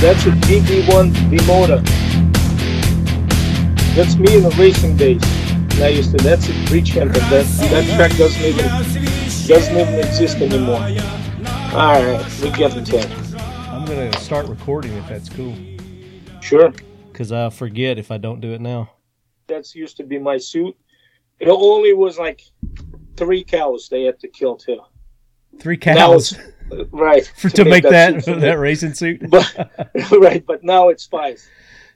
That's a DB1 B motor. That's me in the racing days. And I used to, that's a Bridgehampton, but that, that track doesn't even, doesn't even exist anymore. Alright, we get the tip. I'm going to start recording if that's cool. Sure. Because I forget if I don't do it now. That's used to be my suit. It only was like three cows they had to kill too. Three cows it's- Right. for, to make that suit for that racing suit. But, right, but now it's five.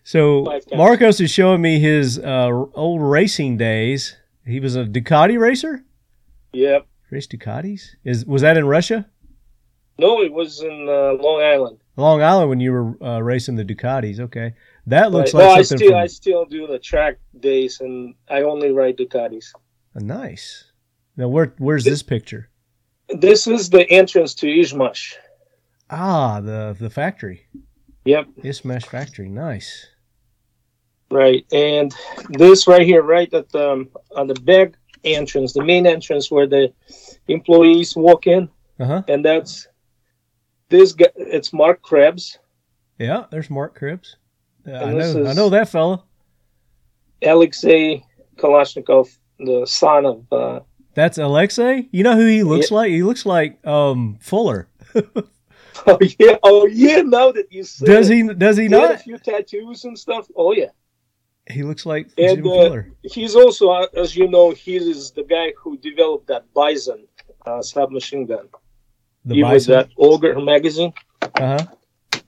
So Five. Marcos is showing me his uh, old racing days. He was a Ducati racer. Yep. Race Ducatis. Is was that in Russia? No, it was in uh, Long Island. Long Island when you were uh, racing the Ducatis. Okay, that looks Right. like no, I still from I still do the track days, and I only ride Ducatis. Uh, nice. Now where where's this picture? This is the entrance to Izhmash. Ah, the the factory. Yep, Izhmash factory. Nice. right. And this right here, right at the um, on the back entrance, the main entrance where the employees walk in, Uh huh. and that's this guy. It's Marc Krebs, Yeah, there's Marc Krebs. Uh, I know I know that fella. Alexei Kalashnikov, the son of. Uh, That's Alexei. You know who he looks like? He looks like um Fuller. oh yeah, oh yeah. Now that you say Does he? Does he He had a few tattoos and stuff. Oh yeah. He looks like And, uh, He's also, uh, as you know, he is the guy who developed that Bison uh, submachine gun. The he was bison. that Ogre magazine. Uh huh.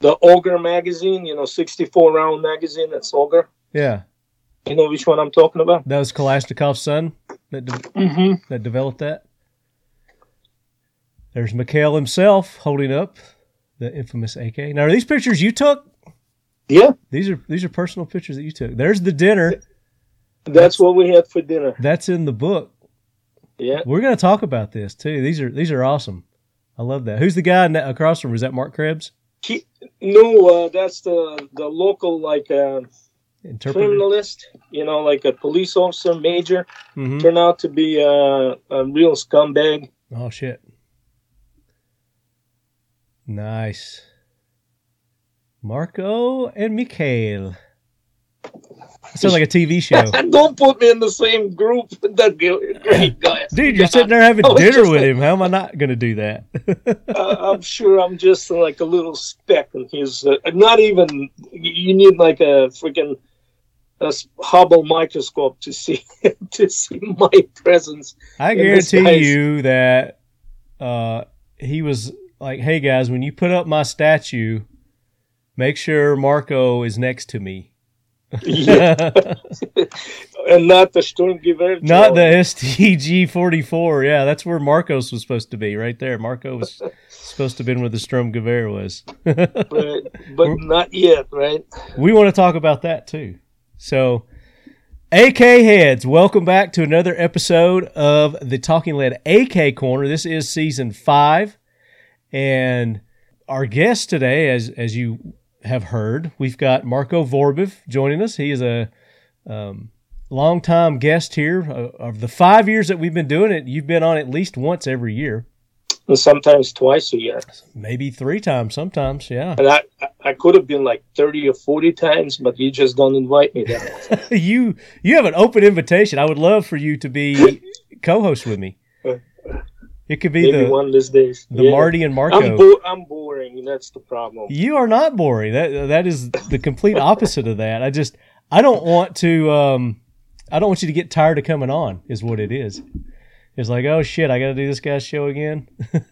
The Ogre magazine, you know, 64 round magazine. That's Ogre. Yeah, You know which one I'm talking about? that was Kalashnikov's son that de- Mm-hmm. that developed that. There's Mikhail himself holding up the infamous AK. Now, are these pictures you took? Yeah, These are these are personal pictures that you took. There's the dinner. that's what we had for dinner. That's in the book. Yeah. We're going to talk about this too. These are these are awesome. I love that. Who's the guy ne- across from? Is that Marc Krebs? He, no, uh, that's the the local like uh, Interpreter. criminalist. You know, like a police officer, major. hmm Turned out to be uh, a real scumbag. Oh shit. Nice. Marco and Mikhail. That sounds like a TV show. Don't put me in the same group with that great guy. Dude, you're sitting there having dinner with like- him. How am I not going to do that? uh, I'm sure I'm just like a little speck in his. Uh, not even. You need like a freaking a Hubble microscope to see to see my presence. I guarantee you that uh, he was like, "Hey guys, when you put up my statue, make sure Marco is next to me." Yeah, and not the Sturmgewehr. Not the STG 44. Yeah, that's where Marcos was supposed to be, right there. Marco was supposed to have been where the Sturmgewehr was. but, but not yet, right? we want to talk about that too. So, AK heads, welcome back to another episode of the Talking Lead AK Corner. This is season five, and our guest today, as as you have heard, we've got Marco Vorobiev joining us. He is a um, longtime guest here. Uh, of the five years that we've been doing it, you've been on at least once every year, sometimes twice a year. maybe three times sometimes. Yeah, And I I could have been like thirty or forty times, but you just don't invite me there. you you have an open invitation. I would love for you to be co-host with me. It could be Maybe the one of these days. the Yeah. Marty and Marco. I'm bo- I'm boring. That's the problem. you are not boring. That that is the complete opposite of that. I just I don't want to um I don't want you to get tired of coming on. Is what it is. It's like oh shit, I got to do this guy's show again.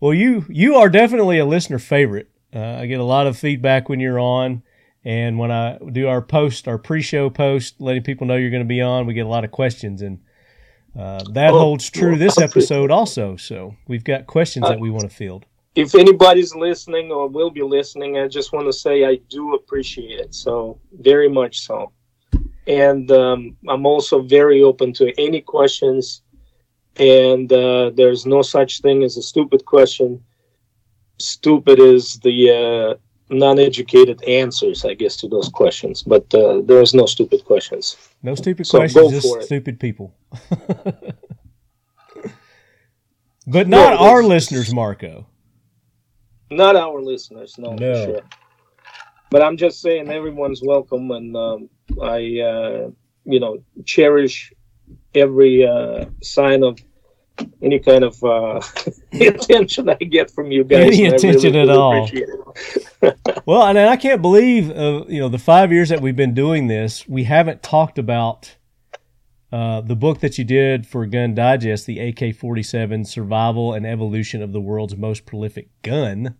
well, you you are definitely a listener favorite. Uh, I get a lot of feedback when you're on, and when I do our post, our pre-show post, letting people know you're going to be on, we get a lot of questions, and uh, that Oh, holds true this episode also. So we've got questions that we want to field. If anybody's listening or will be listening, I just want to say I do appreciate it. So very much so. And um, I'm also very open to any questions. And uh, there's no such thing as a stupid question. Stupid is the uh, non-educated answers, I guess, to those questions. But uh, there's no stupid questions. No stupid So questions, just stupid people. but not No, our listeners, Marco. Not our listeners, no, No. for sure. But I'm just saying, everyone's welcome, and um, I, uh, you know, cherish every uh, sign of any kind of uh, attention I get from you guys. Any attention at all. appreciate it. Well, and I can't believe, uh, you know, the five years that we've been doing this, we haven't talked about uh, the book that you did for Gun Digest, the AK 47 Survival and Evolution of the World's Most Prolific Gun,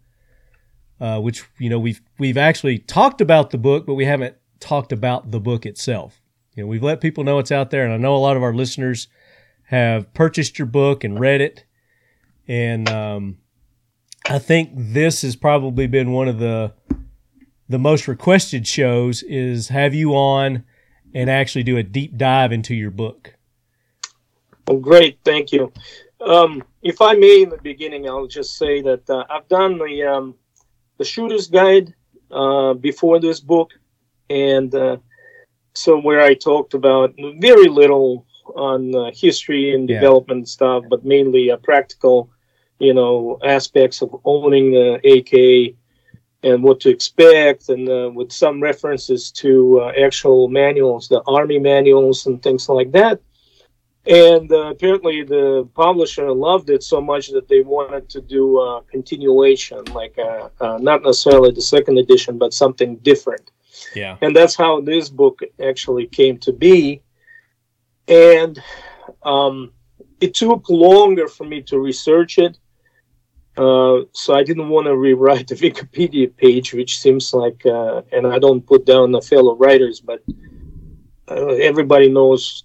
uh, which, you know, we've, we've actually talked about the book, but we haven't talked about the book itself. You know, we've let people know it's out there, and I know a lot of our listeners have purchased your book and read it. And um, I think this has probably been one of the the most requested shows is have you on and actually do a deep dive into your book. Well, great, thank you. Um, if I may, in the beginning, I'll just say that uh, I've done the um, the shooter's guide uh, before this book, and uh, so where I talked about very little on uh, history and Yeah. development stuff, but mainly uh, practical, you know, aspects of owning the AK and what to expect, and uh, with some references to uh, actual manuals, the army manuals and things like that. And uh, apparently, the publisher loved it so much that they wanted to do a continuation, like uh uh, not necessarily the second edition, but something different. Yeah. And that's how this book actually came to be. And um, it took longer for me to research it. Uh, so I didn't want to rewrite the Wikipedia page, which seems like, uh, and I don't put down the fellow writers, but uh, everybody knows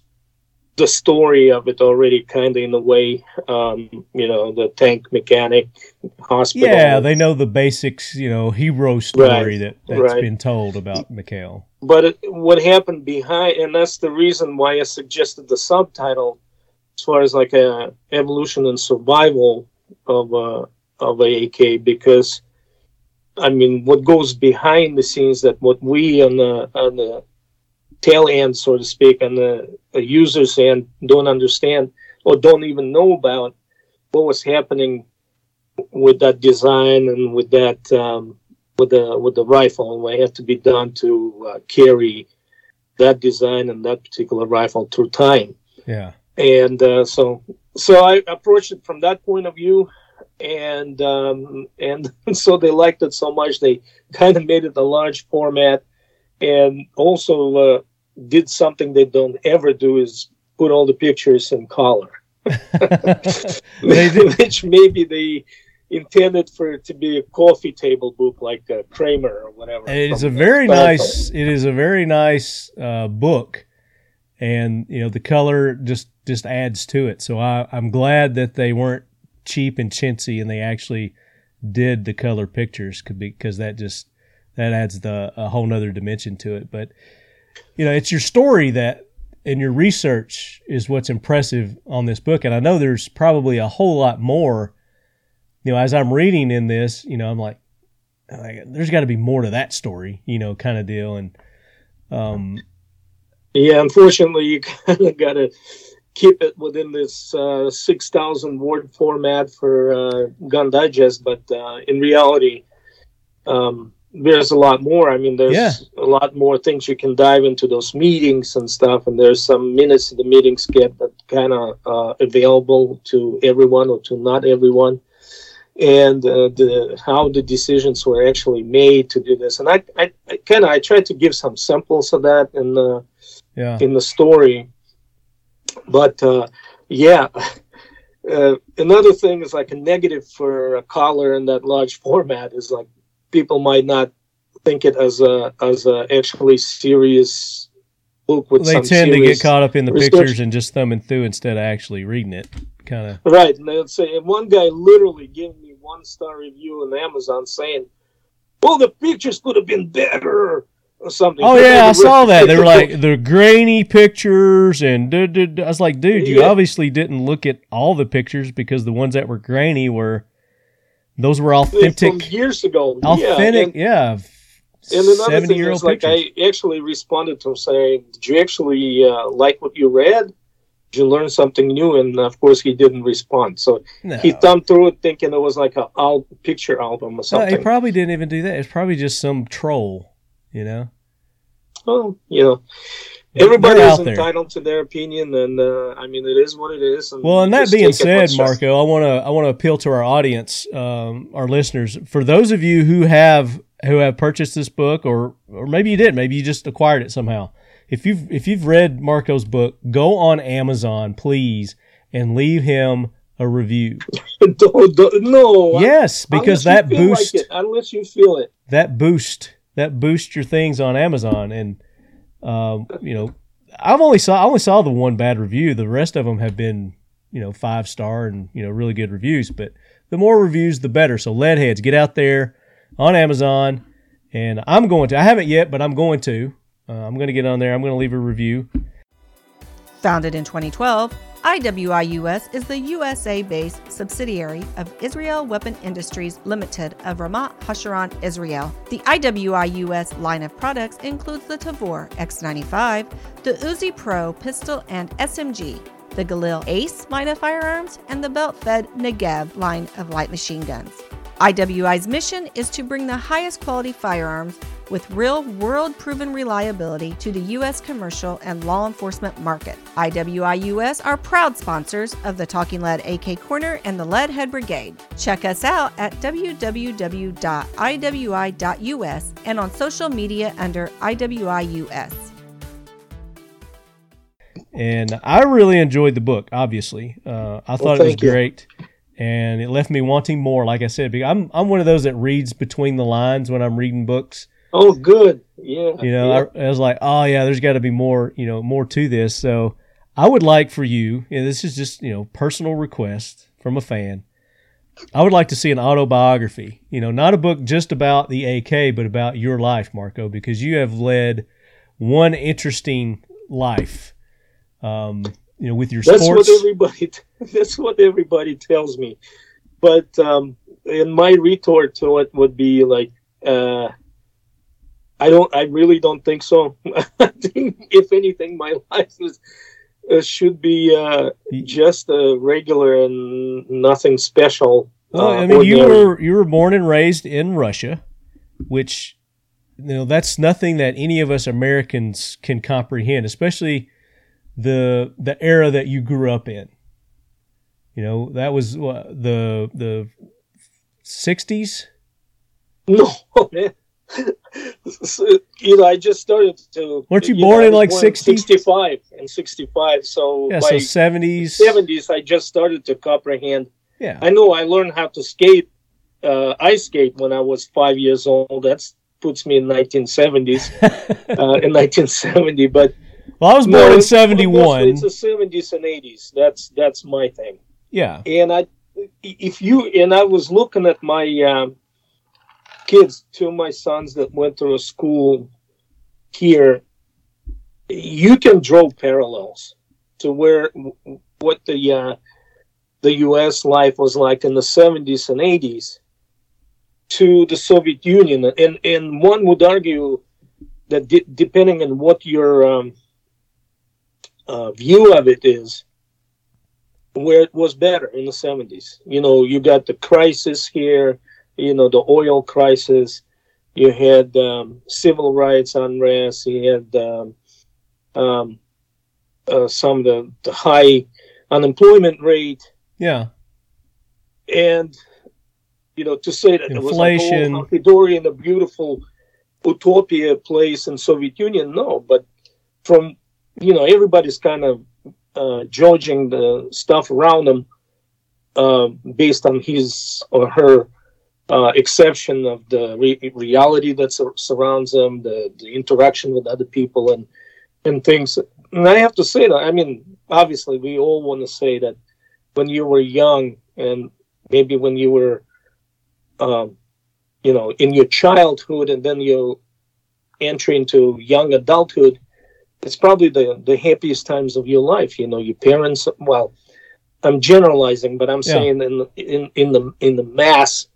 the story of it already, kind of in a way. Um, you know, the tank mechanic hospital. Yeah, they know the basics, you know, hero story Right, that, that's right. been told about Mikhail. but it, what happened behind and that's the reason why i suggested the subtitle as far as like a evolution and survival of a of a ak because i mean what goes behind the scenes that what we on the on the tail end so to speak and the, the users end don't understand or don't even know about what was happening with that design and with that um, with the with the rifle and what had to be done to uh, carry that design and that particular rifle through time. Yeah. And uh, so so I approached it from that point of view, and um, and so they liked it so much they kind of made it a large format, and also uh, did something they don't ever do is put all the pictures in color which maybe they intended for it to be a coffee table book like uh, Kramer or whatever. It's a very nice. It is a very nice uh, book, and you know the color just just adds to it. So I, I'm glad that they weren't cheap and chintzy, and they actually did the color pictures could be- because that just that adds the a whole nother dimension to it. But you know, it's your story that and your research is what's impressive on this book. And I know there's probably a whole lot more. You know, as I'm reading in this, you know, I'm like, like there's got to be more to that story, you know, kind of deal. And um, Yeah, unfortunately, you kind of got to keep it within this uh, 6,000 word format for uh, Gun Digest, but uh, in reality, um, there's a lot more. I mean, there's Yeah. a lot more things you can dive into those meetings and stuff, and there's some minutes the meetings get that kind of uh, available to everyone or to not everyone. And uh, the how the decisions were actually made to do this, and I, I, I kind of I tried to give some samples of that in the yeah, in the story. But uh, yeah, uh, another thing is like a negative for a collar in that large format is like people might not think it as a as a actually serious book with they tend to get caught up in the research. pictures and just thumbing through instead of actually reading it. Kind of. Right, and they'd say, and one guy literally gave me one star review on Amazon saying, "Well, the pictures could have been better." Or something. Oh But yeah, I saw that. They were like the grainy pictures, and duh, duh, duh. I was like, dude, you Yeah. obviously didn't look at all the pictures because the ones that were grainy were Those were from authentic, years ago. authentic, yeah. yeah. And, and another thing is, like, pictures. I actually responded to him saying, "Did you actually uh, like what you read? Did you learn something new?" And of course, he didn't respond. So No. he thumbed through it, thinking it was like a al- picture album or No, something. he probably didn't even do that. It's probably just some troll, you know. well, you know, They're everybody is there. entitled to their opinion, and uh, I mean, it is what it is. And Well, and that being said, Marco, I want to I want to appeal to our audience, um, our listeners. For those of you who have who have purchased this book, or or maybe you did, maybe you just acquired it somehow. If you've if you've read Marco's book, go on Amazon, please, and leave him a review. Don't- don't- no, Yes, because that boost like unless you feel it. that boost that boost your things on Amazon and um, you know I've only saw I only saw the one bad review. The rest of them have been you know five star and you know really good reviews but the more reviews the better. So leadheads get out there on Amazon and I'm going to I haven't yet but I'm going to. Uh, I'm going to get on there. I'm going to leave a review. Founded in 2012, IWIUS is the USA based subsidiary of Israel Weapon Industries Limited of Ramat Hasharon, Israel. The IWIUS line of products includes the Tavor X95, the Uzi Pro pistol and SMG, the Galil Ace line of firearms, and the belt fed Negev line of light machine guns. IWI's mission is to bring the highest quality firearms with real world proven reliability to the U.S. commercial and law enforcement market. IWIUS are proud sponsors of the Talking Lead AK Corner and the Leadhead Brigade. Check us out at www.iwi.us and on social media under IWIUS. And I really enjoyed the book. Obviously, uh, I thought it was thank you. great, and it left me wanting more. Like I said, because I'm I'm one of those that reads between the lines when I'm reading books. Oh, good. Yeah. You know, yeah. I, I was like, oh yeah, there's got to be more. You know, more to this. So I would like for you. And this is just you know personal request from a fan. I would like to see an autobiography. You know, not a book just about the AK, but about your life, Marco, because you have led one interesting life. Um, you know, with your that's sports. what everybody. That's what everybody tells me. But um, and my retort to it would be like, uh, I don't. I really don't think so. I think, if anything, my life is. Uh, should be uh, just a regular and nothing special. Well, uh, I mean, you were you were born and raised in Russia, which you know that's nothing that any of us Americans can comprehend, especially the the era that you grew up in. You know, that was the the sixties. No, man. So, you know, I just started to. Weren't you know, born I in, like, born 60? 65 and 65. So Yeah, so seventies. 70s, I just started to comprehend. Yeah, I know I learned how to skate, uh, ice skate when I was five years old. That puts me in 1970s, uh, in 1970. But well, I was no, born in it's- seventy one. It's the 70s and 80s. That's that's my thing. Yeah, and I, if you and I was looking at my um, kids, two of my sons that went to a school here, you can draw parallels to where what the uh, the U.S. life was like in the '70s and '80s to the Soviet Union, and and one would argue that de- depending on what your um, uh, view of it is, where it was better in the 70s. You know, you got the crisis here, you know, the oil crisis. You had um, civil rights unrest. You had um, um, uh, some of the, the high unemployment rate. yeah. And, you know, to say that Inflation. it was a hunky-dory and a beautiful utopia place in Soviet Union, no. But from, you know, everybody's kind of uh, judging the stuff around them uh, based on his or her uh, exception of the re- reality that sur- surrounds them, the, the interaction with other people, and and things. And I have to say that I mean, obviously, we all want to say that when you were young and maybe when you were, um, you know, in your childhood, and then you enter into young adulthood, it's probably the the happiest times of your life. You know, your parents. Well, I'm generalizing, but I'm Yeah. saying in the, in in the in the mass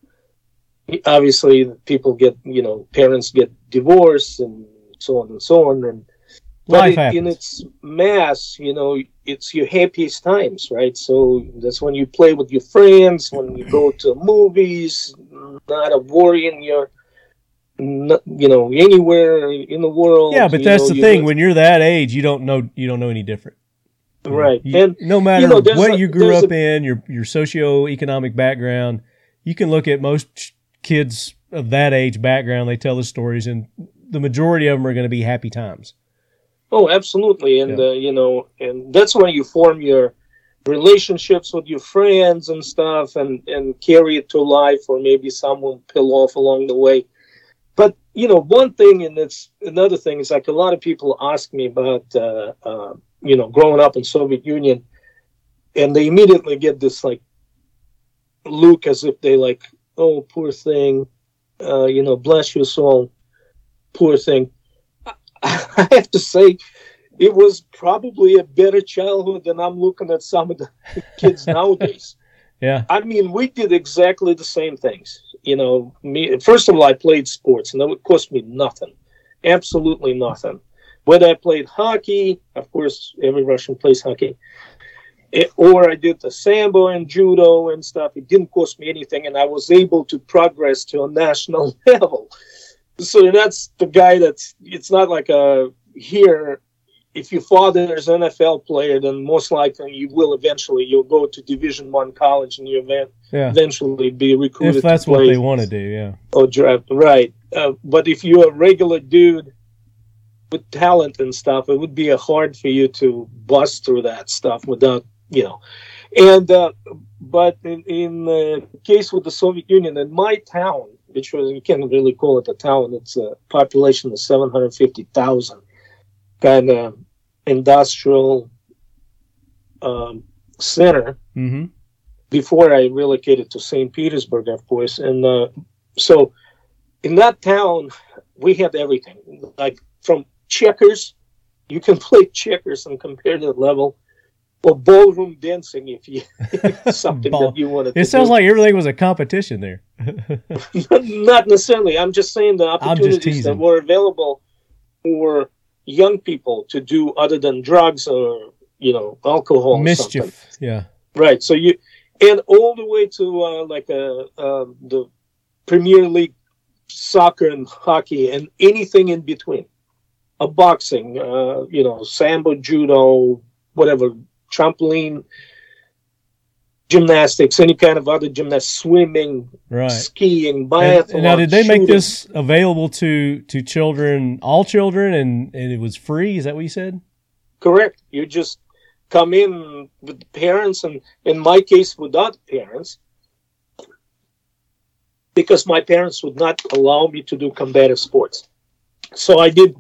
obviously people get you know parents get divorced and so on and so on and but it- in its mass you know it's your happiest times right so that's when you play with your friends when you go to movies not a worry in your not, you know anywhere in the world Yeah, but that's know, the you thing. When you're that age, you don't know you don't know any different. right You- and no matter know, what a- you grew up a- in, your your socioeconomic background, you can look at most kids of that age background. They tell the stories, and the majority of them are going to be happy times. Oh, absolutely, and Yeah. uh, you know, and that's when you form your relationships with your friends and stuff, and and carry it to life, or maybe some will peel off along the way. But you know, one thing, and it's another thing is like a lot of people ask me about, uh, uh, you know, growing up in Soviet Union, and they immediately get this like look as if they like, oh, poor thing, uh, you know, bless your soul, poor thing. I have to say, it was probably a better childhood than I'm looking at some of the kids nowadays. Yeah, I mean, we did exactly the same things. You know, me first of all, I played sports, and that would cost me nothing, absolutely nothing. Whether I played hockey, of course, every Russian plays hockey, eh, or I did the sambo and judo and stuff. It didn't cost me anything, and I was able to progress to a national level. So that's the guy that's. It's not like a here. If your father is an NFL player, then most likely you will eventually you'll go to Division One college and you event, yeah. eventually be recruited If that's what they want to do, yeah. or draft. Right. Uh, but if you're a regular dude with talent and stuff, it would be a hard for you to bust through that stuff without, you know. And uh, but in, in the case with the Soviet Union, in my town, which was you can't really call it a town, it's a population of seven hundred fifty thousand, kind of industrial um, center hmm before I relocated to St. Petersburg, of course. And uh, so in that town, we had everything like from checkers, you can play checkers on competitive level, or ballroom dancing if you something Ball- that you wanted. It sounds do. like everything was a competition there. not necessarily. I'm just saying the opportunities that were available for young people to do other than drugs or you know alcohol. or. Mischief, yeah. Right. So you, and all the way to uh, like uh, um the Premier League soccer and hockey and anything in between. A boxing, uh, you know, sambo, judo, whatever, trampoline, gymnastics, any kind of other gymnastics, swimming, Right. skiing, biathlon. and now, did they make this available to to children, all children, and and it was free? Is that what you said? Correct. You just come in with the parents, and in my case, without parents, because my parents would not allow me to do combative sports. So I did.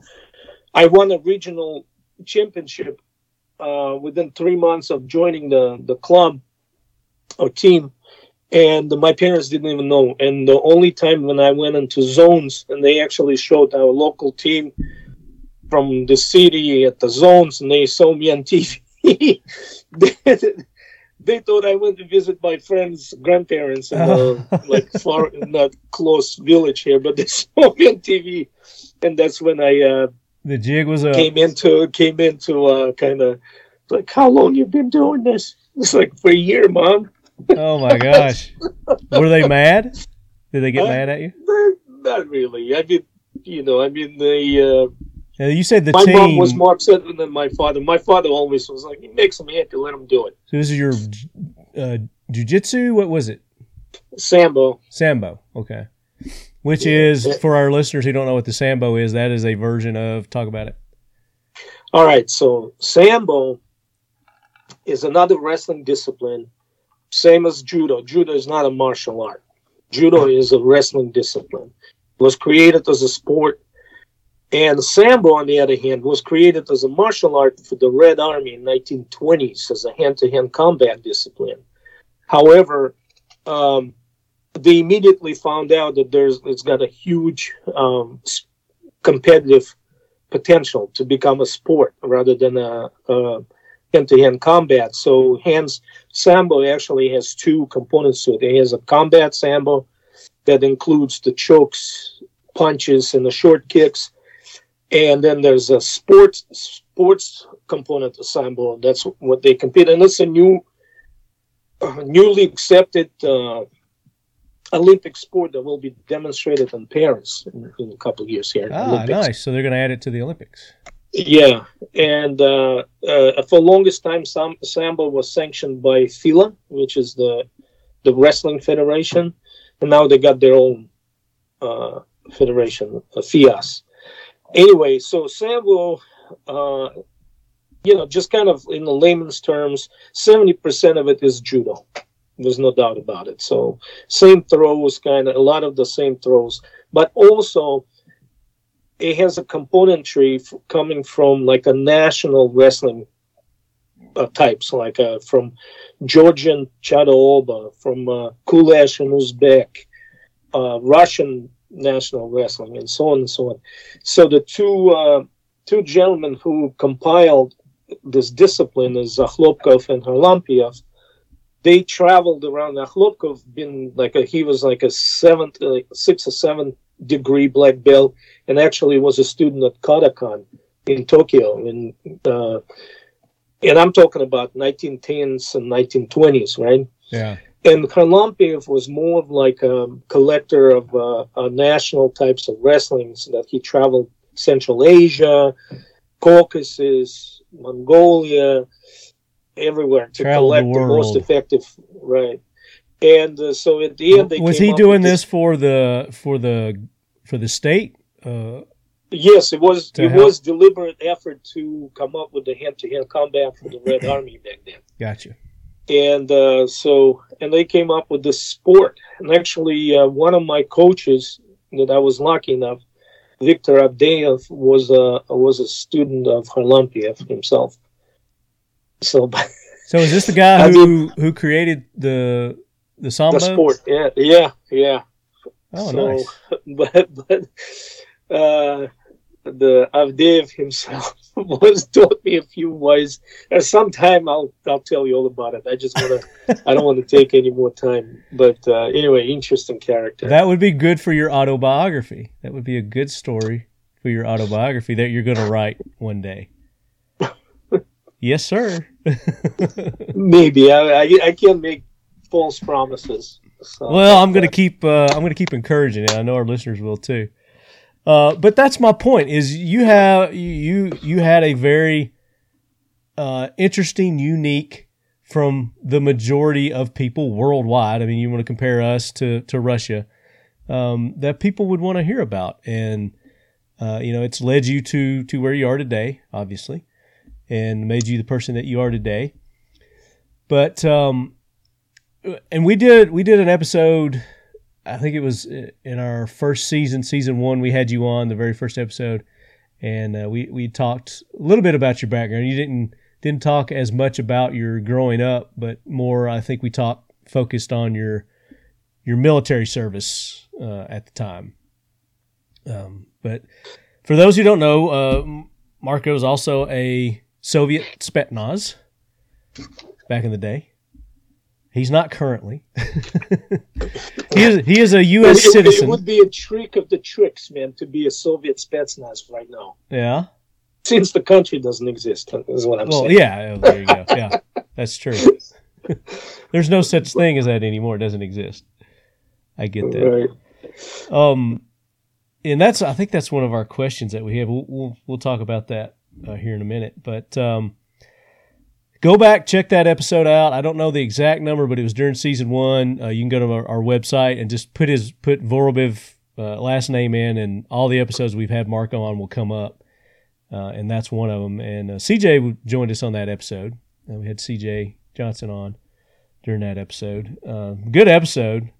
I won a regional championship uh, within three months of joining the the club or team, and my parents didn't even know. And the only time when I went into zones, and they actually showed our local team from the city at the zones, and they saw me on TV. they, they thought I went to visit my friend's grandparents in a like far not close village here, but they saw me on TV, and that's when I uh, The jig was up. came into came into uh, kind of like, how long you been doing this? It's like for a year, mom. Oh my gosh! Were they mad? Did they get Uh, mad at you? Not really. I mean, you know, I mean, the uh, Now, you said the my team. mom was more upset than my father. My father always was like, he makes him happy, let him do it. so this is your uh, jujitsu. What was it? Sambo. Sambo. Okay. Which Yeah. is for our listeners who don't know what the sambo is. That is a version of talk about it. All right, so Sambo is another wrestling discipline, same as judo. Judo is not a martial art. Judo is a wrestling discipline. It was created as a sport. And Sambo, on the other hand, was created as a martial art for the Red Army in 1920s as a hand-to-hand combat discipline. However, um, they immediately found out that there's it's got a huge um, competitive potential to become a sport rather than a, a hand-to-hand combat. So, hence, sambo actually has two components to it. It has a combat sambo, that includes the chokes, punches, and the short kicks. And then there's a sports sports component to sambo. That's what they compete, and it's a new, uh, newly accepted uh, Olympic sport that will be demonstrated in Paris in, in a couple of years here. Ah, Olympics. nice. So they're going to add it to the Olympics. Yeah, and uh, uh, for longest time, Sam- Sambo was sanctioned by FILA, which is the the wrestling federation, and now they got their own uh, federation, uh, FIAS. Anyway, so Sambo, uh, you know, just kind of in the layman's terms, seventy percent of it is judo. There's no doubt about it. So same throws, kind of a lot of the same throws, but also it has a componentry f- coming from like a national wrestling uh, types, like uh, from Georgian Chidaoba, from uh, Kulash and Uzbek, uh, Russian national wrestling, and so on and so on. So the two uh, two gentlemen who compiled this discipline is Zakhlopkov and Harlampiev. They traveled around. Zakhlopkov been like a, he was like a seventh, uh, six or seven degree black belt and actually was a student at Kodokan in Tokyo. And uh, and I'm talking about 1910s and 1920s, right? Yeah. And Harlampiev was more of like a collector of uh, uh, national types of wrestling, so that he traveled Central Asia, Caucasus, Mongolia, everywhere to Traveled the collect the, most effective, right? And uh, so at the end, they was he doing with this for the for the for the state? Uh, Yes, it was. It help- was deliberate effort to come up with the hand-to-hand combat for the Red Army back then, gotcha. and uh, so and they came up with this sport. And actually, uh, one of my coaches that I was lucky enough, Viktor Avdeyev, was a was a student of Harlampiev himself. So So is this the guy who who created the the samba? the sport, yeah, yeah, yeah. Oh, so, nice. But but uh, the Avdeyev himself was taught me a few ways. And sometime I'll I'll tell you all about it. I just want to. I don't want to take any more time. But uh, anyway, interesting character. That would be good for your autobiography. That would be a good story for your autobiography that you're going to write one day. yes, sir. Maybe I, I I can't make false promises. So, Well, I'm going to keep uh, I'm going to keep encouraging it. I know our listeners will too. Uh, but that's my point. Is you have you you had a very uh, interesting, unique from the majority of people worldwide. I mean, you want to compare us to to Russia um, that people would want to hear about, and uh, you know, it's led you to to where you are today, obviously, and made you the person that you are today. But um, and we did we did an episode i think it was in our first season season one we had you on the very first episode. And uh, we we talked a little bit about your background. You didn't didn't talk as much about your growing up but more i think we talked focused on your your military service uh, at the time. Um, but for those who don't know uh, marco is also a soviet spetsnaz back in the day He's not currently. he is he is a U.S. It, it- citizen. it would be a trick of the tricks, man, to be a Soviet Spetsnaz right now, yeah. since the country doesn't exist. Is what I'm Well, saying. yeah. oh, There you go. Yeah, that's true. There's no such thing as that anymore. It doesn't exist. I get that. Right. Um, and that's I think that's one of our questions that we have. We'll we'll, we'll talk about that uh, here in a minute. But um, go back check that episode out. I don't know the exact number, but it was during season one. Uh, you can go to our, our website and just put his put Vorobiev uh, last name in, and all the episodes we've had Marco on will come up. Uh, and that's one of them. And uh, CJ joined us on that episode. Uh, we had CJ Johnson on during that episode. Good episode.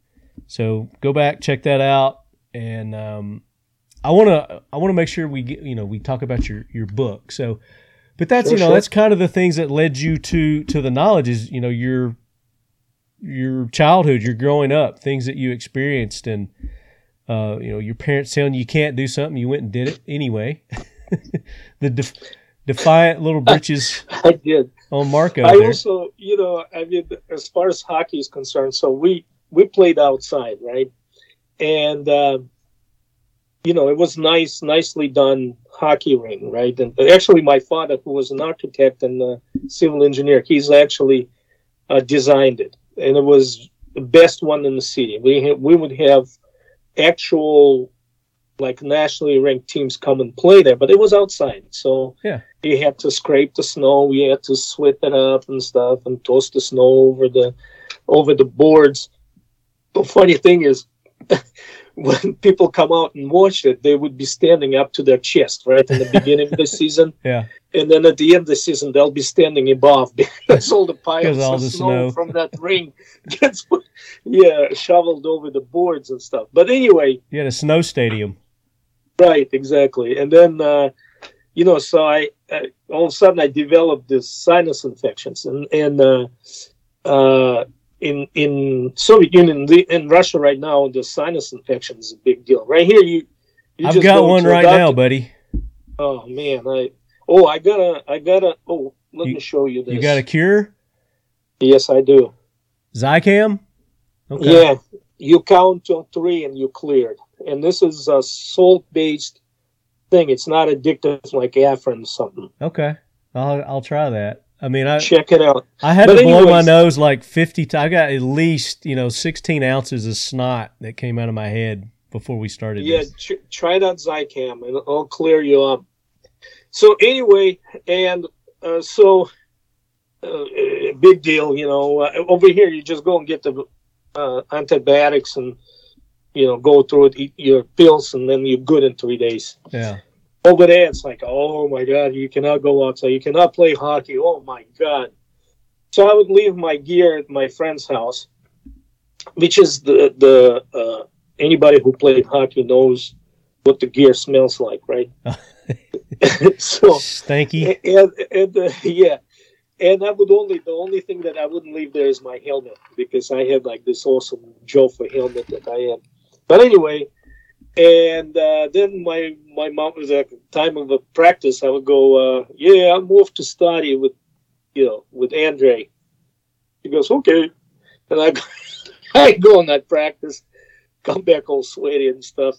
So go back, check that out, and um, I want to I want to make sure we get you know we talk about your your book. So, but that's Sure, you know sure. that's kind of the things that led you to to the knowledge is you know your your childhood, your growing up, things that you experienced, and uh, you know your parents telling you you can't do something, you went and did it anyway. the def- defiant little britches I did. on Marco I there. also, you know, I mean, as far as hockey is concerned, so we we played outside, right? and uh, you know it was nice, nicely done hockey ring, right? And actually, my father, who was an architect and a civil engineer, he's actually uh, designed it, and it was the best one in the city. We ha- we would have actual like nationally ranked teams come and play there, but it was outside, so Yeah. you had to scrape the snow, we had to sweep it up and stuff, and toss the snow over the over the boards. The funny thing is, when people come out and watch it, they would be standing up to their chest right in the beginning of the season, Yeah. and then at the end of the season they'll be standing above because all the piles all of the snow, snow. from that ring gets yeah shoveled over the boards and stuff. But anyway, You had a snow stadium. Right, exactly. And then, uh, you know, so I, I all of a sudden I developed this sinus infections, and and uh, uh, in in Soviet Union, the, in Russia right now, the sinus infection is a big deal. Right here, you, you I've just got go one a right now, buddy. Oh man, I oh I gotta I gotta oh let You- me show you this. You got a cure? yes, I do. Zicam? Okay. Yeah, you count to three and you cleared. And this is a salt based thing. It's not addictive like Afrin or something. Okay. I'll I'll try that. I mean, I Check it out. I had But to blow my nose like fifty. times. I got at least you know sixteen ounces of snot that came out of my head before we started. Yeah, this. ch- try that Zicam and it'll clear you up. So anyway, and uh, so uh, big deal, you know. Uh, over here, you just go and get the uh, antibiotics and you know go through it, eat your pills, and then you're good in three days. yeah. Over there, it's like, oh my god, you cannot go outside, you cannot play hockey. Oh my god. So I would leave my gear at my friend's house, which is the the uh, anybody who played hockey knows what the gear smells like, right? so Stanky. and, and uh, yeah, and I would only the only thing that I wouldn't leave there is my helmet because I had like this awesome Jofa helmet that I had. But anyway, and uh, then my my mom was at the time of a practice. I would go, uh, yeah, I'll move to study with you know with Andre. He goes, okay, and I go, I go on that practice, come back all sweaty and stuff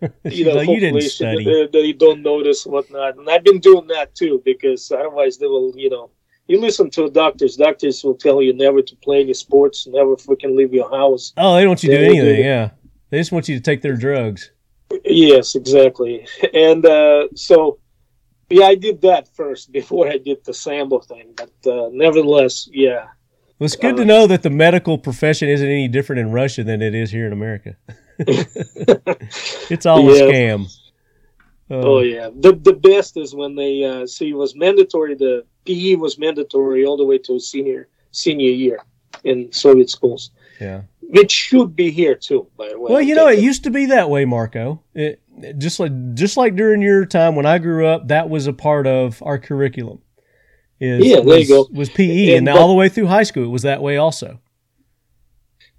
She's like, you didn't study. That, that you don't notice and whatnot. And I've been doing that too because otherwise they will, you know, you listen to doctors. Doctors will tell you never to play any sports, never freaking leave your house. Oh, they don't want you to do they do. anything. Yeah. They just want you to take their drugs. Yes, exactly. And uh, so, yeah, I did that first before I did the Sambo thing. But uh, nevertheless, yeah. Well, it's good Uh, to know that the medical profession isn't any different in Russia than it is here in America. it's all a scam. Uh, Oh yeah, the the best is when they uh, see it was mandatory. The PE was mandatory all the way to senior senior year in Soviet schools, yeah. Which should be here too. By the way, Well, you know, it used to be that way, Marco. It, just like just like during your time when I grew up, that was a part of our curriculum. Is, Yeah, there you was, go. Was PE, and, And all but- the way through high school, it was that way also.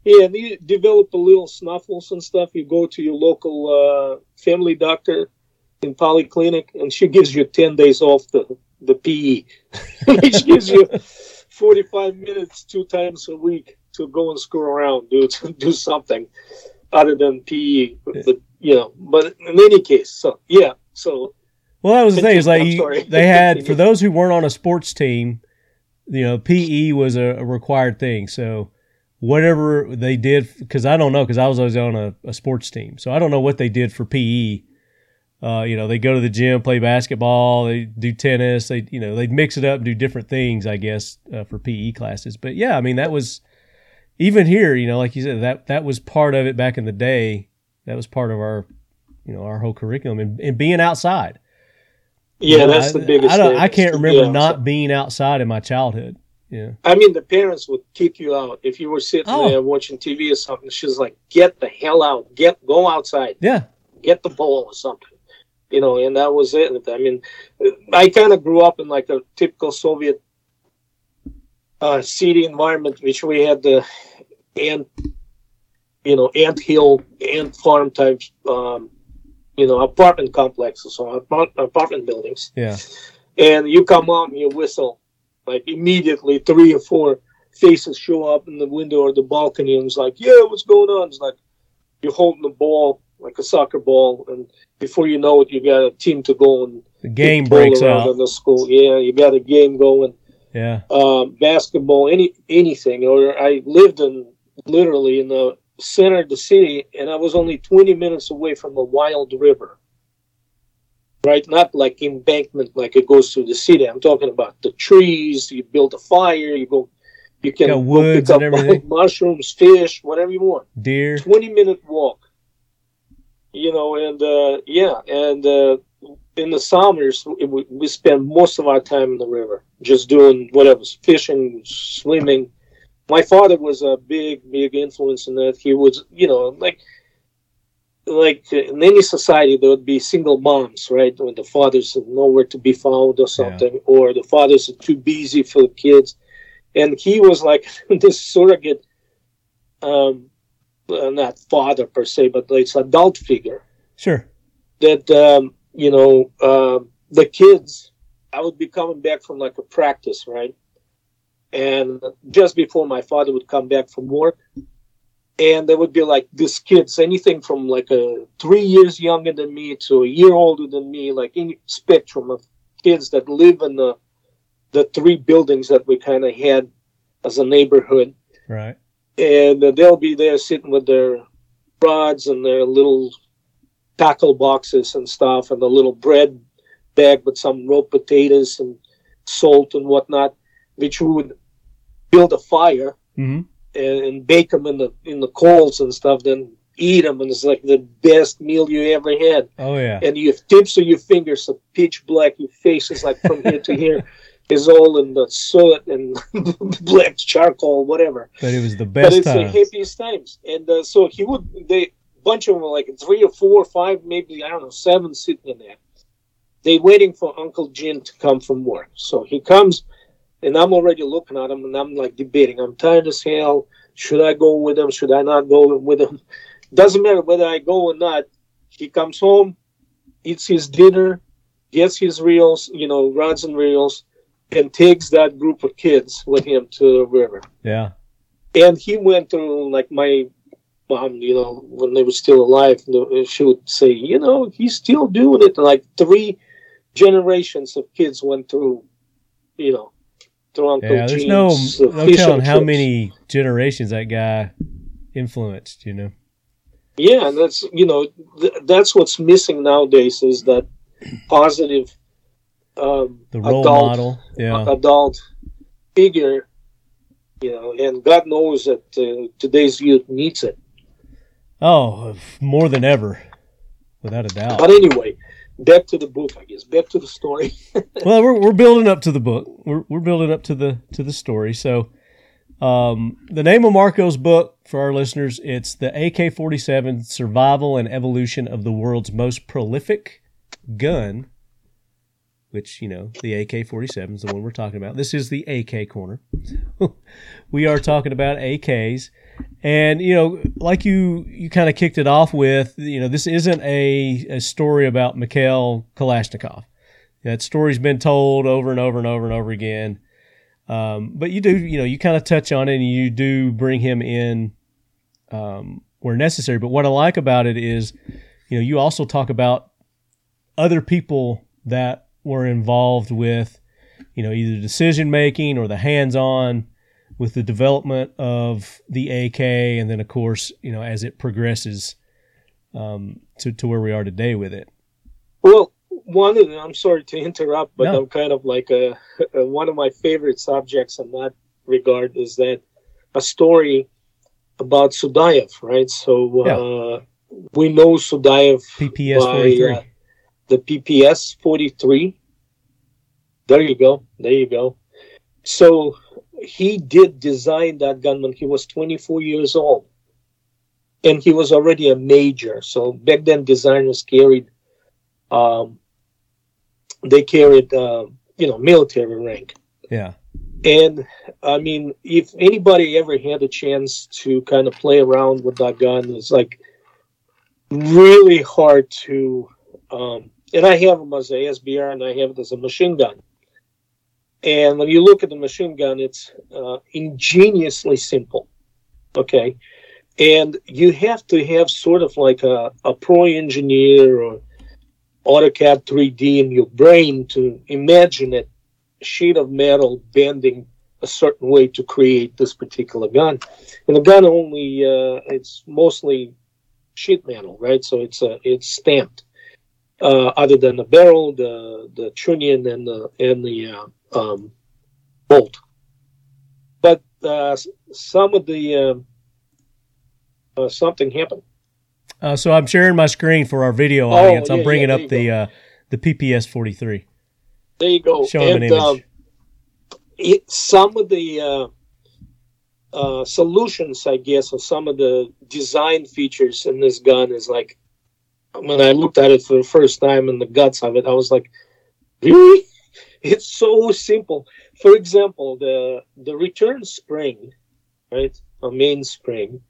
Yeah, and you develop a little snuffles and stuff. You go to your local uh, family doctor in polyclinic, and she gives you ten days off the the PE, which gives you forty five minutes two times a week to go and screw around, do do something other than PE. But, you know, but in any case, so yeah, so Well, that was the thing. Is like you, they had for those who weren't on a sports team, you know, PE was a, a required thing. So whatever they did, because I don't know, because I was always on a, a sports team, so I don't know what they did for PE. Uh, you know, they go to the gym, play basketball, they do tennis, they you know they'd mix it up, and do different things, I guess, uh, for PE classes. But yeah, I mean that was even here, you know, like you said, that that was part of it back in the day. That was part of our, you know, our whole curriculum and, and being outside. yeah, You know, that's the biggest. I don't. thing, I can't be remember not being outside in my childhood. Yeah. I mean, the parents would kick you out if you were sitting Oh. there watching TV or something. She's like, "Get the hell out! Get go outside! Yeah. Get the ball or something." You know, and that was it. I mean, I kind of grew up in like a typical Soviet uh, city environment, which we had the ant, you know, ant hill, ant farm type, um, you know, apartment complexes or apartment buildings Yeah. and you come out and you whistle, like immediately three or four faces show up in the window or the balcony and it's like, yeah, what's going on? It's like, you're holding the ball like a soccer ball, and before you know it, you got a team to go and The game breaks out. in the school. Yeah, you got a game going. Yeah. Um, basketball, any anything. Or I lived in literally in the center of the city, and I was only 20 minutes away from a wild river. Right, not like embankment, like it goes through the city. I'm talking about the trees. You build a fire. You go. You can go woods pick up and everything. mushrooms, fish, whatever you want. Deer. 20 minute walk you know and uh yeah and uh in the summers we, we spend most of our time in the river just doing whatever fishing swimming my father was a big big influence in that he was you know like like uh, in any society there would be single moms right when the fathers are nowhere to be found or something or the fathers are too busy for the kids and he was like this surrogate um uh, not father per se, but it's adult figure Sure. that um, you know um the kids. I would be coming back from like a practice, right? And just before my father would come back from work, and there would be like these kids, anything from like a three years younger than me to a year older than me, like any spectrum of kids that live in the the three buildings that we kind of had as a neighborhood Right. and they'll be there sitting with their rods and their little tackle boxes and stuff and the little bread bag with some raw potatoes and salt and whatnot which we would build a fire hmm and, and bake them in the in the coals and stuff then eat them and it's like the best meal you ever had Oh yeah. and your tips of your fingers are pitch black your face is like from here to here is all in the soot and black charcoal whatever But it was the best. but it's time. the happiest times. And uh, so he would, they bunch of them, like three or four or five, maybe I don't know, seven sitting in there. They waiting for Uncle Jim to come from work. So he comes, and I'm already looking at him, and I'm like debating. I'm tired as hell. Should I go with him? Should I not go with him? Doesn't matter whether I go or not. He comes home, eats his dinner, gets his reels, you know, rods and reels, and takes that group of kids with him to the river Yeah. and he went through like my mom you know when they were still alive she would say you know he's still doing it like three generations of kids went through you know uncle Yeah. There's no uh, no telling how trips. many generations that guy influenced. You know. yeah and that's you know th- that's what's missing nowadays is that positive um The role adult model. Yeah. adult figure you know and god knows that uh, today's youth needs it Oh, more than ever, without a doubt. But anyway, back to the book, I guess. Back to the story. well, we're we're building up to the book. We're we're building up to the to the story. So, um, the name of Marco's book for our listeners, it's the AK-47 Survival and Evolution of the World's Most Prolific Gun. Which you know, the AK-47 is the one we're talking about. This is the AK corner. we are talking about AKs, and you know, like you you kind of kicked it off with, you know, this isn't a, a story about Mikhail Kalashnikov. That story's been told over and over and over and over again. Um, but you do, you know, you kind of touch on it and you do bring him in um, where necessary. But what I like about it is, you know, you also talk about other people that were involved with, you know, either decision making or the hands on with the development of the AK. And then, of course, you know, as it progresses um, to, to where we are today with it. well, one of them, I'm sorry to interrupt, but No. I'm kind of like a, a, one of my favorite subjects in that regard is that a story about Sudayev, right? So uh, we know Sudayev PPS by 43. uh, the PPS 43. There you go. There you go. So he did design that gun when he was 24 years old. And he was already a major. So back then, designers carried, um, they carried, uh, you know, military rank. yeah. And I mean, if anybody ever had a chance to kind of play around with that gun, it's like really hard to. Um, and I have them as a SBR, and I have it as a machine gun. And when you look at the machine gun, it's uh, ingeniously simple. Okay, and you have to have sort of like a, a pro engineer or AutoCAD 3D in your brain to imagine a sheet of metal bending a certain way to create this particular gun. And the gun only uh, it's mostly sheet metal, right? So it's uh, it's stamped. Uh, other than the barrel, the the trunnion, and the and the uh, um, bolt. But uh, some of the um, uh, something happened. Uh, so I'm sharing my screen for our video Oh, audience. yeah, I'm bringing yeah, up the uh, the PPS 43. There you go. Show 'em an image. um, it, some of the uh, uh, solutions, I guess, or some of the design features in this gun is like when I looked at it for the first time and the guts of it, I was like, really? It's so simple. For example, the the return spring, right, a mainspring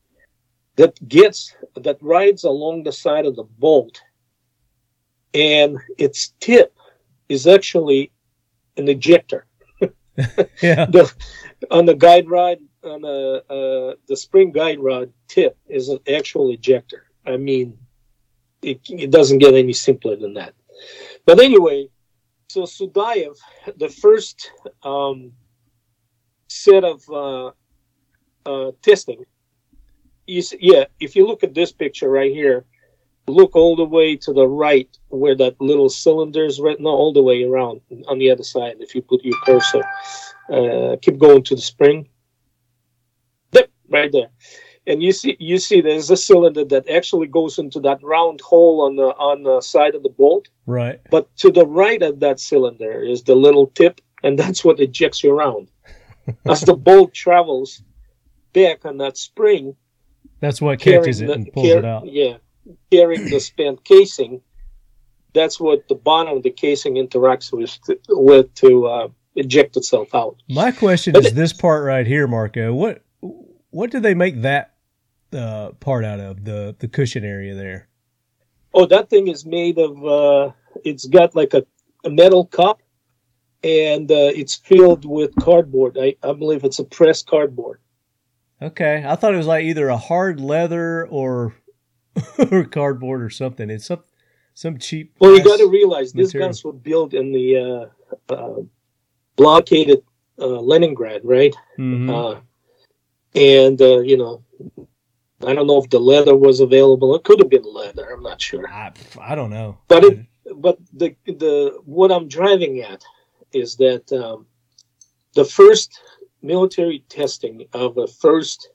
that gets that rides along the side of the bolt, and its tip is actually an ejector Yeah. the on the guide rod on the uh, the spring guide rod tip is an actual ejector. I mean, it, it doesn't get any simpler than that. But anyway, so Sudayev, the first um, set of uh, uh, testing is yeah. If you look at this picture right here, look all the way to the right where that little cylinder is right. No, all the way around on the other side. If you put your cursor uh, keep going to the spring. Yep, right there. And you see, you see, there's a cylinder that actually goes into that round hole on the on the side of the bolt. Right. But to the right of that cylinder is the little tip, and that's what ejects you around. As the bolt travels back on that spring, That's what catches it the- and pulls car- it out. Yeah, carrying the spent casing. That's what the bottom of the casing interacts with with to uh, eject itself out. My question But is it- this part right here, Marco. What what do they make that uh, part out of? The the cushion area there. Oh, that thing is made of. Uh, it's got like a, a metal cup, and uh, it's filled with cardboard. I, I believe it's a pressed cardboard. Okay, I thought it was like either a hard leather or or cardboard or something. It's some some cheap. Well, you got to realize these guns were built in the uh, uh, blockaded uh, Leningrad, right? Mhm. Uh, and uh, you know, I don't know if the leather was available. It could have been leather. I'm not sure. I, I don't know. But it, but the the what I'm driving at is that um, the first military testing of a first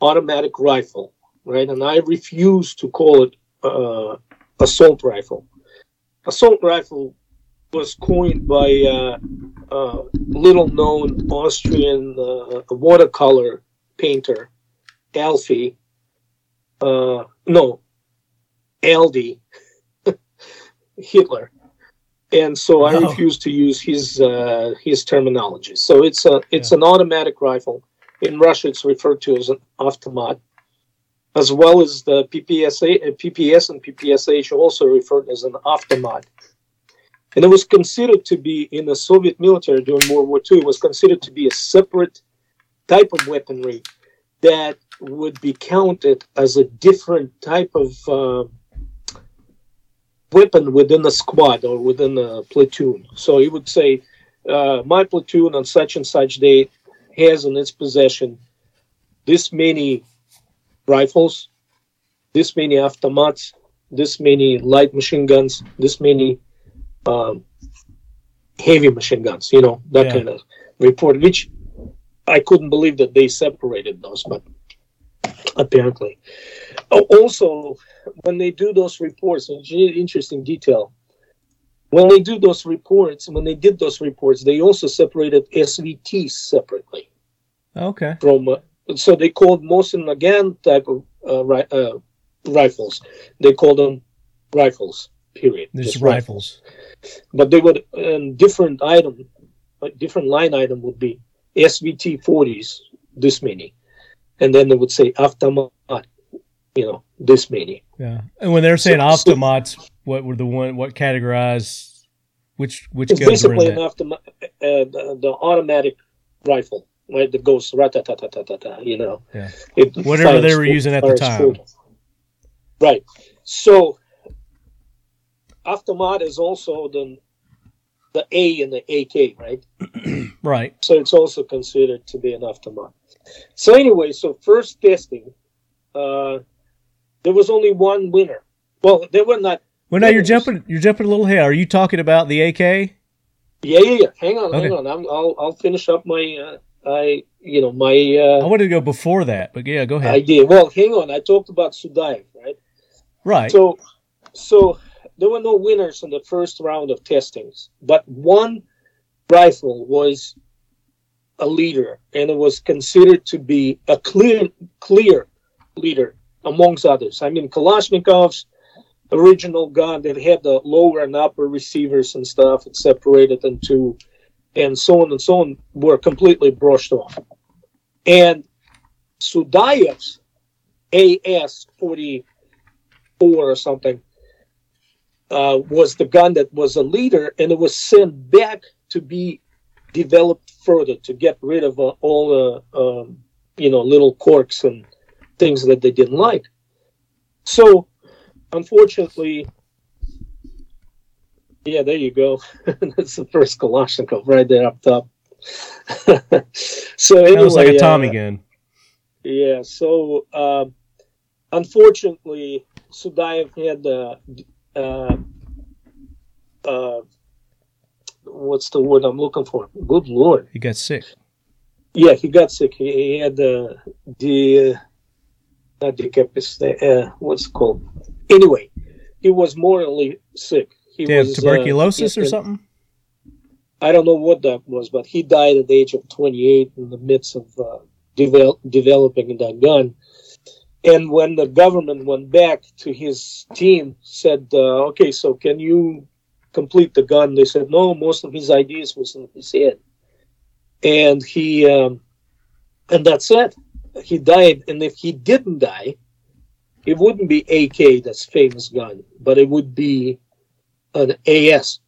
automatic rifle, right? And I refuse to call it uh, assault rifle. Assault rifle was coined by uh, uh, little known Austrian uh, watercolor painter Alfie. Uh, no, Aldi Hitler, and so I Oh. refuse to use his uh, his terminology. So it's a it's an automatic rifle. In Russia, it's referred to as an automat, as well as the PPSA, uh, PPS and PPSH also referred as an automat. And it was considered to be in the Soviet military during World War II. It was considered to be a separate type of weaponry that would be counted as a different type of uh, weapon within a squad or within a platoon. So he would say, uh, my platoon on such and such day has in its possession this many rifles, this many automats, this many light machine guns, this many um, heavy machine guns, you know, that Yeah. kind of report, which I couldn't believe that they separated those, but apparently. Oh, also, when they do those reports, and it's interesting detail. When they do those reports, when they did those reports, they also separated SVTs separately Okay. from. Uh, so they called Mosin Nagant type of uh, ri- uh, rifles. They called them rifles. Period. Just Just rifles. But they would um, different item, a different line item would be SVT 40s, this many, and then they would say automat, you know, this many. Yeah. And when they're saying So- so- what were the one? What categorize? Which which It's guns were in basically an that? uh, the, the automatic rifle. right? That goes rat-ta-ta-ta-ta-ta, you know. Yeah. It Whatever they were using at the time. full. Right. So Automat is also the the A in the AK, right? Right. So it's also considered to be an Automat. So anyway, so first testing, uh, there was only one winner. Well, they were not. Well, now you're jumping. You're jumping a little ahead. Are you talking about the AK? Yeah, yeah, yeah. Hang on, hang on. I'm, I'll I'll finish up my uh, I you know my I uh, wanted to go before that, but yeah, go ahead. I did. Well, hang on. I talked about Sudaev, right? right. So, so there were no winners in the first round of testings, but one rifle was a leader, and it was considered to be a clear, clear leader amongst others. I mean, Kalashnikov's original gun that had the lower and upper receivers and stuff, it separated into, and so on and so on, were completely brushed off. And Sudayev's AS 44 or something uh, was the gun that was a leader, and it was sent back to be developed further to get rid of uh, all the um, you know little quirks and things that they didn't like. So, unfortunately, yeah, there you go. That's the first Kalashnikov right there up top. so anyway, that was like a Tommy uh, gun. yeah. So um, unfortunately, Sudaev had uh, uh, uh, what's the word I'm looking for? Good lord! He got sick. Yeah, he got sick. He, he had uh, the not decapitated. Uh, what's it called? Anyway, he was mortally sick. He have was, uh, tuberculosis or something? I don't know what that was, but he died at the age of 28 in the midst of uh, devel- developing that gun. And when the government went back to his team, said, uh, "Okay, so can you complete the gun?" They said, "No, most of his ideas was in his head." And he, um, and that's it. He died. And if he didn't die, it wouldn't be AK, that's famous gun, but it would be an AS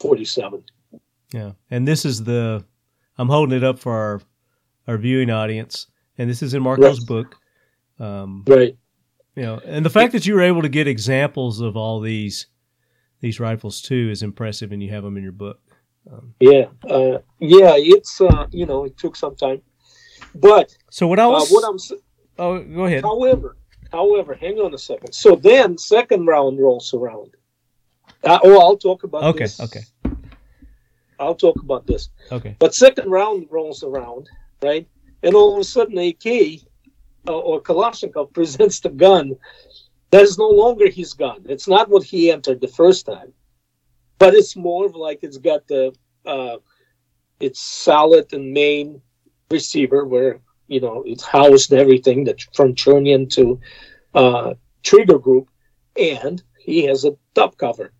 47. Yeah. And this is the. I'm holding it up for our our viewing audience, and this is in Marco's Right. book. Um, Right. you know, and the fact that you were able to get examples of all these these rifles too is impressive, and you have them in your book. Um, Yeah, uh, yeah, it's uh, you know it took some time, but so what I uh, what I'm oh, go ahead. however, however, hang on a second. So then second round rolls around. Uh, oh, I'll talk about Okay, this. okay. I'll talk about this. Okay. But second round rolls around, right? And all of a sudden, AK uh, or Kalashnikov presents the gun. That is no longer his gun. It's not what he entered the first time, but it's more of like it's got the uh, it's solid and main receiver where you know it's housed everything that from trunnion to uh, trigger group, and he has a top cover,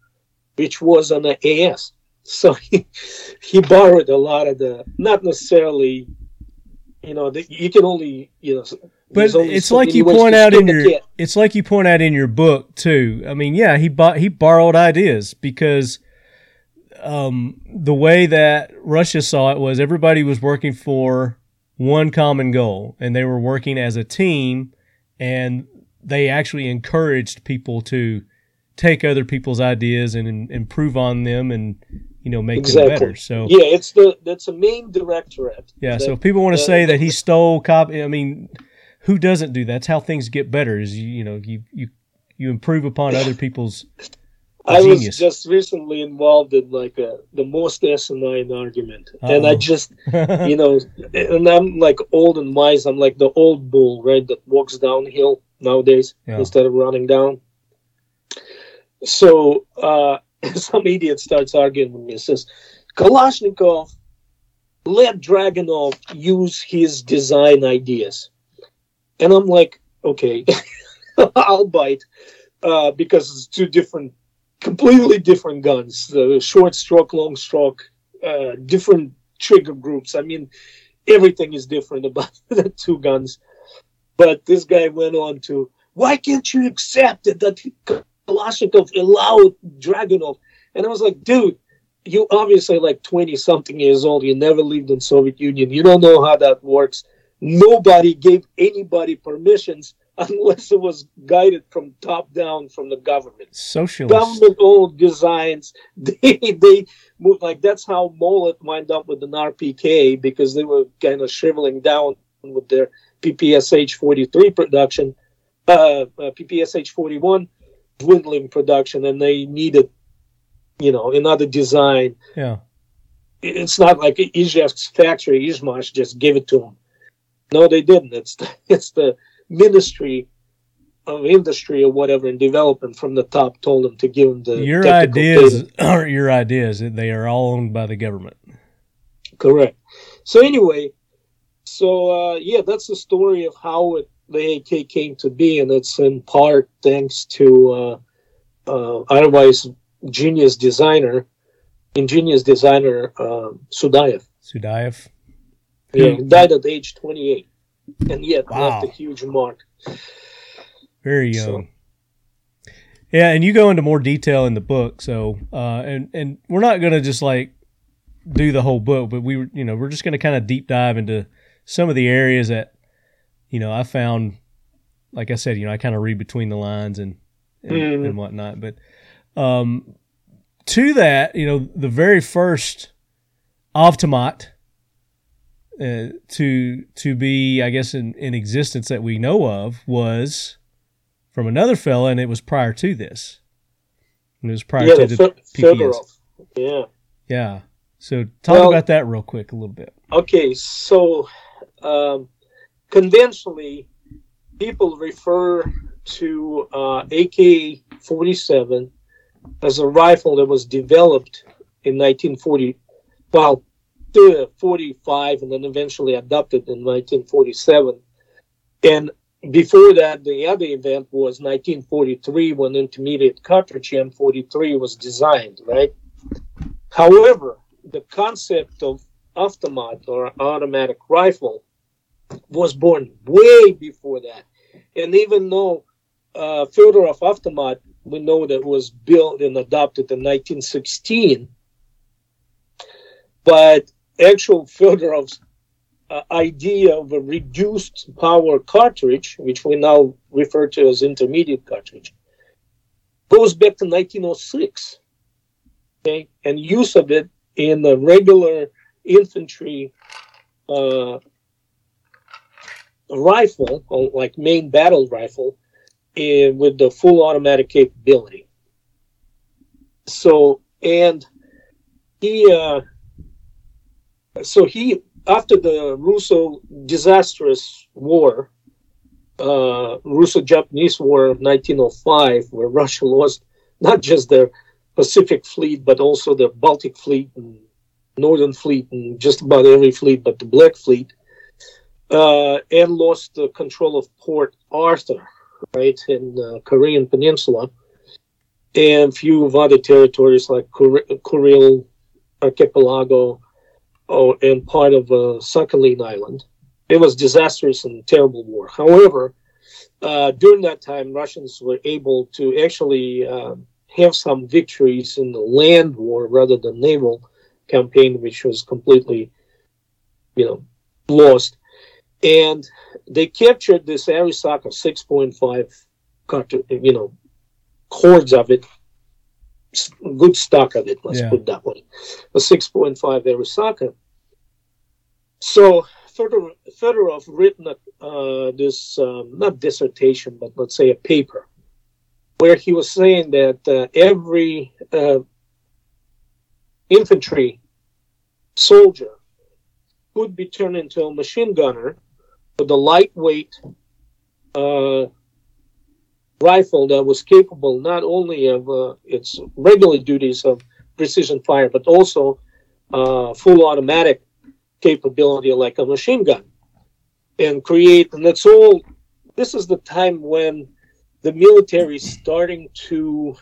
which was on the AS. So he, he borrowed a lot of the not necessarily you know the, you can only you know But it's like you point out in your it's like you point out in your book too. I mean, yeah, he bought he borrowed ideas because um, the way that Russia saw it was everybody was working for one common goal, and they were working as a team, and they actually encouraged people to take other people's ideas and, and improve on them, and you know make Exactly. them better. So yeah it's the that's a main directorate yeah, that- so if people want to that- say that he stole copy, I mean, who doesn't do that? That's how things get better. Is you, you know you you you improve upon other people's. I genius. was just recently involved in like a, the most asinine argument, and I just you know, and I'm like old and wise. I'm like the old bull, right, that walks downhill nowadays Yeah. instead of running down. So uh, some idiot starts arguing with me. Says Kalashnikov let Dragunov use his design ideas, and I'm like, okay, I'll bite uh, because it's two different, completely different guns. The short stroke, long stroke, uh, different trigger groups. I mean, everything is different about the two guns. But this guy went on to, why can't you accept it that Kalashnikov allowed Dragunov? And I was like, dude, you obviously like 20 something years old you never lived in soviet union you don't know how that works nobody gave anybody permissions unless it was guided from top down from the government Socialist. government owned designs they they moved like that's how Molot wound up with an rpk because they were kind of shriveling down with their ppsh 43 production uh, uh ppsh 41 dwindling production and they needed you know another design Yeah. it's not like Izhevsk's factory, Izhmash just gave it to them. No, they didn't. It's the, it's the Ministry of Industry or whatever and Development from the top told them to give them the Your ideas data. aren't your ideas. They are all owned by the government. Correct. So anyway, so uh, yeah, that's the story of how it, the AK came to be, and it's in part thanks to uh, uh, otherwise genius designer, ingenious designer uh, Sudayev. Sudayev. Yeah, he died at age 28, and yet Wow. left a huge mark. Very So- young. Yeah, and you go into more detail in the book. So, uh, and and we're not going to just like do the whole book, but we, were- you know, we're just going to kind of deep dive into some of the areas that, you know, I found. Like I said, you know, I kind of read between the lines and and, Mhm. and whatnot. But um, to that, you know, the very first automat uh, to to be, I guess, in, in existence that we know of was from another fella, and it was prior to this. And it was prior yeah, to the the. Fedorov. Yeah. Yeah. So talk Well- about that real quick, a little bit. Okay, so um, conventionally, people refer to uh, AK-47 as a rifle that was developed in 1940, well, 45, and then eventually adopted in 1947. And before that, the other event was 1943 when intermediate cartridge M43 was designed, right? However, the concept of automat or automatic rifle was born way before that. And even though uh, Fyodorov automat, we know that was built and adopted in 1916, but actual Fyodorov's uh, idea of a reduced power cartridge, which we now refer to as intermediate cartridge, goes back to 1906. Okay, and use of it in the regular infantry uh, rifle, like main battle rifle, eh, with the full automatic capability. So, and he, uh, so he, after the Russo disastrous war, uh, Russo-Japanese War of 1905, where Russia lost not just their Pacific Fleet, but also their Baltic Fleet and Northern Fleet and just about every fleet but the Black Fleet, uh, and lost the control of Port Arthur, right, in uh, Korean Peninsula, and a few of other territories like Kor- Kuril Archipelago oh, and part of uh, Sakhalin Island. It was disastrous and terrible war. However, uh, during that time, Russians were able to actually uh, have some victories in the land war rather than naval campaign, which was completely, you know, lost. And they captured this Arisaka 6.5, you know, hordes of it, good stock of it, let's Yeah. put that way, a 6.5 Arisaka. So Fedorov, Fedorov written a, uh, this, um, not dissertation, but let's say a paper, where he was saying that uh, every uh, infantry soldier could be turned into a machine gunner with a lightweight uh, rifle that was capable not only of uh, its regular duties of precision fire, but also uh, full automatic capability like a machine gun. And create, and that's all, this is the time when the military is starting to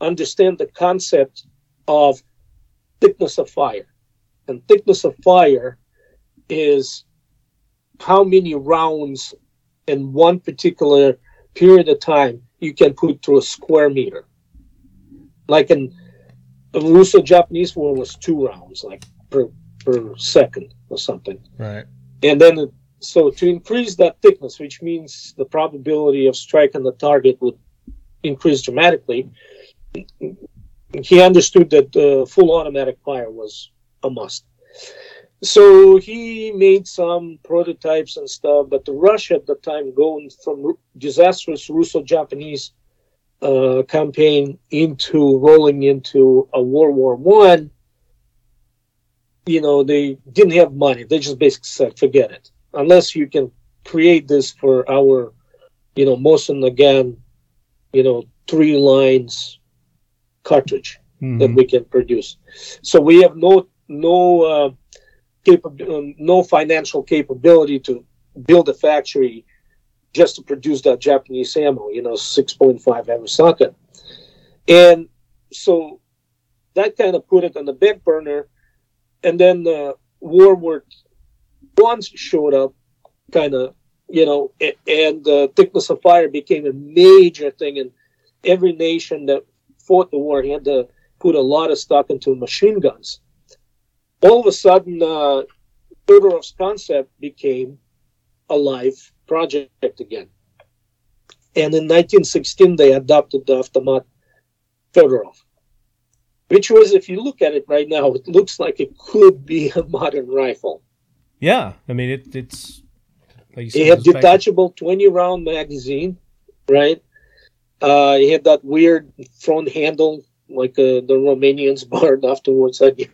understand the concept of thickness of fire. And thickness of fire is how many rounds in one particular period of time you can put through a square meter. Like in the Russo-Japanese war was two rounds, like per per second or something. Right. And then, so to increase that thickness, which means the probability of striking the target would increase dramatically, he understood that uh, full automatic fire was a must. So he made some prototypes and stuff, but the Russia at the time, going from disastrous Russo-Japanese uh, campaign into rolling into a World War One, you know, they didn't have money. They just basically said, forget it. Unless you can create this for our, you know, Mosin again, you know, three lines cartridge that Mhm. we can produce. So we have no no uh, um, no financial capability to build a factory just to produce that Japanese ammo. You know, six point five Arisaka, and so that kind of put it on the back burner. And then uh, World War One showed up, kind of, you know, and uh, thickness of fire became a major thing, and every nation that fought the war had to put a lot of stock into machine guns. All of a sudden, uh, concept became a live project again. And in 1916, they adopted the Automat Fedorov, which was, if you look at it right now, it looks like it could be a modern rifle. Yeah. I mean, it, it's. Like It had detachable 20 round magazine, right? Uh, it had that weird front handle, like uh, the Romanians borrowed afterwards, I guess.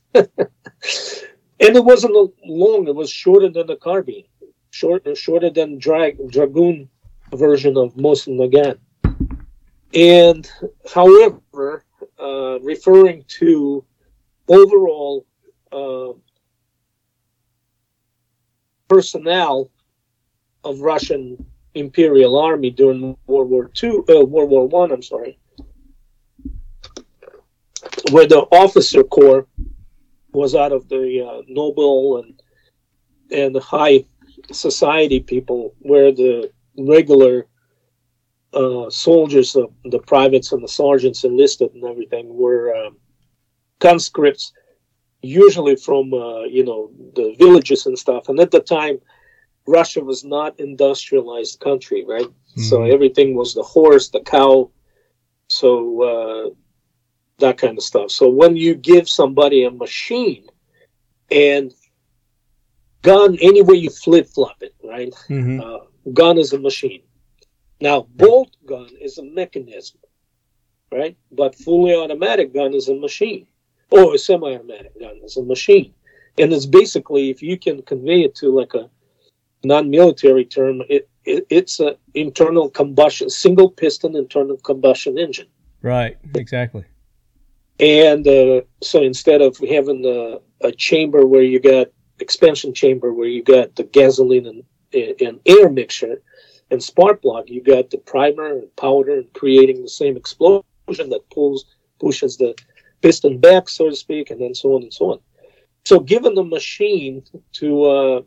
and it wasn't long; it was shorter than the carbine, short, shorter than drag dragoon version of Mosin Nagant. And however, uh, referring to overall uh, personnel of Russian Imperial Army during World War Two, uh, World War One. I'm sorry, where the officer corps was out of the uh, noble and and high society people, where the regular uh, soldiers, the, the privates and the sergeants enlisted and everything were um, conscripts, usually from uh, you know the villages and stuff. And at the time, Russia was not industrialized country, right? So Mhm. everything was the horse, the cow, so uh, that kind of stuff. So when you give somebody a machine and gun, any way you flip flop it, right? Mhm. Uh, gun is a machine. Now, bolt gun is a mechanism, right? But fully automatic gun is a machine, or a semi-automatic gun is a machine, and it's basically if you can convey it to like a non-military term, it, it it's a internal combustion, single piston internal combustion engine. Right. Exactly. And uh, so instead of having a, a chamber where you got expansion chamber where you got the gasoline and, and air mixture and spark plug, you got the primer and powder and creating the same explosion that pulls pushes the piston back, so to speak, and then so on and so on. So given the machine to uh,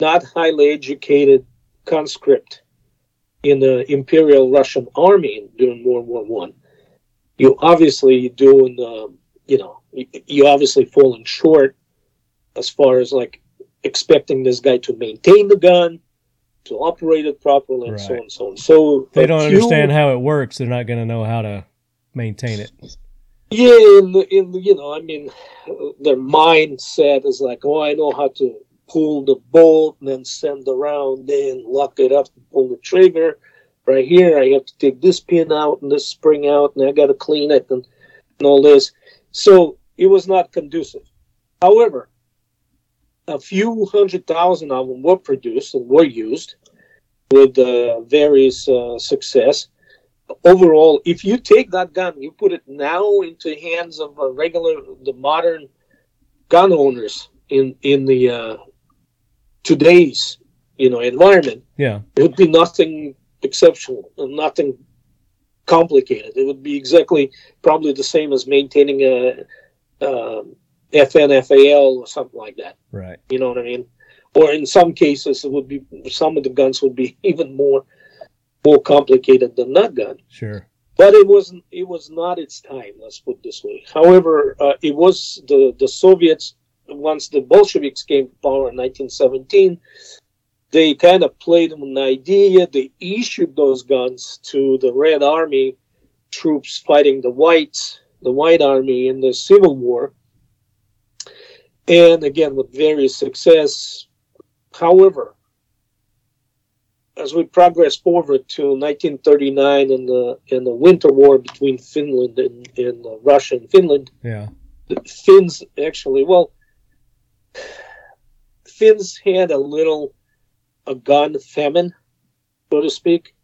not highly educated conscript in the Imperial Russian Army during World War One, you obviously doing um, you know you, obviously falling short as far as like expecting this guy to maintain the gun to operate it properly and so on and so on so They don't few- understand how it works. They're not going to know how to maintain it. yeah in the, in the, you know i mean their mindset is like oh i know how to pull the bolt and then send the round in lock it up and pull the trigger right here i have to take this pin out and this spring out and i got to clean it and, and all this. So it was not conducive. However a few hundred thousand of them were produced and were used with uh, various uh, success. Overall, if you take that gun, you put it now into the hands of a regular, the modern gun owners in in the uh, today's you know environment, Yeah. it would be nothing exceptional and nothing complicated. It would be exactly probably the same as maintaining a um, FNFAL or something like that. Right. You know what I mean? Or in some cases, it would be some of the guns would be even more more complicated than that gun. Sure. but it wasn't. It was not its time. Let's put it this way. However, uh, it was the the Soviets once the Bolsheviks came to power in 1917. They kind of played them an idea. They issued those guns to the Red Army troops fighting the whites, the White Army in the Civil War, and again with various success. However, as we progress forward to 1939 and the and the Winter War between Finland and, and uh, Russia and Finland, Yeah. the Finns actually well, Finns had a little a gun famine, so to speak.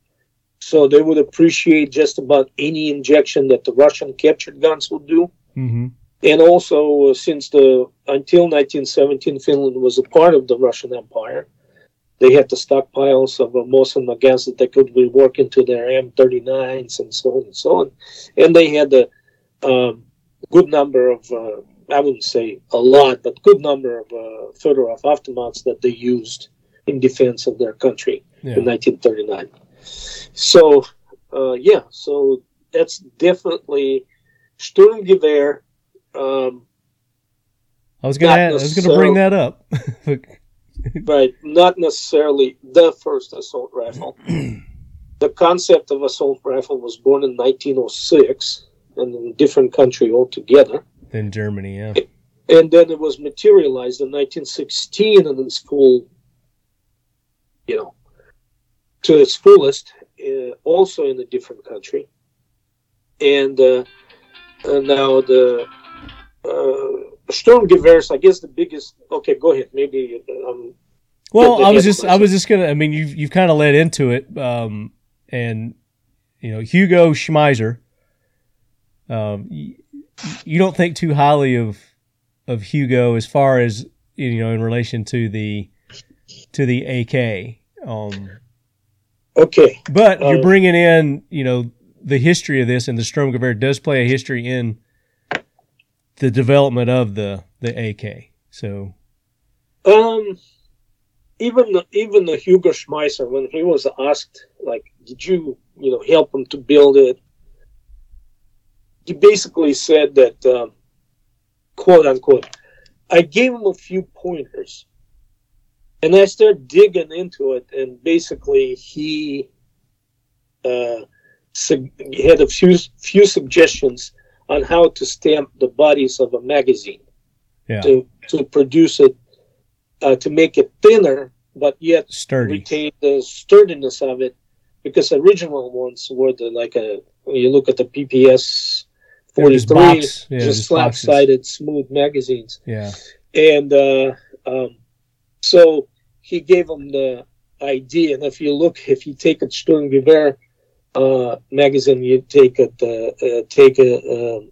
So they would appreciate just about any injection that the Russian captured guns would do. Mm-hmm. And also, uh, since the until 1917, Finland was a part of the Russian Empire, they had the stockpiles of uh, Mosin Nagants that they could rework into their M39s and so on and so on. And they had a um, good number of, uh, I wouldn't say a lot, but good number of uh, Fedorov automats that they used in defense of their country Yeah. in 1939. So, uh, yeah, so that's definitely Sturmgewehr. Um, I was gonna. Add, I was gonna bring that up. but not necessarily the first assault rifle. the concept of assault rifle was born in 1906 and in a different country altogether. in Germany, yeah. And then it was materialized in 1916 in its full, you know, to its fullest, uh, also in a different country. And, uh, and now the uh, Sturmgewehrs, I guess the biggest. Okay, go ahead. Maybe um, Well, I was just I was just gonna. I mean, you've you've kind of led into it, um, and you know Hugo Schmeisser. Um, you, you don't think too highly of of Hugo as far as you know in relation to the to the AK. Um, okay. but you're Uh, bringing in you know the history of this, and the Sturmgewehr does play a history in the development of the the AK. So Um, even the, even the Hugo Schmeisser, when he was asked, like, did you you know help him to build it? He basically said that, um, quote unquote, I gave him a few pointers, and I started digging into it, and basically he uh, had a few few suggestions on how to stamp the bodies of a magazine. Yeah, to to produce it uh, to make it thinner but yet sturdy. retain the sturdiness of it because original ones were the like a when you look at the PPS They were just 43 yeah, just flat sided smooth magazines. Yeah. and uh, um, so he gave him the idea and if you look if you take a Sturmgewehr uh, magazine you take a uh, uh, take a um,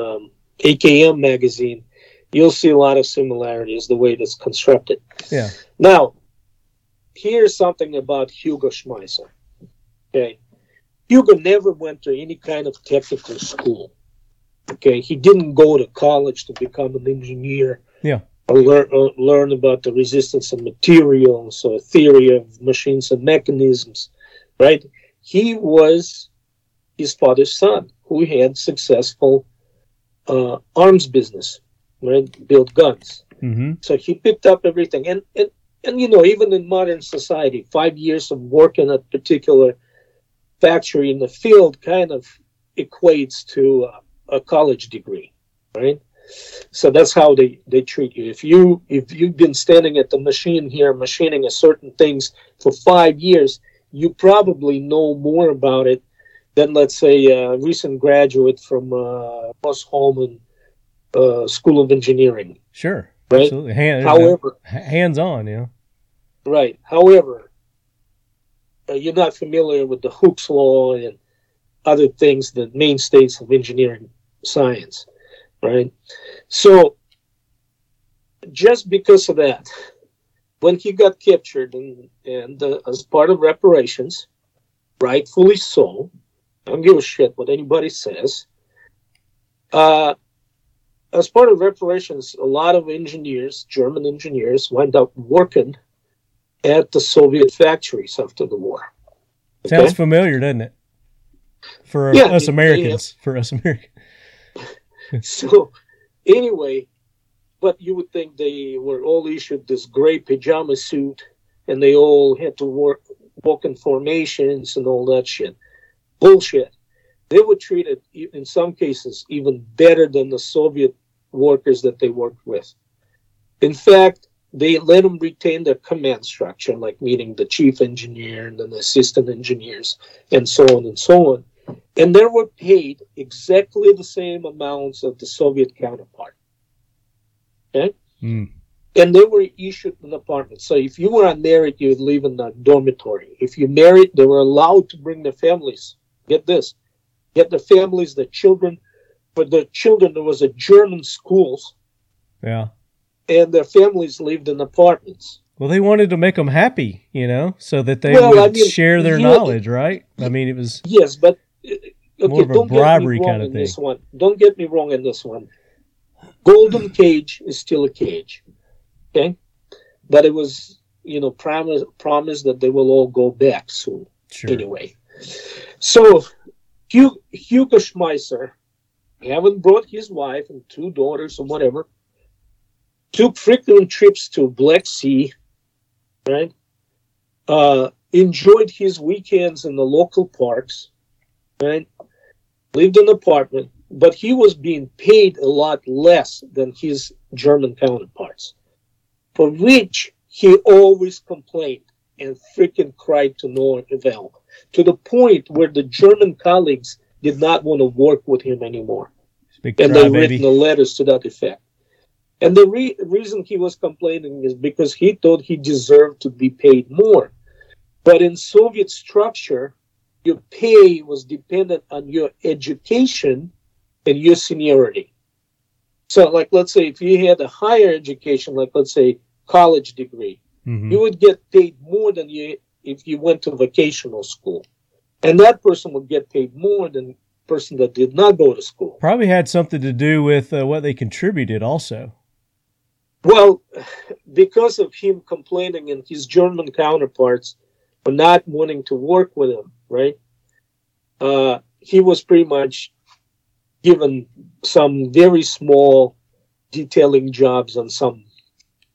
um, AKM magazine you'll see a lot of similarities the way it is constructed Yeah. now here's something about Hugo Schmeisser okay Hugo never went to any kind of technical school okay he didn't go to college to become an engineer Yeah. Learn, learn about the resistance of materials or theory of machines and mechanisms right? He was his father's son who had successful uh, arms business right? Built guns. Mm-hmm. so he picked up everything. And, and and you know even in modern society five years of work in a particular factory in the field kind of equates to a, a college degree right so that's how they they treat you if you if you've been standing at the machine here machining a certain things for five years you probably know more about it than let's say a recent graduate from uh, Rose-Hulman uh, School of Engineering Sure. Right. Absolutely. Hand, however hands on, yeah. Right. However, uh, you're not familiar with the Hooke's law and other things, the mainstays of engineering science, right? So, just because of that, when he got captured and, and uh, as part of reparations, rightfully so, I don't give a shit what anybody says. Uh, as part of reparations, a lot of engineers, German engineers, wind up working at the Soviet factories after the war. Sounds familiar, doesn't it? for Yeah, us Americans. For us Americans. So, anyway, but you would think they were all issued this gray pajama suit, and they all had to work walk in formations and all that shit. Bullshit. They were treated in some cases even better than the Soviet workers that they worked with. In fact, they let them retain their command structure, like meeting the chief engineer and then the assistant engineers, and so on and so on. And they were paid exactly the same amounts of the Soviet counterpart. Mm. And they were issued an apartment. So if you were unmarried, you would live in a dormitory. If you married, they were allowed to bring their families. Get this. Get the families, the children. For the children, there was a German schools, Yeah. and their families lived in apartments. Well, they wanted to make them happy, you know, so that they Well, would I mean, share their yeah, knowledge, right? I mean, it was Yes, but okay, More of a don't bribery get me wrong kind of in thing. this one. Don't get me wrong in this one. Golden cage is still a cage, okay? But it was, you know, promise promised that they will all go back soon. sure. Anyway, so Hugh, Hugo Schmeisser, having brought his wife and two daughters or whatever, took frequent trips to Black Sea, right? Uh, enjoyed his weekends in the local parks, right? Lived in an apartment, but he was being paid a lot less than his German counterparts, for which he always complained and freaking cried to no avail, to the point where the German colleagues did not want to work with him anymore Big and they crybaby. written the letters to that effect. And the re- reason he was complaining is because he thought he deserved to be paid more. But in Soviet structure, your pay was dependent on your education and your seniority. So, like, let's say if you had a higher education, like, let's say, college degree, Mhm. you would get paid more than you if you went to vocational school. And that person would get paid more than the person that did not go to school. Probably had something to do with uh, what they contributed, also. Well, because of him complaining and his German counterparts not wanting to work with him, right? Uh, he was pretty much given some very small detailing jobs on some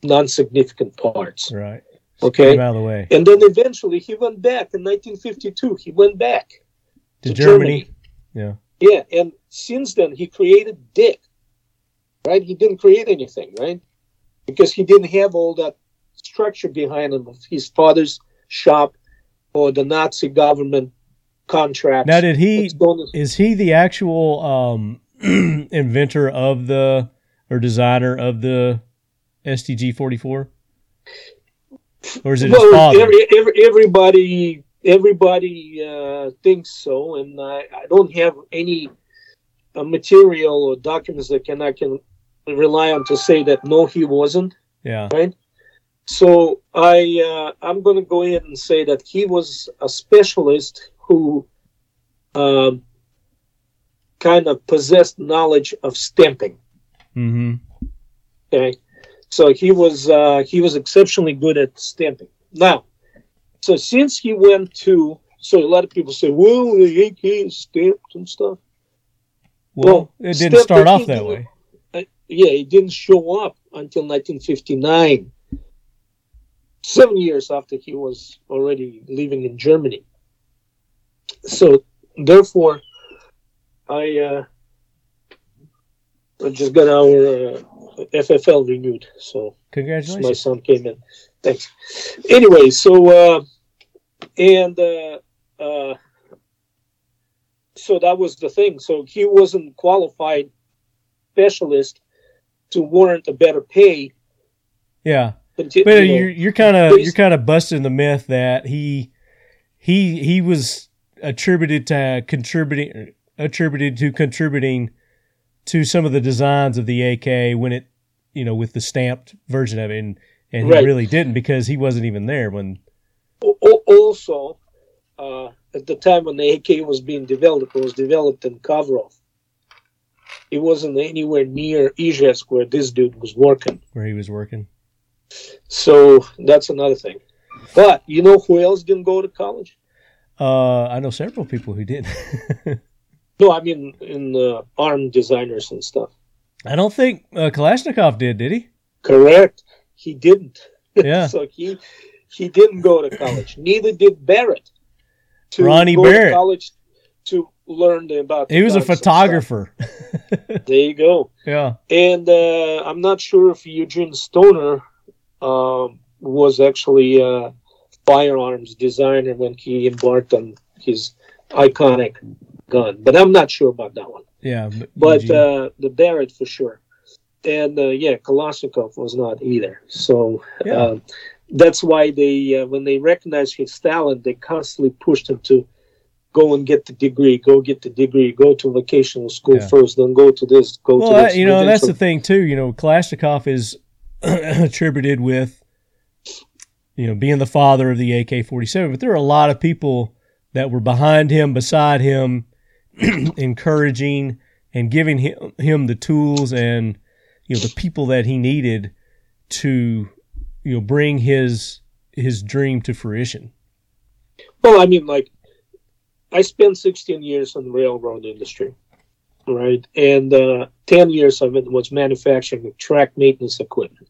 non-significant parts. Right. Okay, Get out of the way. and then eventually he went back in 1952. He went back To to Germany. Yeah. Yeah, and since then he created Dick, right? He didn't create anything, right? Because he didn't have all that structure behind him of his father's shop or the Nazi government contract. Now, did he is he the actual um, inventor of the or designer of the STG forty four, or is it his well, father? every, every, everybody everybody uh, thinks so, and I, I don't have any uh, material or documents that can I can rely on to say that no, he wasn't. yeah. So I uh, I'm going to go ahead and say that he was a specialist who um, kind of possessed knowledge of stamping. Mm-hmm. Okay, so he was uh, he was exceptionally good at stamping. Now, so since he went to so a lot of people say, well, the AK is stamped and stuff. Well, Well, it didn't start off that way. Uh, yeah, it didn't show up until 1959, seven years after he was already living in Germany. So, therefore, I, uh, I just got our uh, FFL renewed. So, congratulations. my son came in. Thanks. Anyway, so uh, and uh, uh, so that was the thing. So he wasn't qualified specialist to warrant a better pay. Yeah. But, you But know, you're you're kind of you're kind of busting the myth that he he he was attributed to contributing attributed to contributing to some of the designs of the AK when it you know with the stamped version of it and and he Right. really didn't because he wasn't even there when al- al- also uh, at the time when the AK was being developed, it was developed in Kovrov. It wasn't anywhere near Izhevsk where this dude was working. where he was working. So that's another thing. But you know who else didn't go to college? Uh, I know several people who did. No, I mean in uh, arm designers and stuff. I don't think uh, Kalashnikov did, did he? Correct. He didn't. Yeah. so he he didn't go to college. Neither did Barrett. To Ronnie go Barrett. to college to learn about. He was a photographer. There you go. yeah. And uh, I'm not sure if Eugene Stoner um, was actually a firearms designer when he embarked on his iconic gun, but I'm not sure about that one. Yeah. But Eugene. uh, the Barrett for sure, and uh, yeah, Kalashnikov was not either. So Yeah. uh, that's why they, uh, when they recognized his talent, they constantly pushed him to go and get the degree, go get the degree, go to vocational school Yeah. first, then go to this, go well, to this. you know, that's the thing too. You know, Kalashnikov is attributed with, you know, being the father of the AK-47. But there are a lot of people that were behind him, beside him, encouraging and giving him, him the tools and you know the people that he needed to you know bring his his dream to fruition. Well, I mean, like, I spent 16 years in the railroad industry, right? And uh, 10 years of it was manufacturing track maintenance equipment.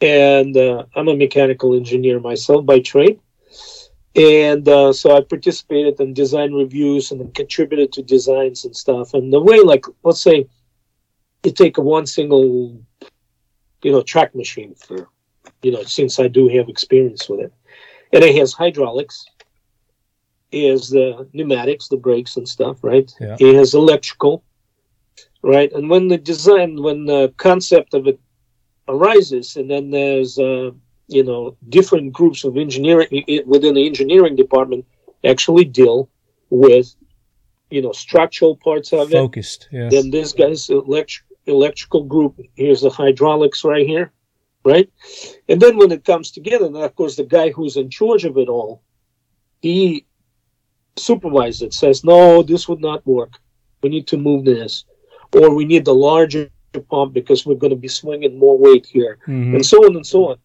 And uh, I'm a mechanical engineer myself by trade. And uh, so I participated in design reviews and contributed to designs and stuff. And the way, like, let's say you take a one single, you know, track machine for, you know, since I do have experience with it. And it has hydraulics, is the pneumatics, the brakes and stuff, right? Yeah. It has electrical, right? And when the design, when the concept of it arises, and then there's, uh, you know, different groups of engineering within the engineering department actually deal with, you know, structural parts of it. Focused, yes. Then this guy's elect- electrical group. Here's the hydraulics right here, right? And then when it comes together, then of course the guy who's in charge of it all, he supervises it. Says, no, this would not work. We need to move this, or we need the larger pump because we're going to be swinging more weight here Mhm. and so on and so on.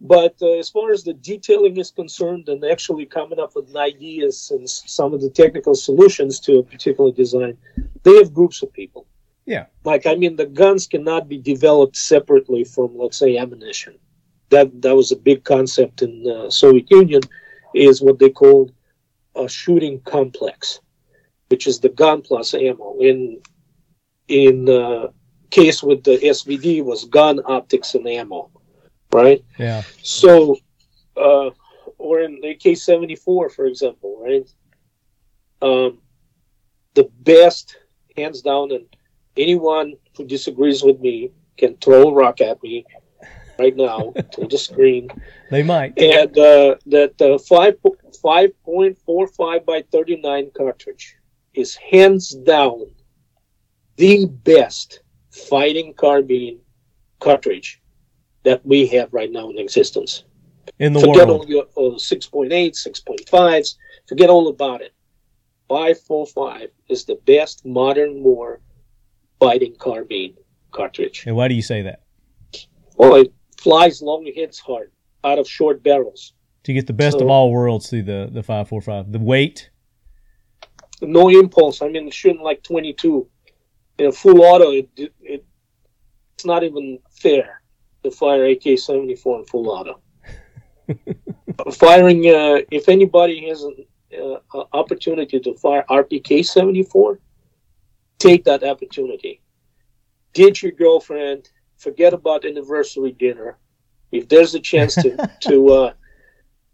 But uh, as far as the detailing is concerned and actually coming up with ideas and s- some of the technical solutions to a particular design, they have groups of people. Yeah. Like, I mean, the guns cannot be developed separately from, let's say, ammunition. That that was a big concept in the Soviet Union, is what they called a shooting complex, which is the gun plus ammo. In in uh, case with the SVD was gun, optics, and ammo, right? Yeah. So, uh, or in the AK 74, for example, right? Um, the best, hands down, and anyone who disagrees with me can throw a rock at me right now to the screen. They might. And uh, that uh, 5, 5.45 by 39 cartridge is hands down the best fighting carbine cartridge that we have right now in existence. In the Forget world. all your uh, 6.8, 6.5s. Forget all about it. 545 is the best modern war fighting carbine cartridge. And why do you say that? Well, it flies long, hits hard out of short barrels. To get the best of all worlds through the the five four five. The weight. No impulse. I mean, shooting like 22 in full auto, it, it, it it's not even fair to fire AK-74 in full auto. Firing, uh, if anybody has an uh, opportunity to fire RPK-74, take that opportunity. Ditch your girlfriend. Forget about anniversary dinner. If there's a chance to to uh,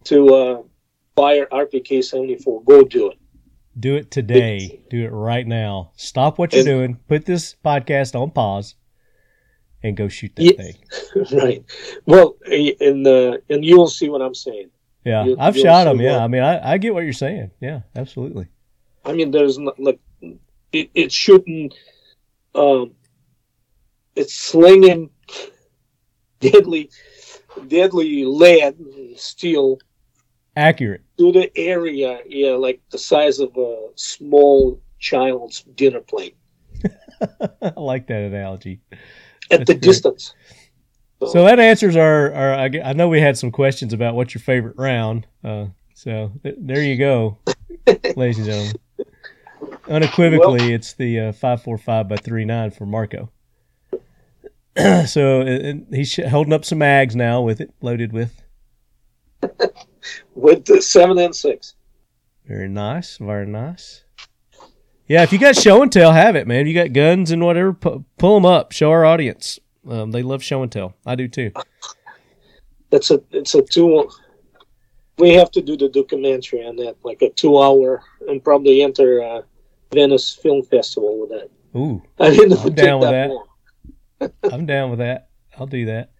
to uh, fire RPK-74, go do it. Do it today. Do it right now. Stop what you're And- doing. Put this podcast on pause and go shoot that Yeah. thing. right. Well, and uh, and you'll see what I'm saying. Yeah. You- I've shot them. Yeah. what- I mean, I, I get what you're saying. Yeah, absolutely. I mean, there's not, like it, it's shooting, um, it's slinging deadly, deadly lead steel Accurate. to the area, yeah, like the size of a small child's dinner plate I like that analogy. at That's the great. distance. So that answers our, our I, know we had some questions about what's your favorite round. Uh, so th- there you go, ladies and gentlemen. unequivocally, it's the uh, five four five by three nine for Marco. so he's holding up some mags now with it loaded with. with the seven and six. Very nice, very nice. Yeah, if you got show and tell, have it, man. If you got guns and whatever, pu- pull them up. Show our audience. Um, they love show and tell. I do too. That's a it's a two. We have to do the documentary on that, like a two hour, and probably enter uh, Venice Film Festival with that. Ooh, I didn't I'm down with that that. I'm down with that. I'll do that.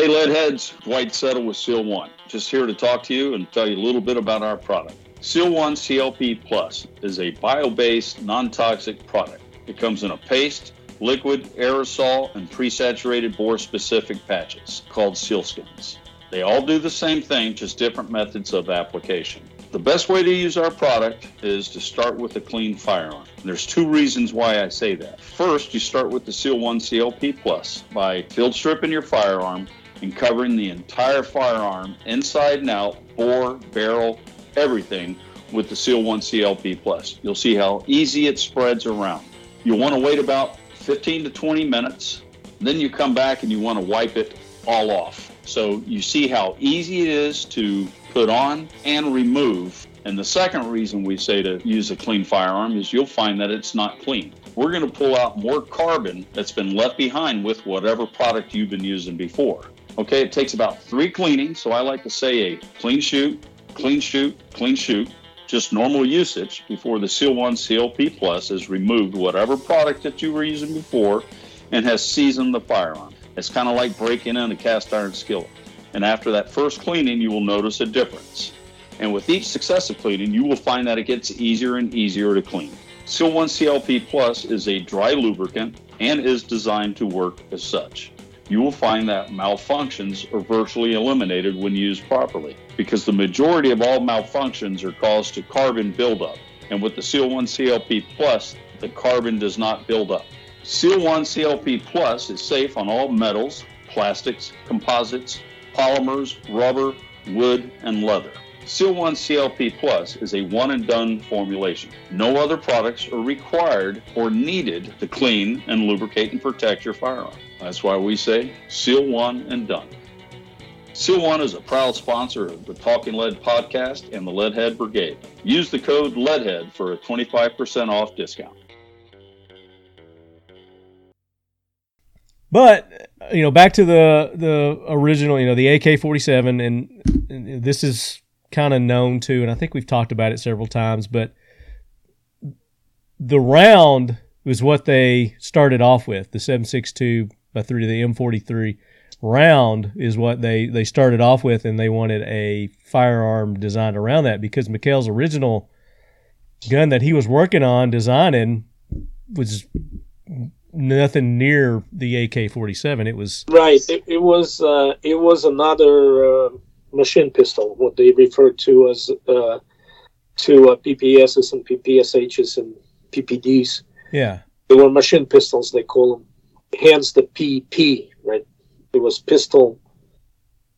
Hey, Leadheads, Dwight Settle with Seal One. Just here to talk to you and tell you a little bit about our product. Seal One CLP Plus is a bio based, non toxic product. It comes in a paste, liquid, aerosol, and pre-saturated bore specific patches called sealskins. They all do the same thing, just different methods of application. The best way to use our product is to start with a clean firearm. There's two reasons why I say that. First, you start with the Seal 1 CLP Plus by field stripping your firearm and covering the entire firearm inside and out, bore, barrel, everything with the Seal 1 CLP Plus. You'll see how easy it spreads around. You'll want to wait about 15 to 20 minutes. Then you come back and you want to wipe it all off. So you see how easy it is to put on and remove. And the second reason we say to use a clean firearm is you'll find that it's not clean. We're going to pull out more carbon that's been left behind with whatever product you've been using before. Okay, it takes about three cleanings. So I like to say a clean shoot, clean shoot, clean shoot, just normal usage before the Seal 1 CLP Plus has removed whatever product that you were using before and has seasoned the firearm. It's kind of like breaking in a cast iron skillet. And after that first cleaning, you will notice a difference. And with each successive cleaning, you will find that it gets easier and easier to clean. Seal 1 CLP Plus is a dry lubricant and is designed to work as such. You will find that malfunctions are virtually eliminated when used properly because the majority of all malfunctions are caused to carbon buildup. And with the Seal 1 CLP Plus, the carbon does not build up. Seal 1 CLP Plus is safe on all metals, plastics, composites, polymers, rubber, wood, and leather. Seal 1 CLP Plus is a one and done formulation. No other products are required or needed to clean and lubricate and protect your firearm. That's why we say Seal 1 and done. Seal One is a proud sponsor of the Talking Lead podcast and the Leadhead Brigade. Use the code Leadhead for a 25% off discount. But you know, back to the the original, you know, the AK forty seven, and, and this is kind of known too, and I think we've talked about it several times. But the round was what they started off with, the seven six two by three to the M forty three round is what they they started off with, and they wanted a firearm designed around that because Mikhail's original gun that he was working on designing was nothing near the AK-47. It was Right. It, it was uh, it was another uh, machine pistol, what they referred to as uh, to uh, PPSs and PPSHs and PPDs. yeah, They were machine pistols. They call them. Hence the PP. Right. It was pistol,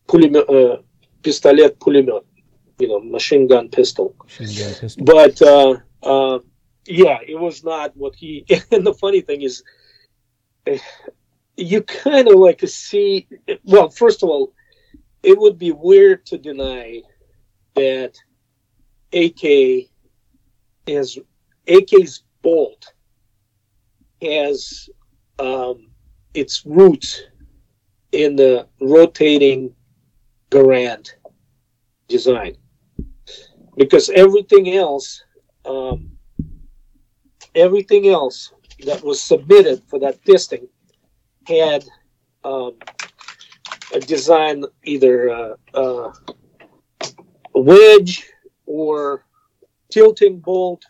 pulimet, uh, pistolet pulimet. You know, machine gun pistol. machine gun pistol. But uh, uh, yeah, it was not what he. And the funny thing is, you kind of like to see. Well, first of all, it would be weird to deny that AK is AK's bolt has um, its roots in the rotating Garand design. Because everything else um, everything else that was submitted for that testing had um, a design either uh, uh, a wedge or tilting bolt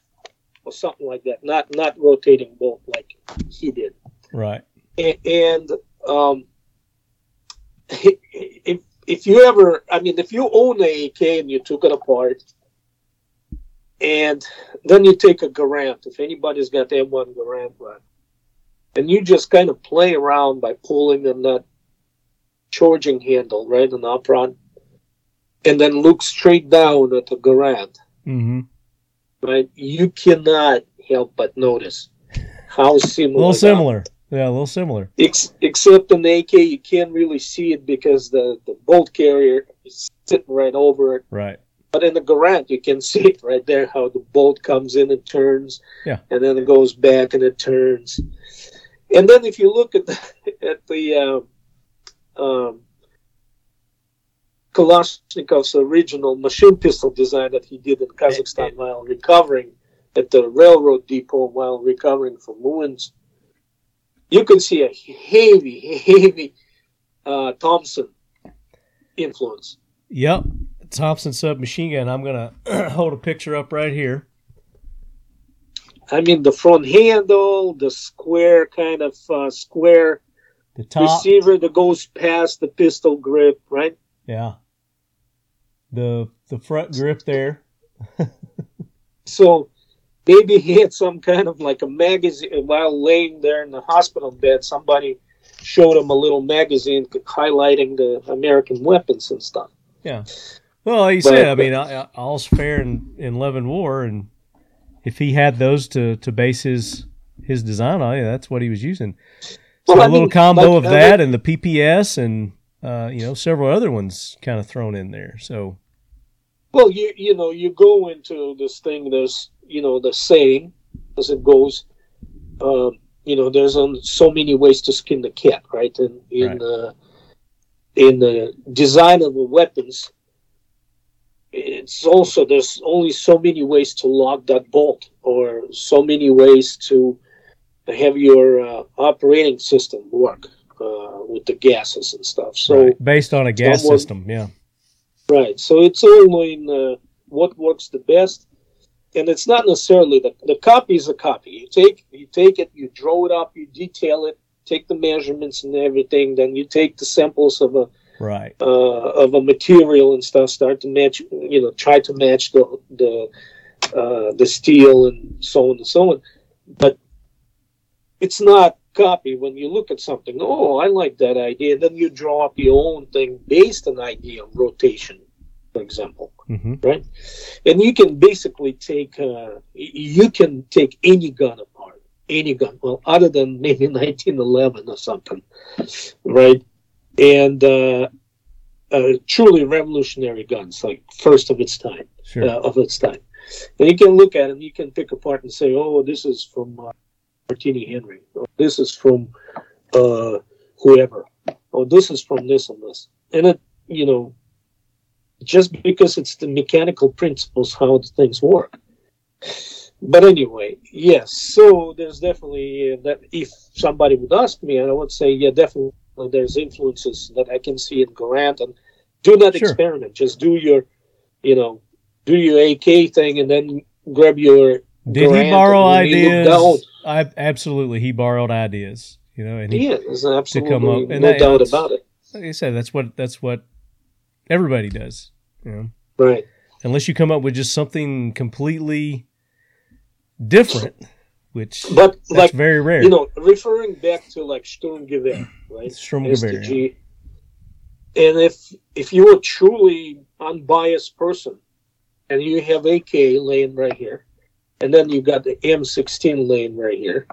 or something like that. Not not rotating bolt like he did Right. And um, if if you ever, I mean, if you own a AK and you took it apart, and then you take a Garand, if anybody's got the M1 Garand run, and you just kind of play around by pulling on that charging handle right on up front, and then look straight down at the Garand, Mm-hmm. right? You cannot help but notice how A little similar. Yeah, a little similar. Ex- except in the AK, you can't really see it because the, the bolt carrier is sitting right over it. Right. But in the Garand, you can see it right there how the bolt comes in and turns, Yeah. and then it goes back and it turns. And then if you look at the at the uh, um, Kalashnikov's original machine pistol design that he did in Kazakhstan while recovering at the railroad depot while recovering from wounds, you can see a heavy, heavy uh, Thompson influence. Yep. Thompson submachine gun. I'm gonna hold a picture up right here. I mean, the front handle, the square kind of uh, square The top. receiver that goes past the pistol grip, right? Yeah. The the front grip there. So maybe he had some kind of like a magazine while laying there in the hospital bed. Somebody showed him a little magazine highlighting the American weapons and stuff. Yeah. Well, like you said, I mean, I- I- all's fair in, in love and war, and if he had those to, to base his his design on, yeah, that's what he was using. So Well, a I little mean, combo like, of uh, that and the PPS and uh, you know several other ones kind of thrown in there. So Well, you you know you go into this thing. There's you know the saying as it goes. Um, you know, there's um, so many ways to skin the cat, right? And in Right. the in the design of the weapons, it's also there's only so many ways to lock that bolt, or so many ways to have your uh, operating system work uh, with the gases and stuff. So. right, based on a gas someone- system, yeah, Right. So it's all in uh, what works the best, and it's not necessarily the the copy is a copy. You take you take it, you draw it up, you detail it, take the measurements and everything. Then you take the samples of a right, uh, of a material and stuff. Start to match. You know, try to match the the uh, the steel and so on and so on. But it's not copy when you look at something. Oh, I like that idea. Then you draw up your own thing based on idea of rotation, for example hmm right? And you can basically take uh, you can take any gun apart, any gun. Well, other than maybe 1911 or something, right? And uh, uh, truly revolutionary guns, like first of its time, sure, uh, of its time. And you can look at them, you can pick apart and say, "Oh, this is from uh, Martini Henry. Or this is from uh, whoever. Oh, this is from this and this." And it, you know, just because it's the mechanical principles how the things work. But anyway, yes. So there's definitely uh, that. If somebody would ask me, and I would say, yeah, definitely there's influences that I can see in Garand, and do not Sure. experiment. Just do your, you know, do your AK thing, and then grab your. Did Garand he borrow and when you look ideas? I absolutely he borrowed ideas. You know, and he, Yeah, absolutely come up- and no that- doubt about it. like I said, that's what that's what everybody does. You know, Right. unless you come up with just something completely different, which But that's like very rare. you know, referring back to like Sturmgewehr, right? Sturmgewehr, STG. And if if you're a truly unbiased person, and you have AK laying right here, and then you got the M16 laying right here,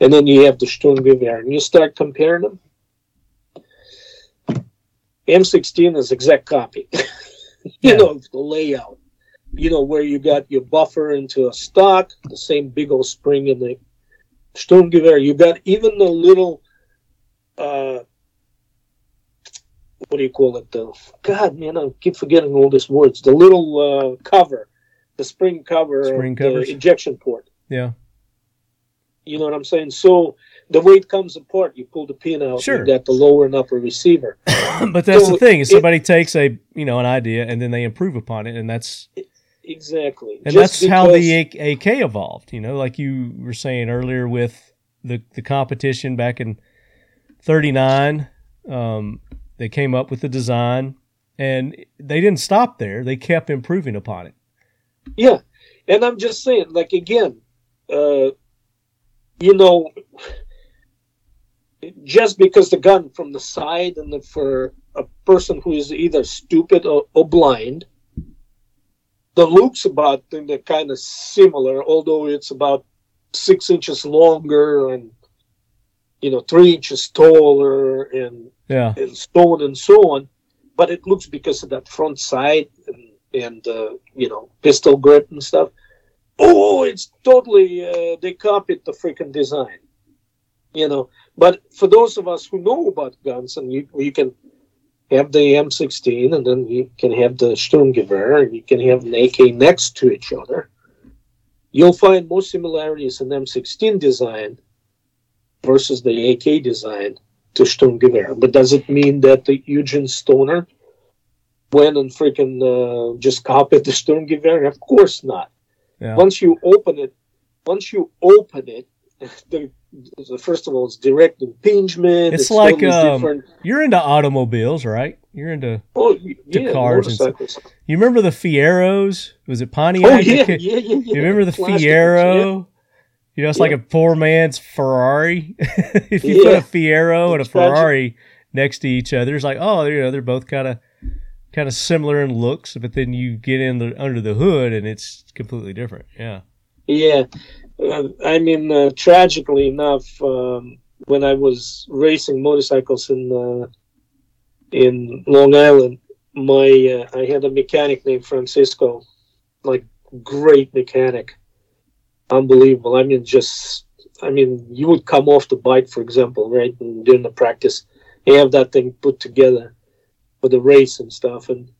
and then you have the Sturmgewehr, and you start comparing them, M16 is exact copy. you know the layout. You know where you got your buffer into a stock, the same big old spring in the Sturmgewehr. You got even the little, uh, what do you call it? The God, man, I keep forgetting all these words. The little uh, cover, the spring cover, Spring the injection port. yeah, You know what I'm saying? So the weight comes apart, you pull the pin out. Sure. You got the lower and upper receiver. but that's So the thing is it- somebody takes a you know an idea and then they improve upon it, and that's Exactly. and Just that's how the because- AK evolved. You know, like you were saying earlier with the the competition back in '39, um, they came up with the design, and they didn't stop there. They kept improving upon it. Yeah, and I'm just saying, like again, uh, you know, just because the gun from the side and the, for a person who is either stupid or, or blind, the looks about them they're kind of similar, although it's about six inches longer and you know three inches taller and, Yeah. and so on and so on. But it looks because of that front sight and and uh, you know pistol grip and stuff. Oh, it's totally uh, they copied the freaking design, you know. But for those of us who know about guns, and you you can have the M16, and then you can have the Sturmgewehr, and you can have an AK next to each other. You'll find more similarities in M16 design versus the AK design to Sturmgewehr. But does it mean that the Eugene Stoner went and freaking uh, just copied the Sturmgewehr? Of course not. Yeah. Once you open it, once you open it, the, the first of all, it's direct impingement. It's totally like, um. You're into automobiles, right? You're into. Oh, yeah, cars and stuff. You remember the Fieros? Was it Pontiac? Oh yeah, yeah, yeah, yeah. You remember the Plastic, Fiero? You know, it's like a poor man's Ferrari. if you put a Fiero and a. Ferrari next to each other, it's like, oh, you know, they're both kind of kind of similar in looks, but then you get in the under the hood and it's completely different. Yeah. Yeah, uh, I mean, uh, tragically enough, um, when I was racing motorcycles in uh, in Long Island, my uh, I had a mechanic named Francisco, like great mechanic, unbelievable. I mean, just I mean, you would come off the bike, for example, right, and during the practice, you have that thing put together for the race and stuff, and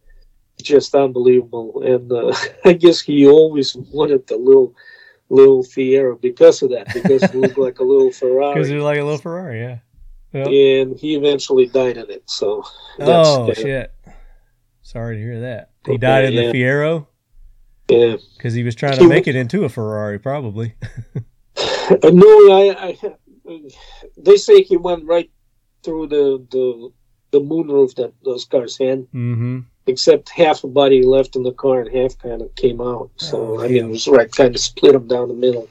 just unbelievable. And uh, I guess he always wanted the little little Fiero because of that, because it looked like a little Ferrari. Because it they're like a little Ferrari, yeah. Yeah. And he eventually died in it. So that's oh shit! Sorry to hear that. He died in Yeah. the Fiero yeah. because he was trying to make it into a Ferrari, probably. Uh, no, I, I they say he went right through the the the moonroof that those cars had, mm-hmm. Except half the body left in the car and half kind of came out. So Oh, I mean, it was right kind of split them down the middle.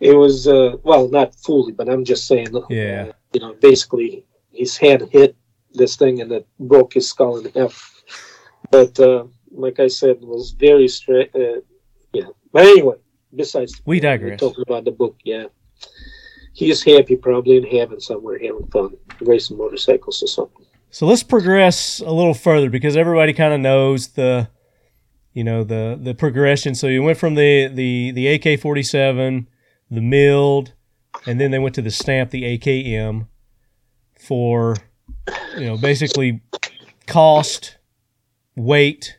It was uh, well, not fully, but I'm just saying. uh, Yeah. you know, basically his head hit this thing and it broke his skull in half. But uh, like I said, it was very straight. Uh, yeah. But anyway, besides, We digress. talking about the book. Yeah, he is happy, probably in heaven somewhere, having fun, racing motorcycles or something. So let's progress a little further because everybody kind of knows the, you know, the the progression. So you went from the the the AK forty seven, the milled, and then they went to the stamp, the AKM, for, you know, basically cost, weight,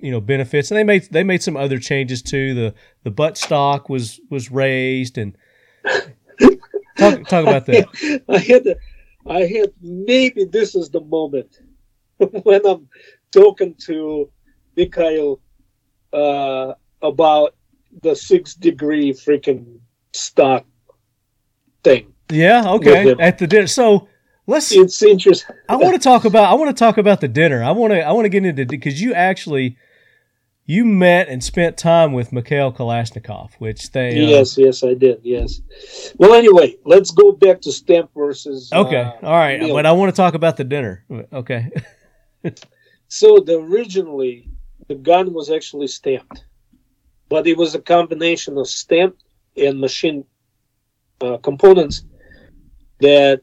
you know, benefits, and they made they made some other changes too. The the butt stock was was raised, and talk talk about that. I had, the, I had maybe this is the moment when I'm talking to Mikhail uh, about the six degree freaking stock thing. Yeah, okay. At the dinner. So let's It's interesting. I want to talk about I want to talk about the dinner. I want to I want to get into because you actually you met and spent time with Mikhail Kalashnikov, which they uh, Yes, yes, I did. Yes. Well, anyway, let's go back to stamp versus. Okay, uh, all right, meal. but I want to talk about the dinner. Okay, So the originally the gun was actually stamped, but it was a combination of stamped and machine uh, components that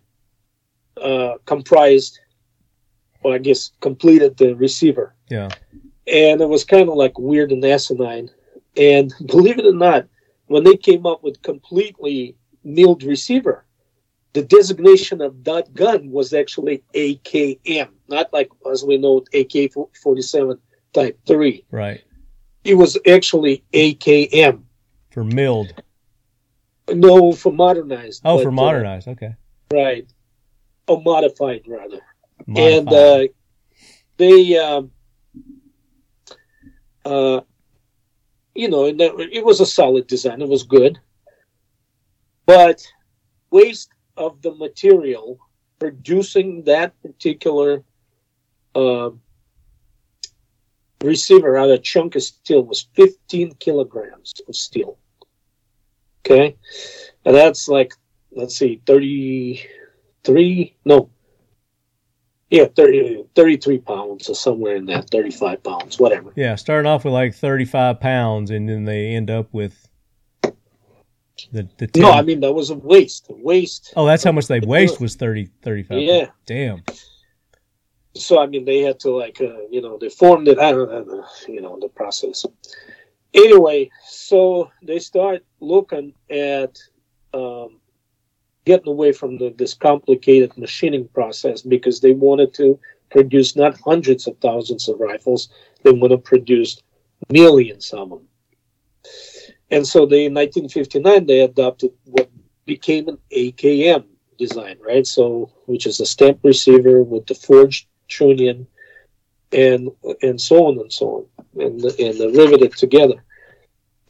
uh, comprised, or I guess completed the receiver. yeah, And it was kind of like weird and asinine. And believe it or not, when they came up with completely milled receiver, the designation of that gun was actually AKM, not like as we know AK 47 Type 3. right It was actually AKM. for milled. No, for modernized. Oh, but, for uh, modernized. Okay, right. Or modified, rather. Modified. And uh, they, um, uh, you know, it was a solid design. It was good. But waste of the material producing that particular um receiver out of chunk of steel was 15 kilograms of steel. Okay. And that's like, let's see, 33, no, yeah, 30, 33 pounds or somewhere in that, 35 pounds, whatever. yeah, starting off with like thirty five pounds, and then they end up with The the 10. No, I mean that was a waste. Waste. oh, that's how much they the- waste was 30, 35. Yeah. Damn. so I mean they had to like uh, you know they formed it I don't know you know the process anyway so they start looking at um, getting away from the, this complicated machining process because they wanted to produce not hundreds of thousands of rifles they want to produce millions of them. And so they in 1959 they adopted what became an AKM design right? So which is a stamp receiver with the forged trunnion and and so on and so on and and they're riveted together.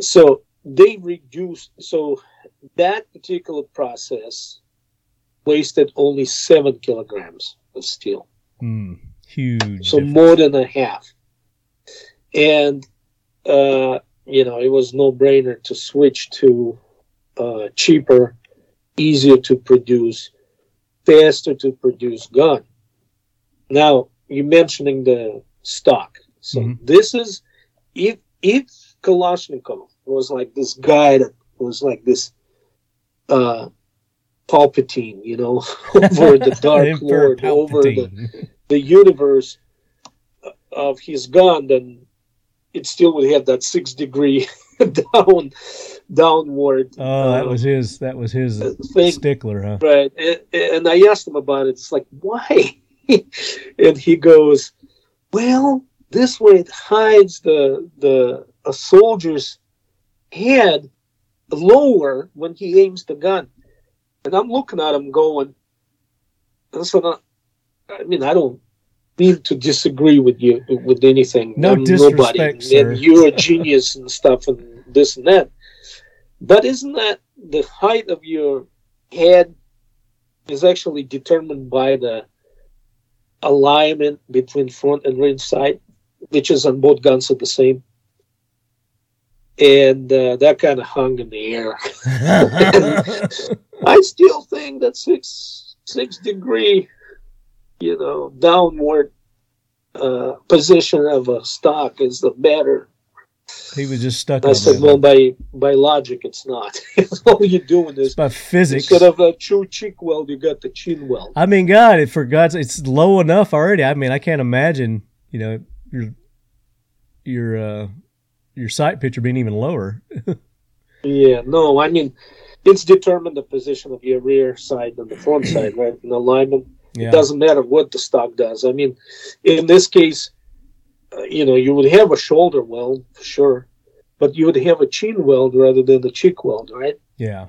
So they reduced so that particular process wasted only seven kilograms of steel Hmm. huge. so difference. more than a half and uh you know it was no brainer to switch to uh cheaper easier to produce faster to produce gun now you're mentioning the stock so Mhm. this is if if kalashnikov was like this guy that was like this uh palpatine you know over the dark lord over the the universe of his gun, then it still would have that six degree down downward. Oh, that uh, was his. That was his thing. stickler, huh? Right. And, and I asked him about it. It's like, why? and he goes, well, this way it hides the the a soldier's head lower when he aims the gun. And I'm looking at him going, and so I mean, I don't mean to disagree with you with anything. No I'm disrespect, nobody, sir. and you're a genius and stuff and this and that. But isn't that the height of your head is actually determined by the alignment between front and rear sight, which is on both guns at the same. And uh, that kind of hung in the air. I still think that six six degree, you know, downward uh, position of a stock is the better. he was just stuck I said, well, by by logic, it's not. All you're doing it's is by physics. instead of a true cheek weld, you got the chin weld. I mean, God, it for God's, it's low enough already. I mean, I can't imagine, you know, your your uh, your sight picture being even lower. Yeah, no, I mean, it's determined the position of your rear side and the front side, right? In alignment. Yeah, It doesn't matter what the stock does. I mean, in this case, uh, you know, you would have a shoulder weld for sure, but you would have a chin weld rather than the cheek weld, right? yeah,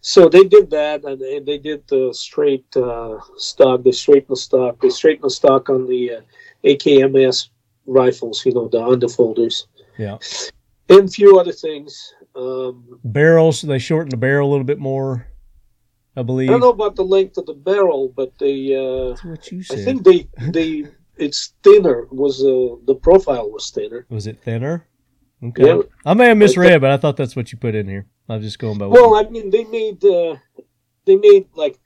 So they did that, and they, they did the straight uh, stock. the straightened stock. the straightened stock on the uh, AKMS rifles, you know, the underfolders, yeah. and a few other things. Um, Barrels. They shorten the barrel a little bit more. I believe. I don't know about the length of the barrel, but they, uh, That's what you said. I think they, they, it's thinner. Was uh, the profile was thinner? Was it thinner? Okay. Yeah. I may have misread, but I thought that's what you put in here. I'm just going by. Well, I mean, they made, uh, they made like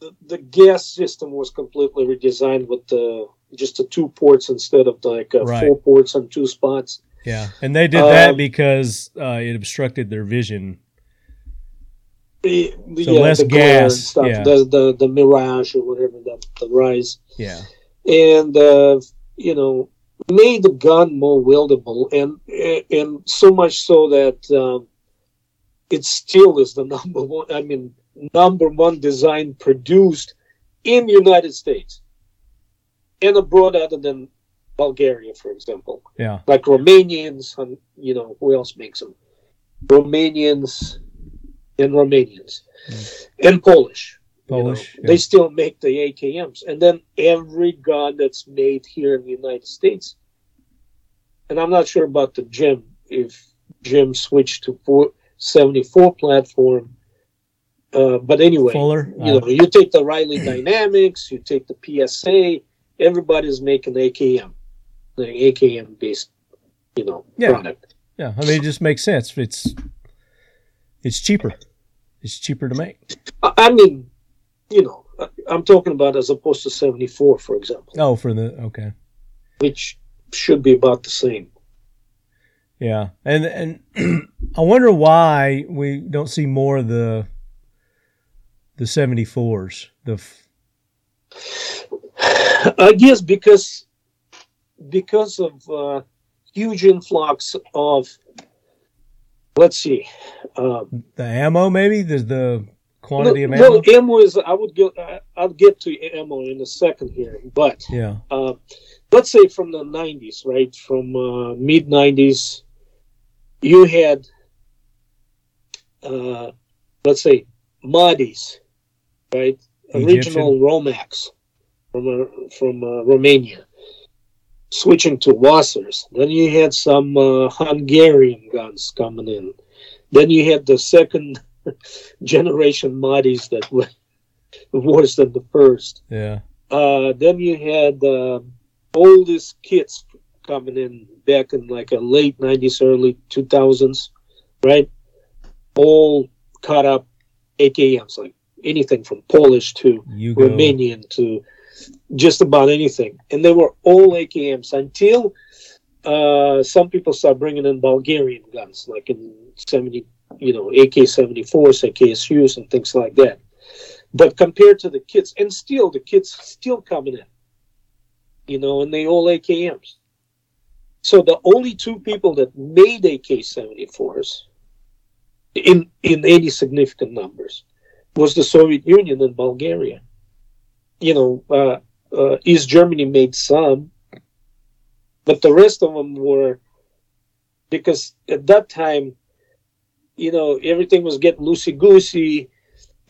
the, the gas system was completely redesigned with the just the two ports instead of like uh, Right. four ports on two spots. yeah, and they did that Um, because uh, it obstructed their vision. The, the, So less glare and gas, stuff, yeah. the, the the mirage or whatever the, the rise, Yeah, and uh, you know made the gun more wieldable, and and so much so that um, it still is the number one. I mean, number one design produced in the United States and abroad, other than Bulgaria, for example. yeah, Like Romanians, and you know who else makes them? Romanians and Romanians and Polish. you know. Polish. They yeah. still make the AKMs, and then every gun that's made here in the United States. And I'm not sure about the Jim if Jim switched to 74 platform. Uh, but anyway, Fuller. you know, you take the Rifle Dynamics, you take the PSA, everybody's making AKM, the AKM based, you know, Yeah. product. Yeah, I mean, it just makes sense. It's it's cheaper. It's cheaper to make. I, mean, you know, I'm talking about as opposed to 74, for example, Oh, for the okay. which should be about the same. Yeah, and and I wonder why we don't see more of the the seventy fours. The f- I guess because because of uh, huge influx of let's see, uh, the ammo maybe there's the quantity of ammo. well, ammo is I would get I'll get to ammo in a second here, but yeah, uh, let's say from the 90s, right? From uh, mid 90s, you had, uh, let's say, Maadis, right? Original Romax from uh, from uh, Romania, switching to WASRs. Then you had some uh, Hungarian guns coming in. Then you had the second generation Maadis that were worse than the first. yeah, Uh, then you had uh, oldest kits coming in back in like a late 90s, early 2000s, right? All cut up AKMs, like anything from Polish to Yugo. Romanian to just about anything. And they were all AKMs until uh, some people start bringing in Bulgarian guns, like in 70, you know, AK 74s, AKSUs, and things like that. But compared to the kids, and still the kids still coming in, you know, and they all AKMs. So the only two people that made AK 74s in, in any significant numbers was the Soviet Union and Bulgaria. You know, uh, uh, East Germany made some, but the rest of them were because at that time, you know, everything was getting loosey goosey,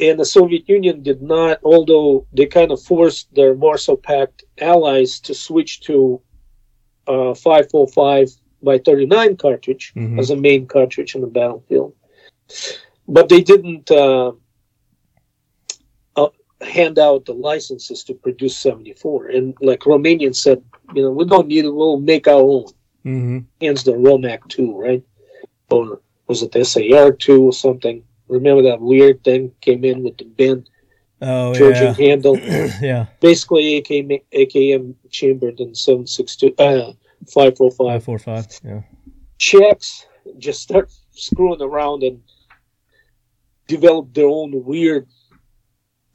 and the Soviet Union did not, although they kind of forced their Warsaw Pact allies to switch to uh, 545 by 39 cartridge Mhm. as a main cartridge on the battlefield. But they didn't uh, hand out the licenses to produce 74. And like Romanians said, you know, we don't need it, we'll make our own. hmm Hence the Romac 2, right? Or was it the SAR 2 or something? Remember that weird thing came in with the bent Oh Georgian yeah, handle? yeah. Basically, AKM, AKM chambered in 762, uh, 545 Five four five. Yeah. Czechs just start screwing around and develop their own weird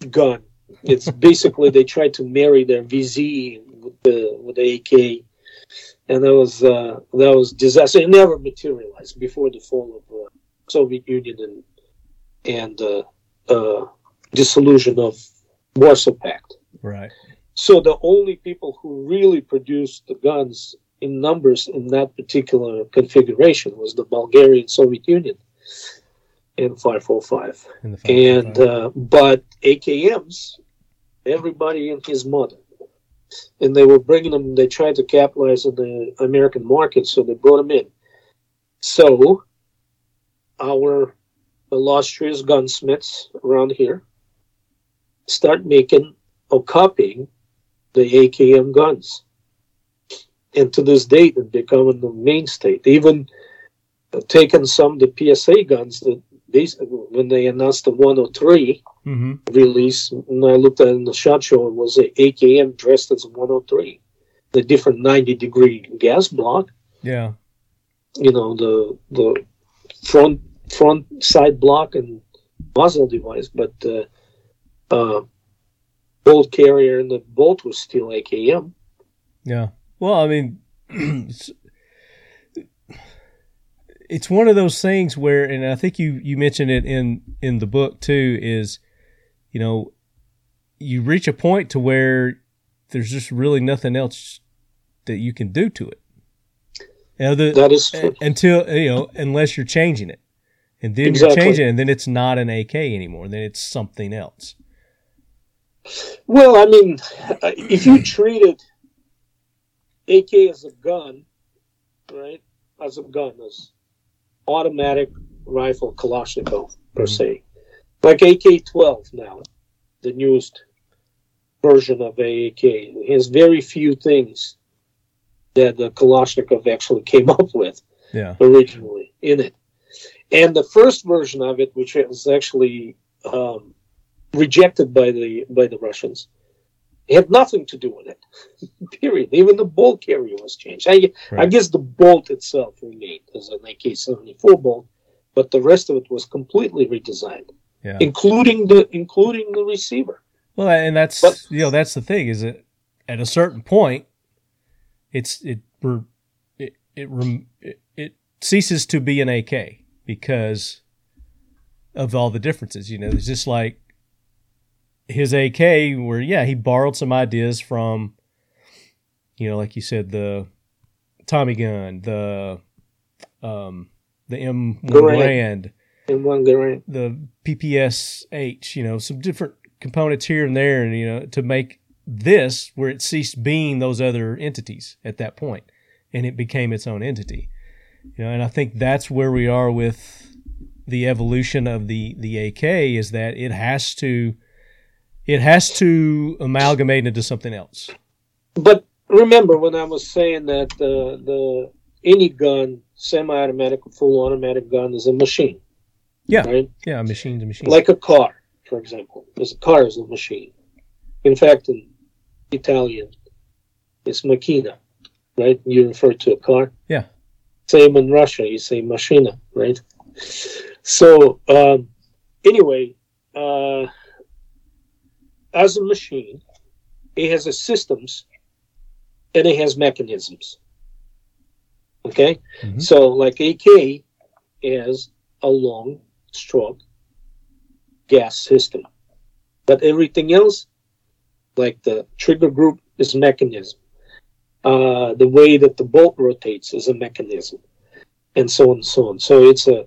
gun. It's basically they tried to marry their VZ with the with the AK, and that was uh, that was disaster. It never materialized before the fall of uh, Soviet Union and and uh, uh, dissolution of Warsaw Pact. Right. So the only people who really produced the guns in numbers in that particular configuration was the Bulgarian Soviet Union in 545. In the And uh, but AKMs, everybody and his mother, and they were bringing them. They tried to capitalize on the American market, so they brought them in. So our illustrious gunsmiths around here start making or copying the AKM guns. And to this date, it's becoming the mainstay. They even uh, taken some of the PSA guns that when they announced the 103 hmm release, and I looked at it in the shot show, it was a AKM dressed as a 103. The different 90 degree gas block, Yeah. you know, the the front front side block and muzzle device, but uh, uh, bolt carrier and the bolt was still AKM. Yeah. Well, I mean, it's, one of those things where, and I think you you mentioned it in in the book too. Is you know, you reach a point to where there's just really nothing else that you can do to it. You know, the, That is true. until you know, unless you're changing it, and then Exactly. you're changing it, and then it's not an AK anymore. Then it's something else. Well, I mean, uh, if you treated AK as a gun, right, as a gun, as automatic rifle Kalashnikov per Mhm. se, like AK-12 now, the newest version of AAK, it has very few things that the Kalashnikov actually came up with Yeah. originally in it. And the first version of it, which was actually um, rejected by the by the Russians, It had nothing to do with it. Period. Even the bolt carrier was changed. I, I guess the bolt itself remained as an AK-74 bolt, but the rest of it was completely redesigned, Yeah. including the including the receiver. Well, and that's But- you know that's the thing is that at a certain point, it's it it it, it it ceases to be an AK because of all the differences. You know, it's just like his AK, where yeah, he borrowed some ideas from, you know, like you said, the Tommy gun, the um, the M1 Garand. Grand, In one Garand. the PPSH, you know, some different components here and there, and you know, to make this where it ceased being those other entities at that point, and it became its own entity. You know, and I think that's where we are with the evolution of the the AK is that it has to it has to amalgamate into something else. But remember when I was saying that the the any gun, semi-automatic or full automatic gun, is a machine. Yeah. Right. Yeah, machine to machine. Like a car, for example. Because a car is a machine. In fact, in Italian, it's macchina, right? You refer to a car. Yeah. Same in Russia, you say machina, right? So um, anyway, uh, as a machine, it has a systems and it has mechanisms. Okay, Mhm. so like AK has a long stroke gas system, but everything else, like the trigger group, is mechanism. Uh, the way that the bolt rotates is a mechanism, and so on and so on. So it's a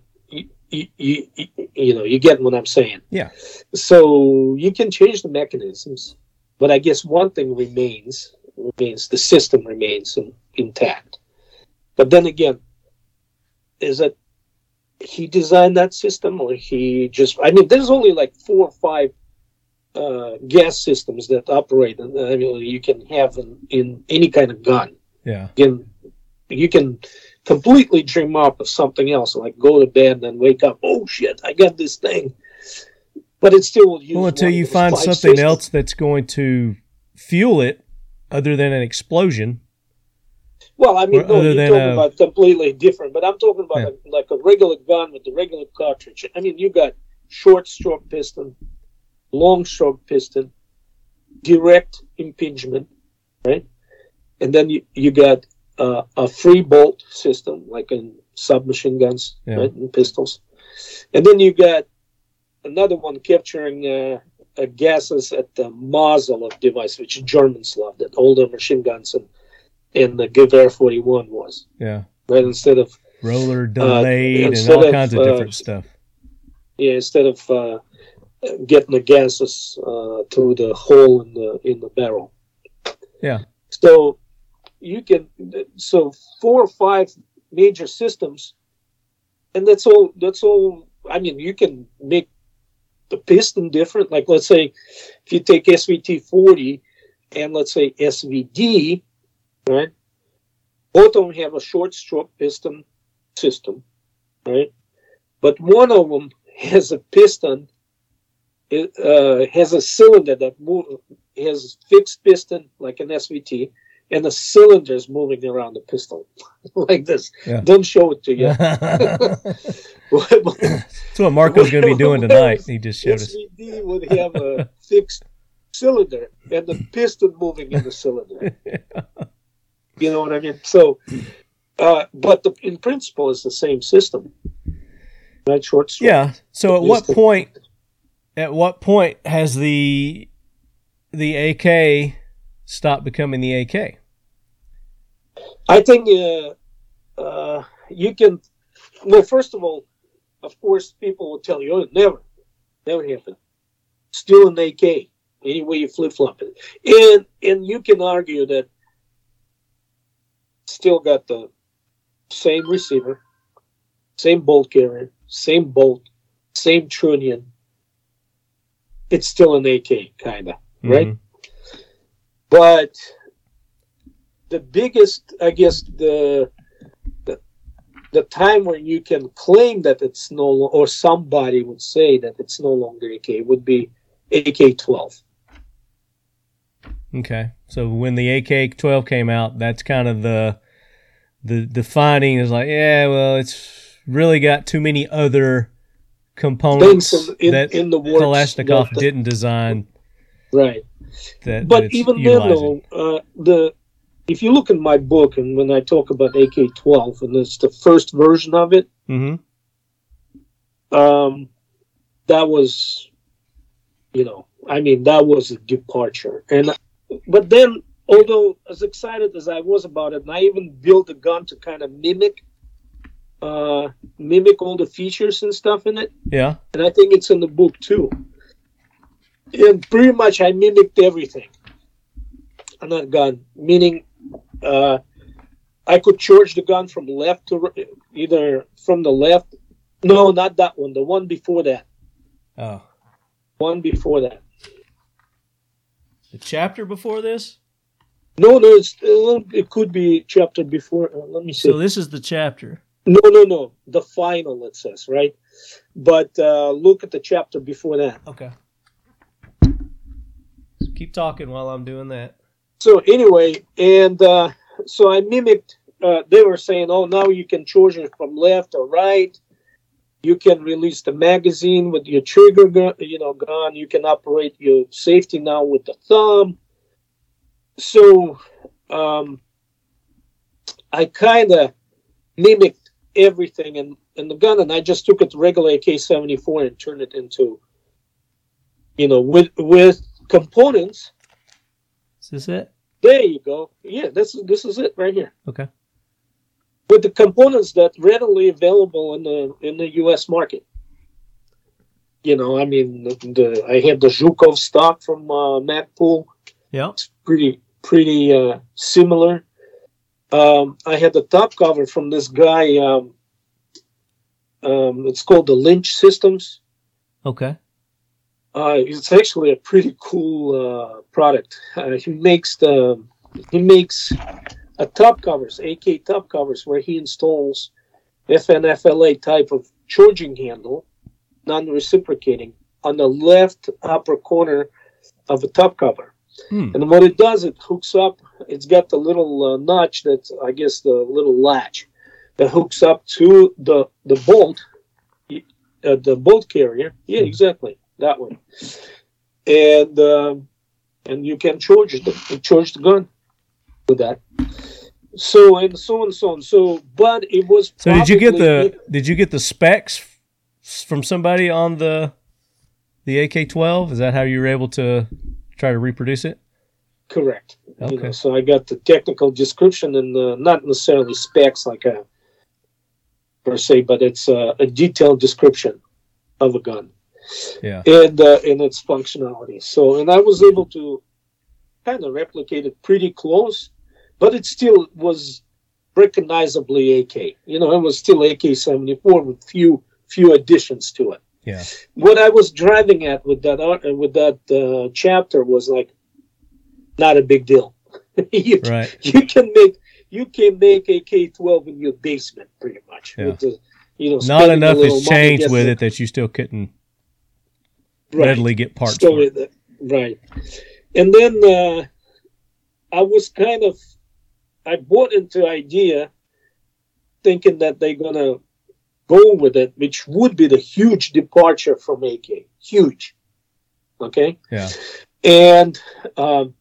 you, you, you, know you get what I'm saying. Yeah. So you can change the mechanisms, but I guess one thing remains remains the system remains in, intact. But then again, is it he designed that system or he just? I mean, there's only like four or five uh, gas systems that operate. and I mean, you can have in, in any kind of gun. yeah. You can you can completely dream up of something else, like go to bed and then wake up. Oh shit, I got this thing. But it still will use Well, until you find something systems. else that's going to fuel it, other than an explosion. Well, I mean, no, you're talking a- about completely different. But I'm talking about Yeah. a, like a regular gun with the regular cartridge. I mean, you got short stroke piston, long stroke piston, direct impingement, right? And then you you got uh, a free bolt system, like in submachine guns, Yeah. right, and pistols. And then you got another one capturing uh, uh, gases at the muzzle of device, which Germans loved, that older machine guns and and the Gewehr 41 was, Yeah. right? Instead of Roller delayed and all of, kinds of uh, different stuff. yeah, instead of uh, getting the gases uh, through the hole in the in the barrel. Yeah. So you can so four or five major systems, and that's all. That's all. I mean, you can make the piston different. Like let's say, if you take SVT forty and let's say SVD, right? Both of them have a short stroke piston system, right? But one of them has a piston. Uh, has a cylinder that move has fixed piston like an SVT, and the cylinder is moving around the piston like this. Yeah. Don't show it to you. That's what Marco's going to be doing tonight. He just showed us. SVD would have a fixed cylinder and the piston moving in the cylinder. You know what I mean? So, uh, but the, in principle, it's the same system. Right, short stroke. Yeah. So at Is what point? At what point has the the AK stopped becoming the AK? I think uh, uh, you can. Well, first of all, of course, people will tell you, "Oh, never, never happened." Still an AK, any way you flip flop it, and and you can argue that still got the same receiver, same bolt carrier, same bolt, same trunnion. It's still an AK, kind of right? But the biggest i guess the, the the time when you can claim that it's no or somebody would say that it's no longer ak would be ak 12 Okay. So when the AK-12 came out, that's kind of the the finding is like, yeah, well, it's really got too many other components in- in- that in the works Kalashnikov didn't design. Right. That, But even then, though, uh, the if you look in my book and when I talk about AK-12 and it's the first version of it, hmm um, that was, you know, I mean, that was a departure. And but then, although as excited as I was about it, and I even built a gun to kind of mimic, uh, mimic all the features and stuff in it, Yeah. and I think it's in the book too. And pretty much, I mimicked everything on that gun, meaning uh, I could charge the gun from left to ri- either from the left. No, not that one. The one before that. Oh, One before that. the chapter before this. No, no, it's uh, it could be chapter before. Uh, let me see. So this is the chapter. no, no, no. The final it says right, but uh, look at the chapter before that. Okay. So keep talking while I'm doing that. So anyway, and uh, so I mimicked. Uh, they were saying, "Oh, now you can charge it from left or right. You can release the magazine with your trigger gun, you know, gun. You can operate your safety now with the thumb." So um, I kind of mimicked everything in, in the gun, and I just took it regular AK seventy four and turned it into, you know, with with components this it? there you go. Yeah, this is this is it right here. Okay. With the components that readily available in the in the U.S. market. You know, I mean, the, the I had the Zhukov stock from uh, Magpul. Yeah. It's pretty pretty uh, similar. Um, I had the top cover from this guy. Um, um, it's called the Lynch Systems. Okay. Uh, it's actually a pretty cool uh, product. Uh, he makes the he makes a top covers, AK top covers, where he installs FN FAL type of charging handle, non-reciprocating, on the left upper corner of a top cover. Hmm. And what it does, it hooks up. It's got the little uh, notch that's, I guess, the little latch that hooks up to the the bolt, uh, the bolt carrier. Yeah, exactly that one. And um, and you can charge the charge the gun with that. So and so and so and so. But it was. So did you get the did you get the specs from somebody on the the AK-12? Is that how you were able to try to reproduce it? Correct. You Okay. know, so I got the technical description and uh, not necessarily specs like a per se, but it's uh, a detailed description of a gun Yeah. and uh, and its functionality. So and I was able to kind of replicate it pretty close, but it still was recognizably AK. You know, it was still AK seventy four with few few additions to it Yeah. what I was driving at with that art, uh, with that uh, chapter was like not a big deal. you, Right. you can make you can make a K twelve in your basement pretty much. Yeah. The, you know, Not enough has changed with it that you still couldn't right. readily get parts Story it- right, and then uh, I was kind of I bought into idea, thinking that they're gonna go with it, which would be the huge departure from AK, huge. Okay. Yeah. and um,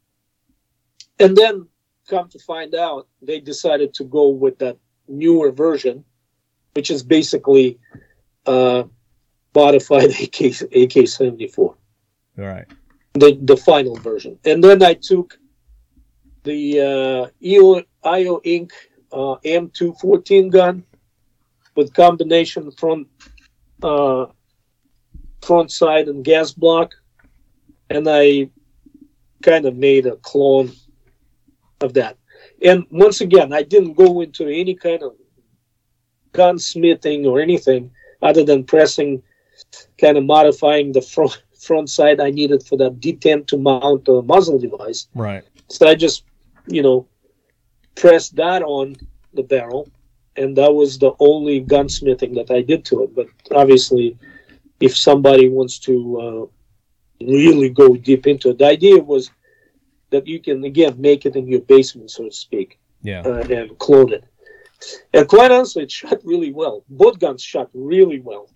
and then come to find out they decided to go with that newer version which is basically uh, modified AK AK seventy four All right. the the final version and then I took the uh, EO, IO Inc uh, M214 gun with combination front uh, front side and gas block and I kind of made a clone of that. And once again, I didn't go into any kind of gunsmithing or anything other than pressing, kind of modifying the front front side I needed for that detent to mount the muzzle device. Right. So I just, you know, pressed that on the barrel, and that was the only gunsmithing that I did to it. But obviously, if somebody wants to uh, really go deep into it, the idea was that you can again make it in your basement, so to speak, Yeah. uh, and clone it. And quite honestly, it shot really well. Both guns shot really well.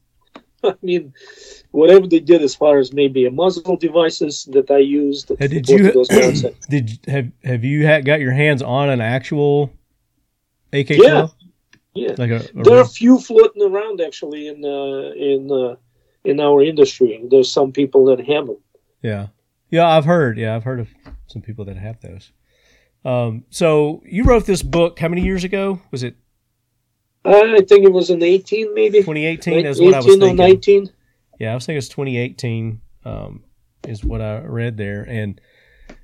I mean, whatever they did as far as maybe a muzzle devices that I used. Did you did have have you had, got your hands on an actual AK Yeah. yeah, Like a, a there are a few floating around actually in uh, in uh, in our industry. There's some people that have them. yeah yeah I've heard yeah I've heard of some people that have those. Um, so you wrote this book how many years ago? Was it I think it was in 18 maybe. 2018? That's what I was 18 or thinking. 19. Yeah, I was thinking it's 2018 um, is what I read there. And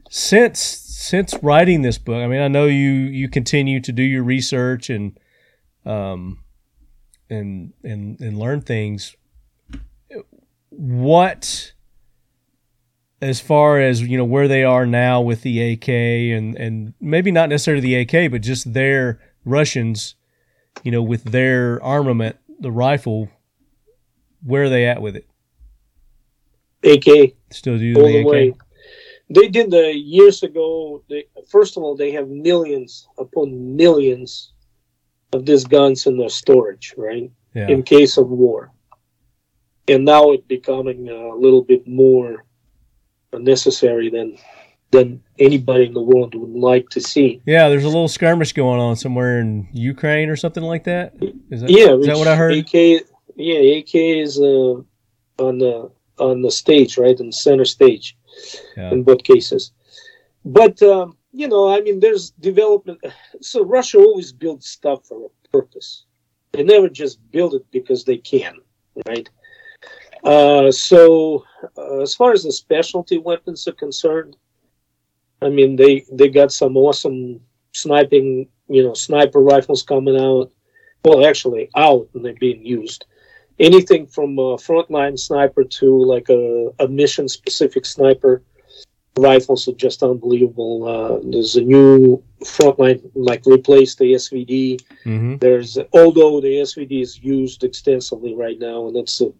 since since writing this book, I mean, I know you you continue to do your research and um and and and learn things. What as far as you know where they are now with the AK and and maybe not necessarily the AK, but just their Russians, you know, with their armament, the rifle. Where are they at with it? AK Still do the the AK? way. They did the years ago. They, first of all, they have millions upon millions of these guns in their storage, right? Yeah. In case of war. And now it's becoming a little bit more necessary than than anybody in the world would like to see. Yeah, there's a little skirmish going on somewhere in Ukraine or something like that. Is that, yeah, is that what I heard? AK, yeah, AK is uh, on the on the stage, right, in the center stage. Yeah. in both cases. But um, you know, I mean, there's development. So Russia always builds stuff for a purpose. They never just build it because they can, right? Uh, so uh, as far as the specialty weapons are concerned, I mean, they they got some awesome sniping, you know, sniper rifles coming out. Well, actually, out and they're being used anything from a frontline sniper to like a, a mission specific sniper rifles are just unbelievable. Uh, there's a new frontline like replace the SVD. hmm There's although the SVD is used extensively right now, and it's a,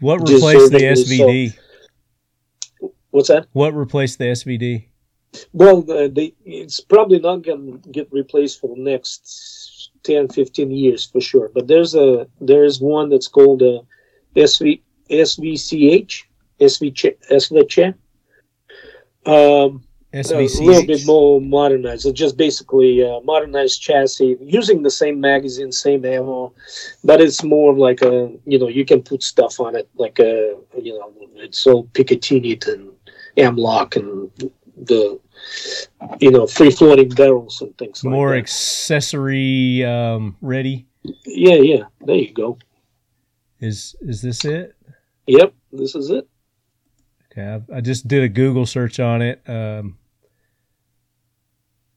What replaced the Deservedly so. SVD? what's that? What replaced the SVD? Well, uh, it's probably not going to get replaced for the next 10, 15 years for sure. But there's a there's one that's called uh, SV SVCH SVC SVC. Um, a little bit more modernized. It's just basically a modernized chassis using the same magazine, same ammo, but it's more of like a you know you can put stuff on it like a you know it's all Picatinny and M-LOK and the you know free floating barrels and things More like that. accessory um, ready. yeah, yeah. There you go. Is is this it? Yep, this is it. Okay, I, I just did a Google search on it. Um,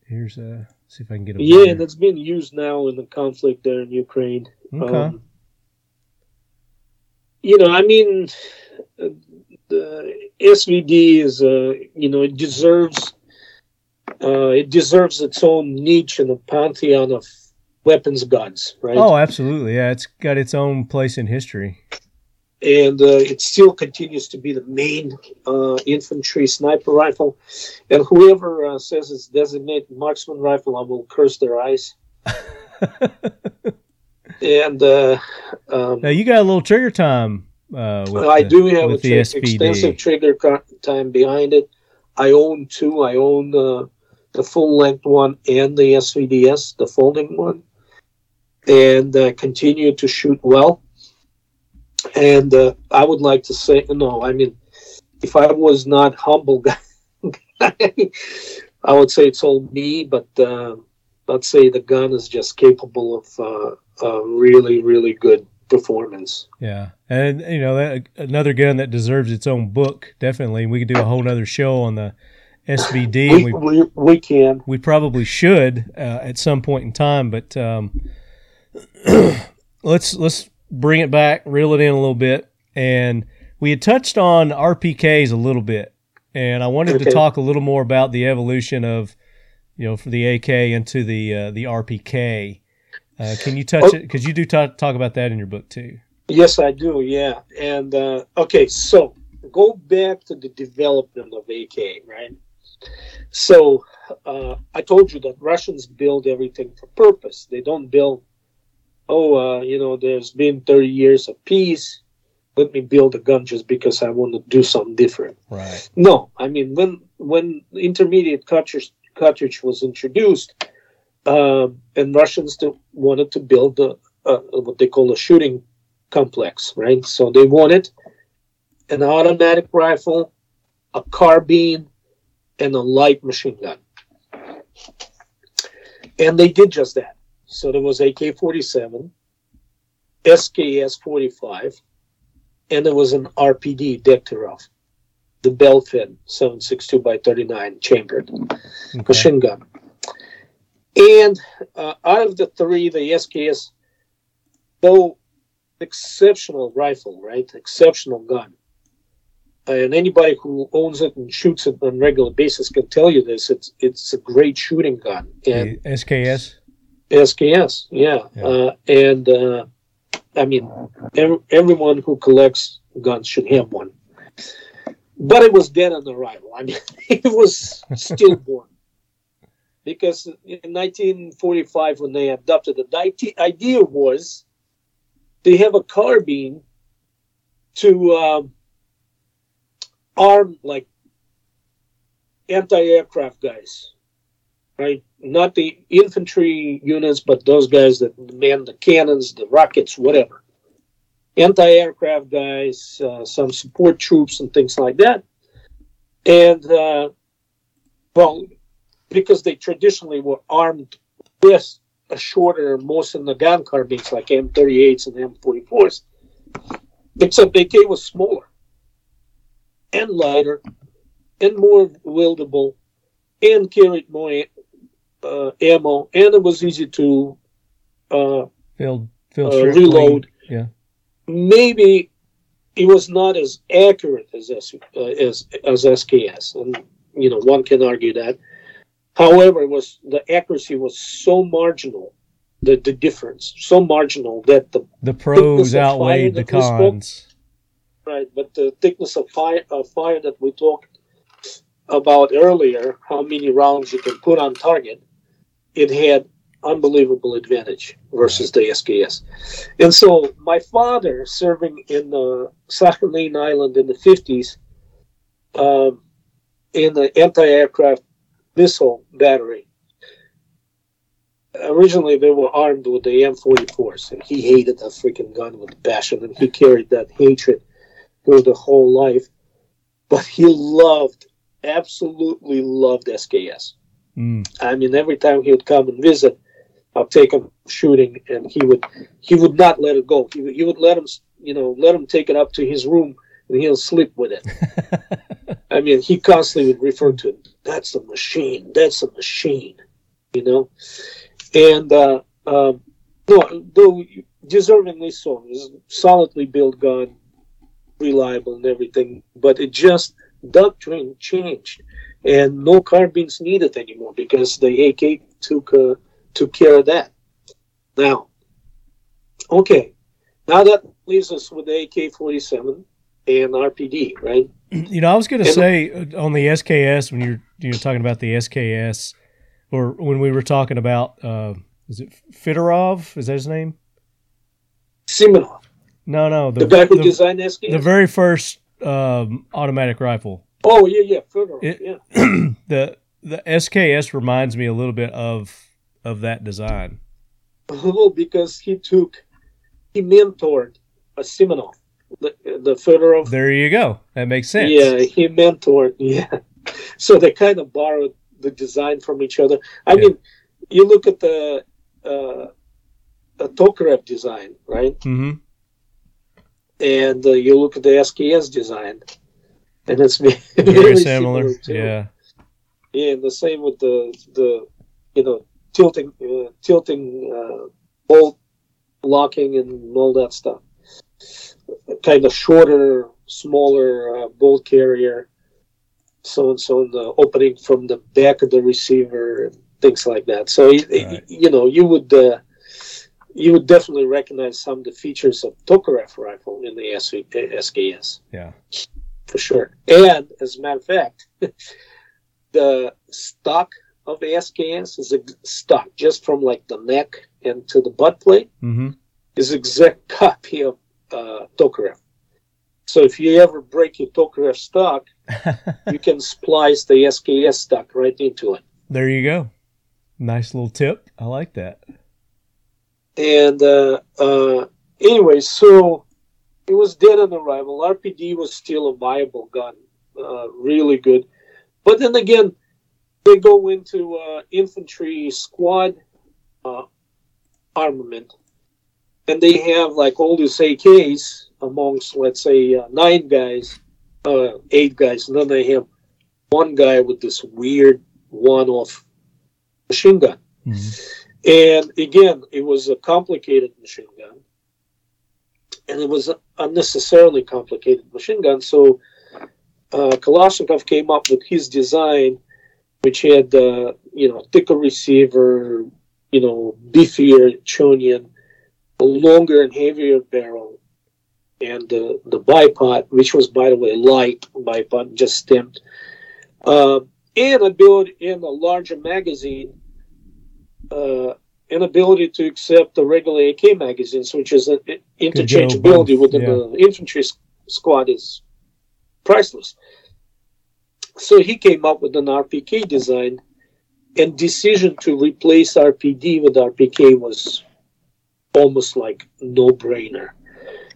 here's a see if I can get a Yeah, and it's being used now in the conflict there in Ukraine. Okay. Um, you know, I mean, uh, the SVD is, uh, you know, it deserves, uh, it deserves its own niche in the pantheon of weapons gods, right? oh, absolutely. Yeah, it's got its own place in history. And uh, it still continues to be the main uh, infantry sniper rifle. And whoever uh, says it's designated marksman rifle, I will curse their eyes. And uh, um, Now you got a little trigger time. Uh, with I the- do have a tri- extensive trigger time behind it. I own two. I own the the full length one and the SVDS, the folding one, and uh, continue to shoot well. And uh, I would like to say, no, I mean, if I was not humble guy, I would say it's all me. But uh, let's say the gun is just capable of uh, a really, really good performance. Yeah, and you know that another gun that deserves its own book. Definitely, we could do a whole other show on the SVD. We, we we, we can. we probably should uh, at some point in time, but um, let's let's bring it back, reel it in a little bit, and we had touched on RPKs a little bit, and I wanted to talk a little more about the evolution of you know for the AK into the uh, the RPK. Uh, can you touch Oh. it? Because you do ta- talk about that in your book too. Yes, I do. Yeah, and uh, okay, so go back to the development of AK, right? So uh, I told you that Russians build everything for purpose. They don't build, oh, uh, you know, there's been 30 years of peace. Let me build a gun just because I want to do something different. Right. No, I mean when when intermediate cartridge cartridge was introduced, um, and Russians to, wanted to build a, a, what they call a shooting complex, right? So they wanted an automatic rifle, a carbine, and a light machine gun. And they did just that. So there was AK 47, SKS 45, and there was an RPD Degtyaryov, the bell fed 762 by 39 chambered Okay. machine gun. And uh, out of the three, the SKS, though exceptional rifle, right? Exceptional gun. And anybody who owns it and shoots it on a regular basis can tell you this. It's it's a great shooting gun. And The SKS. SKS, yeah. Yeah. Uh, and uh, I mean, ev- everyone who collects guns should have one. But it was dead on arrival. I mean, it was stillborn. Because in 1945, when they adopted it, the idea was they have a carbine to um, arm like anti-aircraft guys right? Not the infantry units, but those guys that man the cannons, the rockets, whatever. Anti-aircraft guys, uh, some support troops, and things like that. And uh, well, because they traditionally were armed with a shorter Mosin Nagant carbines like M38s and M44s, except AK was smaller and lighter and more wieldable and carried more uh, ammo, and it was easy to uh, Field field Uh, reload. Yeah. maybe it was not as accurate as uh, as as SKS, and you know one can argue that. However, it was the accuracy was so marginal, the the difference so marginal that the The pros outweighed the we spoke- cons. right, but the thickness of fire of fire that we talked about earlier, how many rounds you can put on target, it had unbelievable advantage versus the SKS. And so my father, serving in the Sakhalin Island in the 50s, um, in the anti-aircraft missile battery. Originally, they were armed with the M44s, and he hated that freaking gun with passion, and he carried that hatred through the whole life. But he loved, absolutely loved SKS. Mm. I mean, every time he would come and visit, I'll take him shooting, and he would he would not let it go. He, would- he would let him, you know, let him take it up to his room, and he'll sleep with it. I mean, he constantly would refer to it. That's a machine. That's a machine. You know, and uh, um, no, though deservingly so. It's solidly built gun, reliable and everything, but it just doctrine changed, and no carbines needed anymore because the AK took uh, took care of that. Now, okay, now that leaves us with the AK forty seven and RPD, right? You know, I was going to say uh, on the SKS when you're you're talking about the SKS, or when we were talking about uh, is it Fedorov? Is that his name? Simonov, No, no, the, guy who the, designed SKS. the very first um, automatic rifle. oh yeah, yeah, Fedorov, It- yeah. the the SKS reminds me a little bit of of that design. Oh, because he took, he mentored a Simonov, the the Fedorov. There you go. That makes sense. Yeah, he mentored. Yeah, so they kind of borrowed the design from each other. I Yeah. mean, you look at the uh, the Tokarev design, right? hmm And uh, you look at the SKS design, and it's very, Very similar. too. Yeah. Yeah, and the same with the the you know tilting uh, tilting uh, bolt locking and all that stuff. Kind of shorter, smaller uh, bolt carrier, so and so, the opening from the back of the receiver and things like that. So Right. you know you would. Uh, you would definitely recognize some of the features of Tokarev rifle in the SV, SKS Yeah. for sure. And as a matter of fact, the stock of the SKS is a stock just from like the neck and to the butt plate Mm-hmm. is exact copy of uh, Tokarev. So if you ever break your Tokarev stock, you can splice the SKS stock right into it. there you go. Nice little tip. I like that. And uh, uh, anyway, so it was dead on arrival. RPD was still a viable gun, uh, really good. But then again, they go into uh, infantry squad uh, armament, and they have like all these AKs amongst, let's say, uh, nine guys, uh, eight guys, and then they have one guy with this weird one-off machine gun. Mhm. And again, it was a complicated machine gun. And it was unnecessarily complicated machine gun. So uh, Kalashnikov came up with his design, which had, uh, you know, thicker receiver, you know, beefier trunnion, a longer and heavier barrel, and uh, the bipod, which was, by the way, light bipod, just stamped, uh, and ability in a larger magazine uh, inability to accept the regular AK magazines, which is an interchangeability within yeah. the infantry squad, is priceless. So he came up with an RPK design, and decision to replace RPD with RPK was almost like no brainer.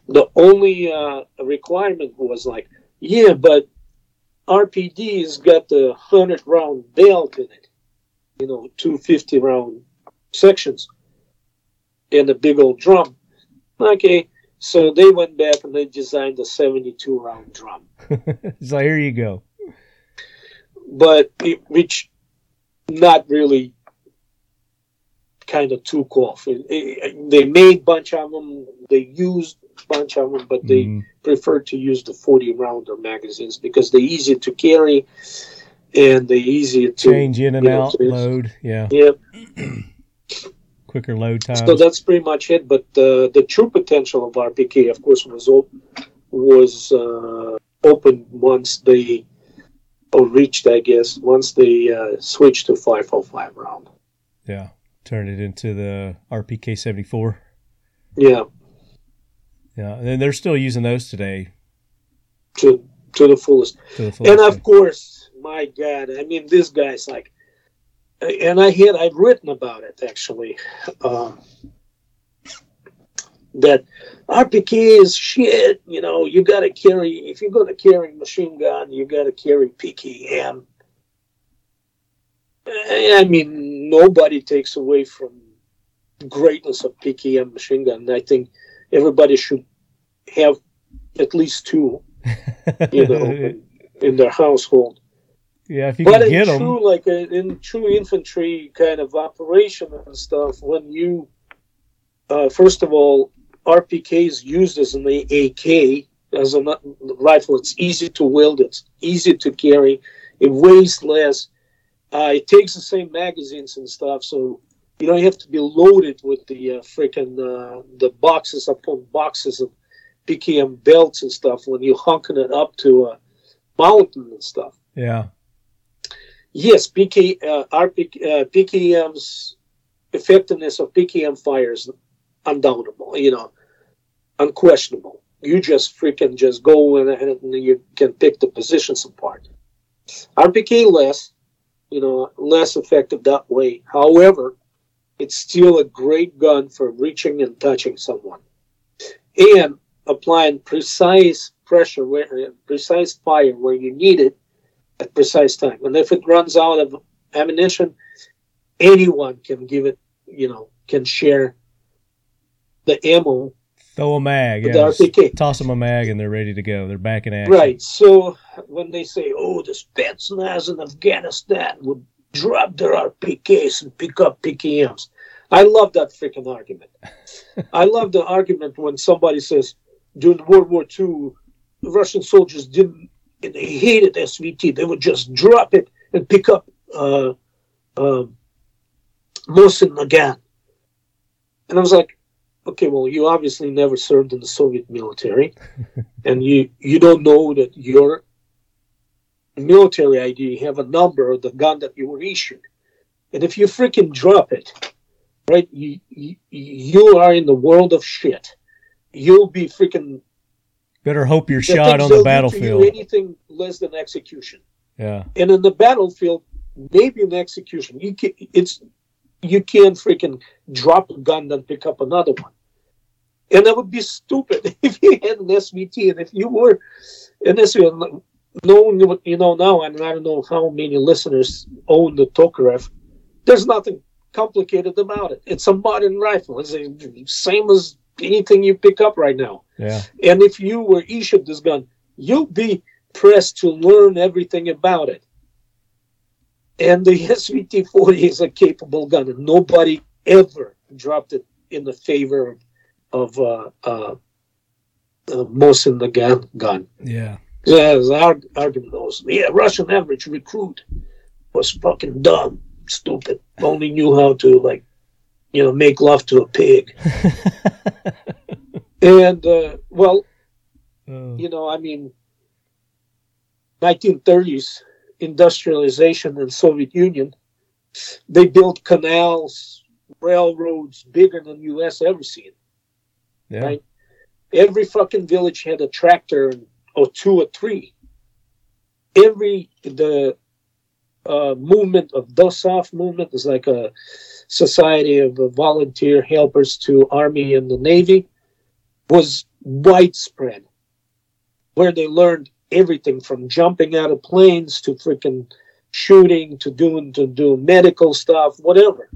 The only uh, requirement was like, yeah, but RPD's got the hundred round belt in it you know, 250 round sections and a big old drum. Okay, so they went back and they designed a 72 round drum, so here you go. but it, which not really kind of took off. It- it- they made bunch of them, they used bunch of them, but they Mhm. preferred to use the 40 rounder magazines because they're easy to carry and they're easy to change in and you know, out, load. Yeah, Yeah, quicker load times. So that's pretty much it. But uh, the true potential of RPK, of course, was op- was uh, opened once they or reached, I guess, once they uh, switched to 505 round. yeah, turn it into the RPK seventy four. Yeah, Yeah, and they're still using those today. to to the fullest. To the fullest And of extent. course, my God, I mean, this guy's like, and I had I've written about it actually. Uh, that RPK is shit. You know, you got to carry if you're going to carry machine gun, you got to carry PKM. I mean, nobody takes away from greatness of PKM machine gun. I think everybody should have at least two, you know, in, in their household. yeah, if you But can get them. true, like uh, in true infantry kind of operation and stuff, when you, uh, first of all, RPK is used as an AK, as a rifle. It's easy to wield, it's easy to carry, it weighs less, uh, it takes the same magazines and stuff, so you don't have to be loaded with the uh, freaking uh, the boxes upon boxes of PKM belts and stuff when you're hunking it up to a mountain and stuff. Yeah, Yes, PK, uh, RP, uh, PKM's effectiveness of PKM fires is undoubtable, you know, unquestionable. You just freaking just go in and you can pick the positions apart. RPK less, you know, less effective that way. However, it's still a great gun for reaching and touching someone and applying precise pressure, where, uh, precise fire where you need it at precise time. And if it runs out of ammunition, anyone can give it, you know, can share the ammo. Throw a mag. Yeah, the toss them a mag and they're ready to go. They're back in action. Right. So when they say, oh, the Spetsnaz in Afghanistan would drop their RPKs and pick up PKMs, I love that freaking argument. I love the argument when somebody says, during World War II, Russian soldiers didn't, and they hated SVT. They would just drop it and pick up uh, uh, Mosin Nagant. And I was like, okay, well, you obviously never served in the Soviet military, and you you don't know that your military ID, you have a number of the gun that you were issued. And if you freaking drop it, right, you, you, you are in the world of shit. You'll be freaking Better hope you're shot on the battlefield. anything less than execution. Yeah. And in the battlefield, maybe an execution. You can, it's you can't freaking drop a gun and pick up another one. And that would be stupid if you had an SVT and if you were and this knowing what you know now, and I don't know how many listeners own the Tokarev, there's nothing complicated about it. It's a modern rifle. It's the same as anything you pick up right now. Yeah. And if you were issued this gun, you'll be pressed to learn everything about it. And the SVT 40 is a capable gun, and nobody ever dropped it in the favor of uh, uh, uh, Mosin the gun. gun. Yeah. Yeah, his arg- argument was, yeah, Russian average recruit was fucking dumb, stupid, only knew how to, like, you know, make love to a pig. and, uh, well, Oh, you know, I mean, 1930s industrialization in Soviet Union, they built canals, railroads bigger than U.S. ever seen. yeah. right. Every fucking village had a tractor or two or three. Every the uh, movement of DOSAAF movement is like a society of uh, volunteer helpers to Army and the Navy was widespread, where they learned everything from jumping out of planes to freaking shooting to doing to do medical stuff, whatever.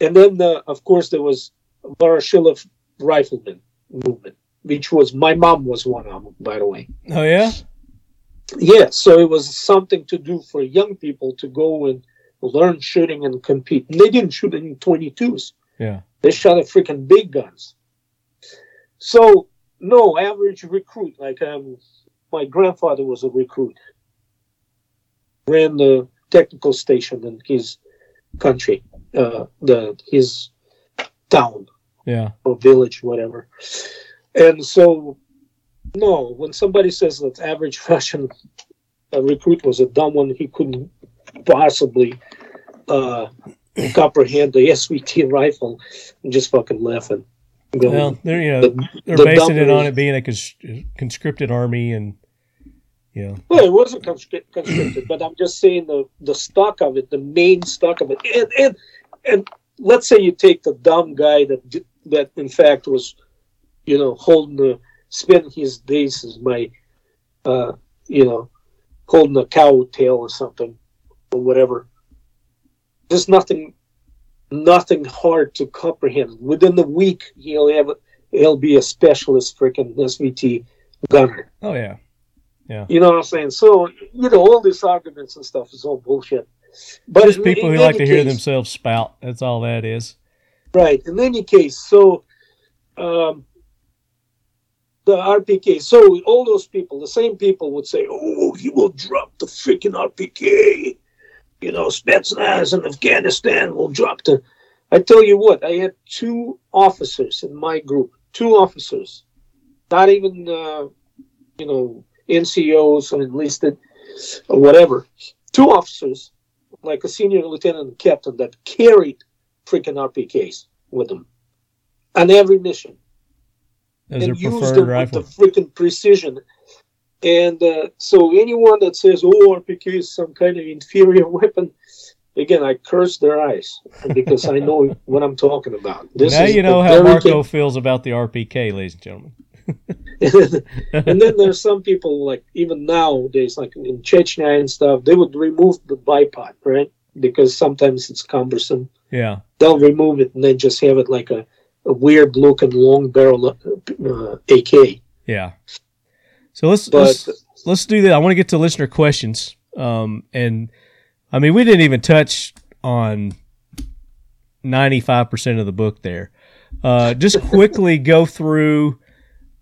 And then, uh, of course, there was Voroshilov rifleman movement, which was my mom was one of them, by the way. Oh yeah. Yeah, so it was something to do for young people to go and learn shooting and compete. And they didn't shoot any 22s. Yeah. They shot at freaking big guns. So, no, average recruit. Like, um, my grandfather was a recruit. Ran the technical station in his country, uh, the his town Yeah. or village, whatever. And so, no, when somebody says that average Russian uh, recruit was a dumb one, he couldn't possibly uh, comprehend the SVT rifle. I'm just fucking laughing. Going, Well, they're you know the- they're the basing it on it being a cons- conscripted army and you know Well, it wasn't conscri- conscripted, but I'm just saying the the stock of it, the main stock of it, and and and let's say you take the dumb guy that that in fact was, you know, holding the spending his days as my, uh, you know, holding a cow tail or something, or whatever. There's nothing, nothing hard to comprehend. Within the week, he'll have he'll be a specialist freaking SVT gunner. oh yeah yeah. You know what I'm saying? So, you know, all these arguments and stuff is all bullshit. But just in- people in who like to hear themselves spout. That's all that is. Right. In any case, so um, the RPK. So all those people, the same people would say, "Oh, he will drop the freaking RPK." You know, Spetsnaz in Afghanistan will drop the. I tell you what, I had two officers in my group, two officers, not even uh, you know NCOs or enlisted or whatever, two officers, like a senior lieutenant and captain, that carried freaking RPKs with them on every mission their and use preferred them rifle. with the freaking precision. And uh, so anyone that says, "Oh, RPK is some kind of inferior weapon," again, I curse their eyes because I know what I'm talking about. This now is you know how Marco feels about the RPK, ladies and gentlemen. and then there's some people like even nowadays, like in Chechnya and stuff, they would remove the bipod, right? Because sometimes it's cumbersome. Yeah. They'll remove it and then just have it like a, a weird looking long barrel uh, AK. Yeah. So let's But let's let's do that. I want to get to listener questions. Um, and I mean, we didn't even touch on ninety five percent of the book there. Uh, just quickly go through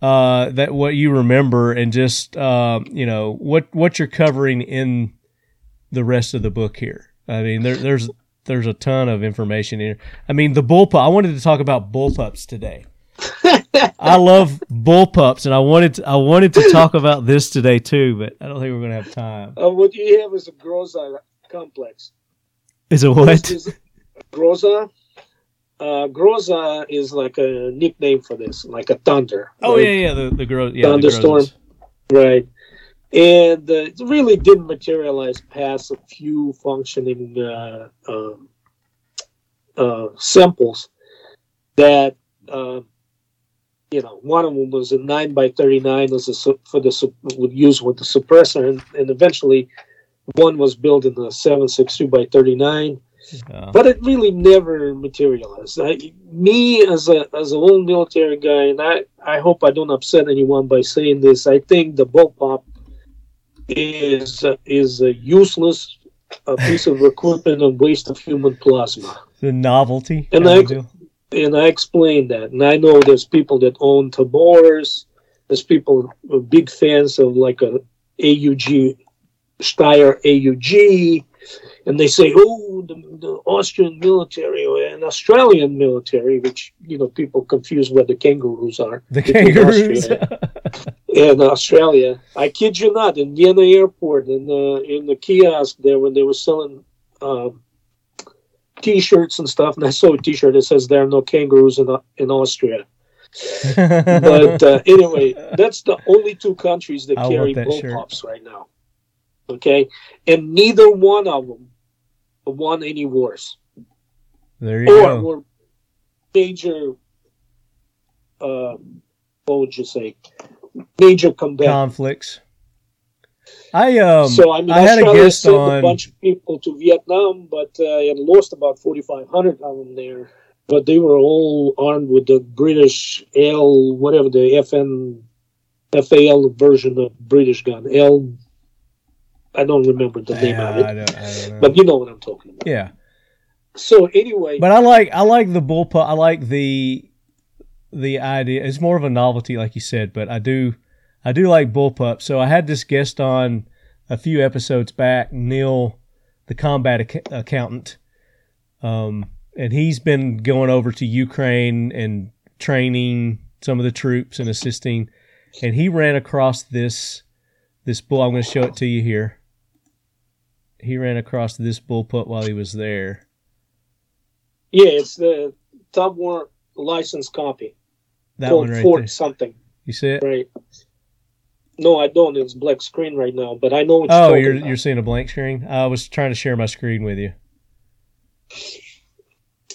uh, that what you remember and just um, you know what what you're covering in the rest of the book here. I mean, there, there's there's a ton of information here. I mean, the bullpup. I wanted to talk about bullpups today. I love bullpups, and I wanted to, I wanted to talk about this today too, but I don't think we're gonna have time. Uh, what you have is a Groza complex. Is it what? Is Groza. Uh, Groza is like a nickname for this, like a thunder. Oh right? yeah, yeah, the the girl, yeah, the Thunderstorm. Grozas. Right. And uh, it really didn't materialize past a few functioning uh, um uh, samples that, uh, you know, one of them was a 9 by 39 as a, su- for the would use with the suppressor, and, and eventually one was built in the 762 by 39 Yeah. but it really never materialized. I, me as a as an old military guy, and I I hope I don't upset anyone by saying this. I think the bullpup is uh, is a useless uh, piece of equipment and waste of human plasma. the novelty. And I- deal. And I explained that, and I know there's people that own Tavors. There's people who are big fans of like a AUG Steyr AUG, and they say, "Oh, the, the Austrian military and Australian military," which you know people confuse where the kangaroos are. the kangaroos. And Australia. I kid you not. In Vienna airport, in the in the kiosk there, when they were selling um, T-shirts and stuff, and I saw a T-shirt that says "There are no kangaroos in in Austria." But uh, anyway, that's the only two countries that I carry want that shirt. bullpups right now. Okay, and neither one of them won any wars there you or go. were major. Uh, what would you say? Major combat. Conflicts. I um so I mean, I had a guest sent on- a bunch of people to Vietnam, but uh, and lost about forty five hundred of them there. But they were all armed with the British L, whatever the FN, FAL version of British gun. L, I don't remember the name of it, I don't, I don't but you know what I'm talking about. yeah. So anyway, But I like I like the bullpup. I like the the idea. It's more of a novelty, like you said. But I do I do like bullpup. So I had this guest on a few episodes back, Neil, the combat ac- accountant, um, and he's been going over to Ukraine and training some of the troops and assisting. And he ran across this this bull. I'm going to show it to you here. He ran across this bullpup while he was there. yeah, it's the Top War license copy That one right Fort there. something, You see it? right? No, I don't. It's black screen right now, but I know what Oh, you're you're about. you're seeing a blank screen. I was trying to share my screen with you.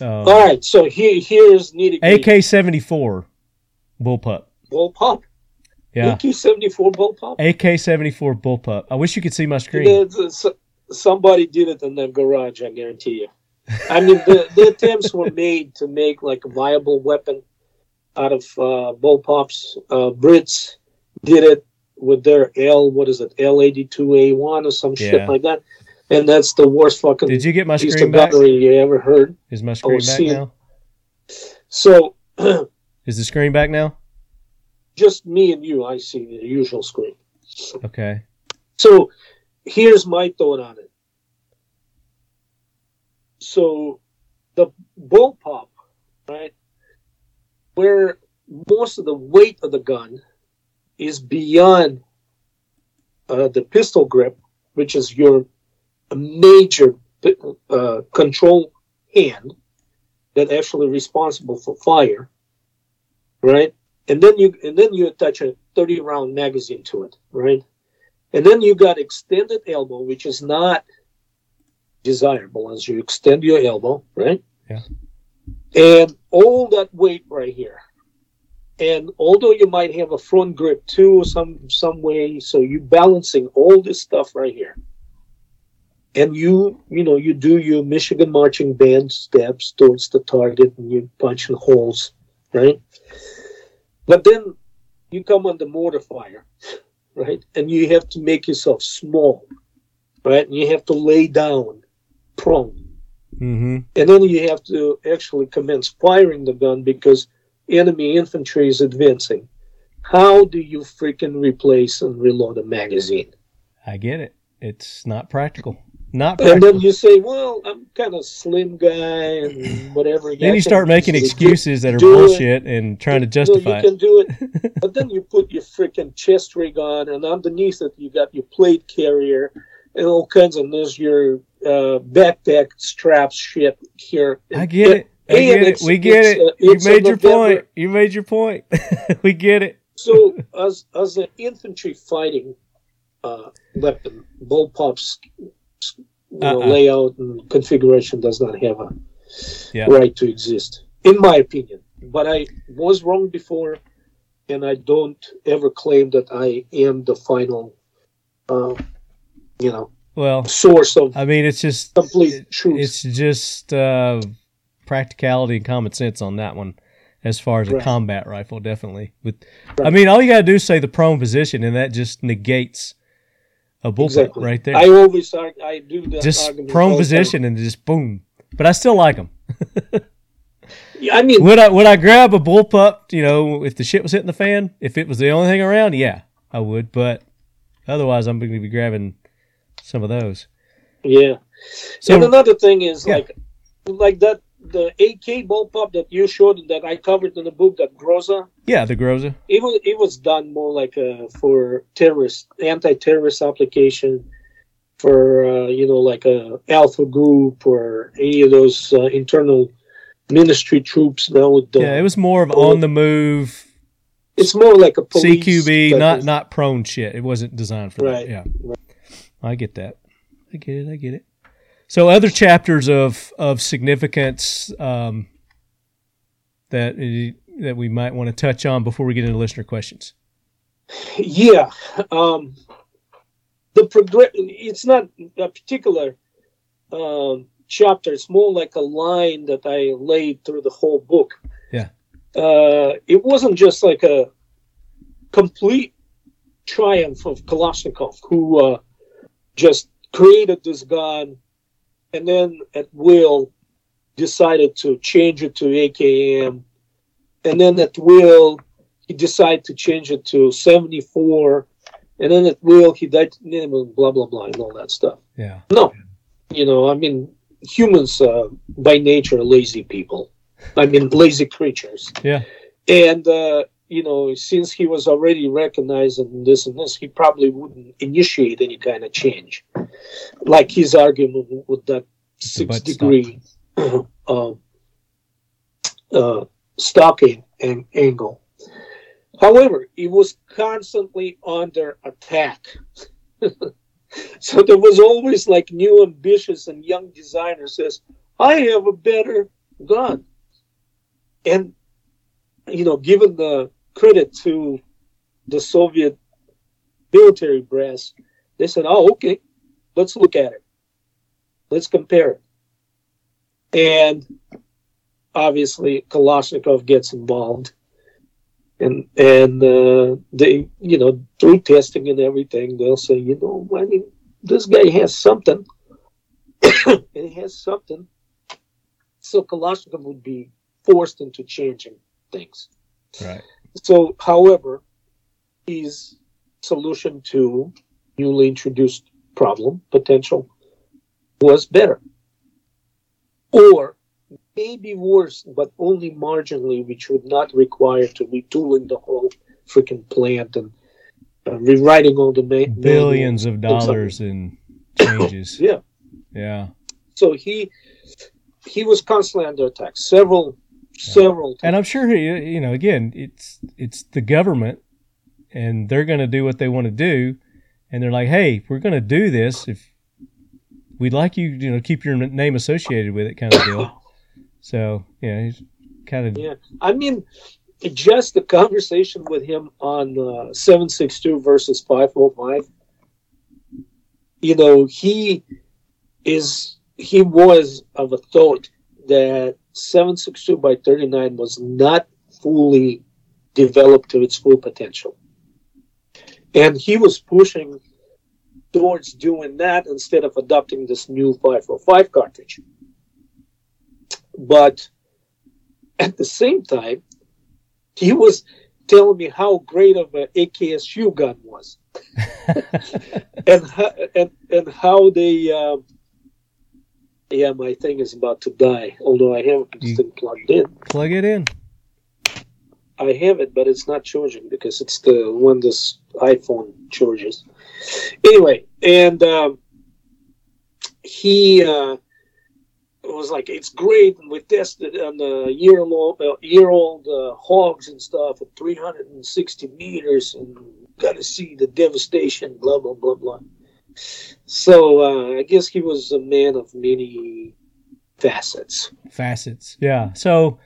Uh, All right, so here here's nitty AK seventy four, bullpup. bullpup. Yeah, AK seventy four bullpup. AK seventy four bullpup. I wish you could see my screen. Somebody did it in their garage. I guarantee you. I mean, the, the attempts were made to make like a viable weapon out of uh, bullpups. Uh, Brits did it with their L. What is it? L eighty two A one or some Yeah. shit like that. And that's the worst fucking Did you get my piece screen of back? gunnery you ever heard. Is my screen back now? So Is the screen back now? just me and you, I see the usual screen. Okay. So here's my thought on it. So the bullpup, right, where most of the weight of the gun is beyond uh, the pistol grip, which is your major uh, control hand that actually responsible for fire, right? And then you and then you attach a 30 round magazine to it, right? And then you got extended elbow, which is not desirable as you extend your elbow, right? Yeah. And all that weight right here. And although you might have a front grip too, some some way, so you balancing all this stuff right here. And you, you know, you do your Michigan marching band steps towards the target and you punch in holes, right? But then you come under mortar fire right? And you have to make yourself small, right? And you have to lay down prone. Mm-hmm. And then you have to actually commence firing the gun because enemy infantry is advancing. How do you freaking replace and reload a magazine? I get it. It's not practical. Not practical. And then you say, "Well, I'm kind of slim guy and whatever." Then you start making excuses that are do it. bullshit and trying to justify you can it. do it, but then you put your freaking chest rig on, and underneath it you got your plate carrier and all kinds of. There's your uh, backpack straps shit here. I get it. I get it. We get it. uh, You made your November- point. You made your point. we get it. So, as as an infantry fighting uh, weapon, bullpups you know, Uh-uh. layout and configuration does not have a Yeah. right to exist, in my opinion. But I was wrong before, and I don't ever claim that I am the final, uh, you know, Well, source of I mean, it's just complete truth. it's just uh, practicality and common sense on that one, as far as a Right. combat rifle, definitely. With, I mean, all you gotta do is say the prone position, and that just negates a bullpup exactly right there. I always argue, I do that just prone the time. position and just boom. But I still like them. Yeah, I mean, Would I would I grab a bullpup? You know, if the shit was hitting the fan, if it was the only thing around, yeah, I would. But otherwise, I'm going to be grabbing some of those. yeah. So and another thing is Yeah. like, like that the AK bullpup that you showed that I covered in the book that Groza. yeah, the Groza. It was it was done more like a for terrorist anti-terrorist application for uh, you know like a alpha group or any of those uh, internal ministry troops that would uh, Yeah, it was more of on the move it's more like a police CQB, not of- not prone shit. It wasn't designed for Right. that. Yeah, I get that. I get it. I get it. So other chapters of of significance um, that that we might want to touch on before we get into listener questions. yeah um the progress it's not a particular um chapter it's more like a line that i laid through the whole book Yeah. uh it wasn't just like a complete triumph of kalashnikov who uh just created this gun and then at will decided to change it to akm and then at will he decided to change it to 74 and then at will he died blah blah blah and all that stuff. Yeah. no. You know i mean humans uh, by nature are lazy people. I mean lazy creatures. Yeah. and uh, you know since he was already recognizing this and this he probably wouldn't initiate any kind of change like his argument with that six degree uh, uh, stocking and angle However, he was constantly under attack. so there was always like new ambitious and young designers says, I have a better gun. And you know, given the credit to the Soviet military brass, they said, Oh, okay, let's look at it. Let's compare it. And obviously Kalashnikov gets involved and and uh, they you know through testing and everything they'll say you know I mean this guy has something and he has something so Kalashnikov would be forced into changing things Right. So however his solution to newly introduced problem potential was better or maybe worse, but only marginally, which would not require to retooling the whole freaking plant and uh, rewriting all the ma- Billions of dollars in changes. Yeah. Yeah. So he he was constantly under attack. Several, several. times. And I'm sure you know, again, it's it's the government, and they're going to do what they want to do, and they're like, hey, we're going to do this, if we'd like you, you know, keep your name associated with it, kind of deal. So yeah, he's kind of Yeah, I mean, just the conversation with him on uh, seven six two versus five four five. You know, he is he was of a thought that seven six two by thirty nine was not fully developed to its full potential, and he was pushing towards doing that instead of adopting this new five four five cartridge. But at the same time, he was telling me how great of an AKSU gun was, and how, and and how they uh, Yeah, my thing is about to die. Although I have it still plugged in. Plug it in. I have it, but it's not charging because it's the one this iPhone charges. Anyway, and um, he uh, was like, "It's great." And we tested on the year old uh, year old uh, hogs and stuff at 360 meters, and got to see the devastation. Blah blah blah blah. So uh, I guess he was a man of many facets. Facets. Yeah. So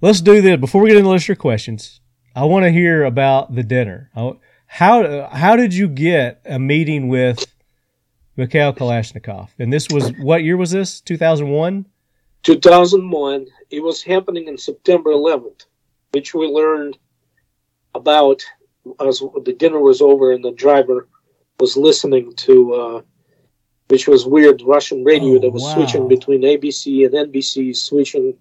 let's do this before we get into the list of questions. I want to hear about the dinner. How how did you get a meeting with Mikhail Kalashnikov? And this was what year was this? Two thousand one. 2001. It was happening on September 11th, which we learned about as the dinner was over and the driver was listening to, uh, which was weird, Russian radio Oh, that was wow. switching between ABC and NBC, switching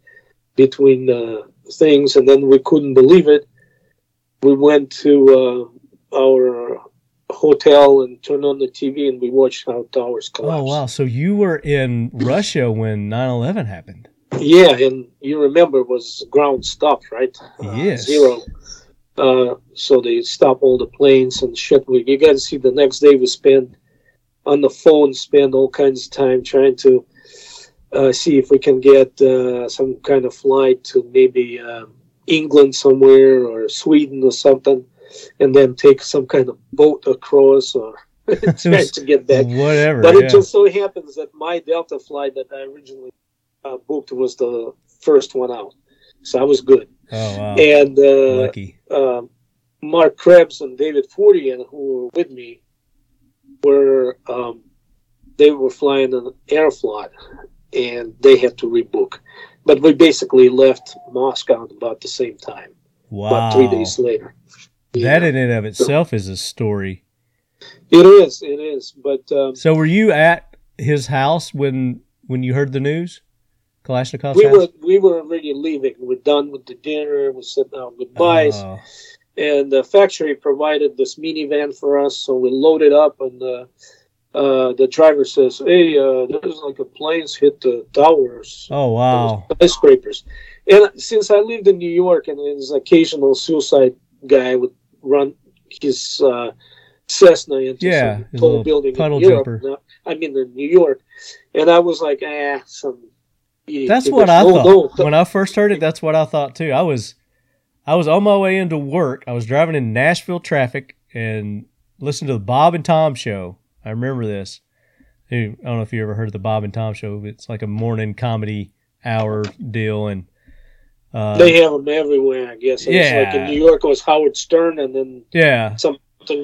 between uh, things, and then we couldn't believe it. We went to uh, our hotel and turned on the TV and we watched how towers collapsed. Oh wow! So you were in Russia when 9-11 happened. Yeah, and you remember it was ground stop, right? Uh, Yes. Zero. Uh, so they stop all the planes and shit. We you got to see the next day we spent on the phone, spend all kinds of time trying to uh, see if we can get uh, some kind of flight to maybe uh, England somewhere or Sweden or something, and then take some kind of boat across or try to get back. Whatever. But yeah. it just so happens that my Delta flight that I originally uh, booked was the first one out, so I was good. oh wow! And uh, Lucky. Um, Marc Krebs and David Fortier, who were with me, were um, they were flying an Aeroflot, and they had to rebook. But we basically left Moscow at about the same time, Wow. about three days later. That Yeah. in and of itself is a story. It is, it is. But um, So were you at his house when when you heard the news? Kalashnikov's we were we were already leaving. We're done with the dinner. We're sitting out goodbyes. Oh, and the factory provided this minivan for us, so we loaded up, and uh, uh, the driver says, "Hey, uh, there's like a planes hit the towers, oh wow! skyscrapers." And since I lived in New York, and his occasional suicide guy would run his uh, Cessna into Yeah, some tall building in Europe. jumper. I mean, in New York, and I was like, "Ah, some." That's did what. I No, thought no, when I first heard it. That's what I thought too. I was, I was on my way into work. I was driving in Nashville traffic and listening to the Bob and Tom show. I remember this. I don't know if you ever heard of the Bob and Tom show. It's like a morning comedy hour deal, and uh, They have them everywhere, I guess. It's like Yeah. in New York, it was Howard Stern, and then yeah, something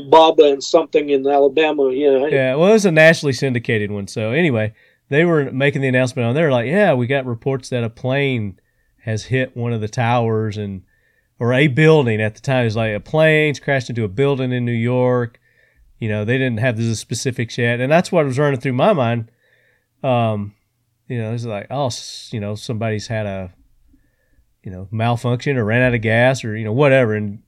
Bob and something in Alabama. Yeah, Yeah, well, it was a nationally syndicated one. So anyway, they were making the announcement on there, like, yeah, we got reports that a plane has hit one of the towers and or a building at the time. It was like a plane's crashed into a building in New York. You know, they didn't have the specifics yet, and that's what was running through my mind. Um, you know, it's like, oh, you know, somebody's had a, you know, malfunction or ran out of gas or you know whatever, and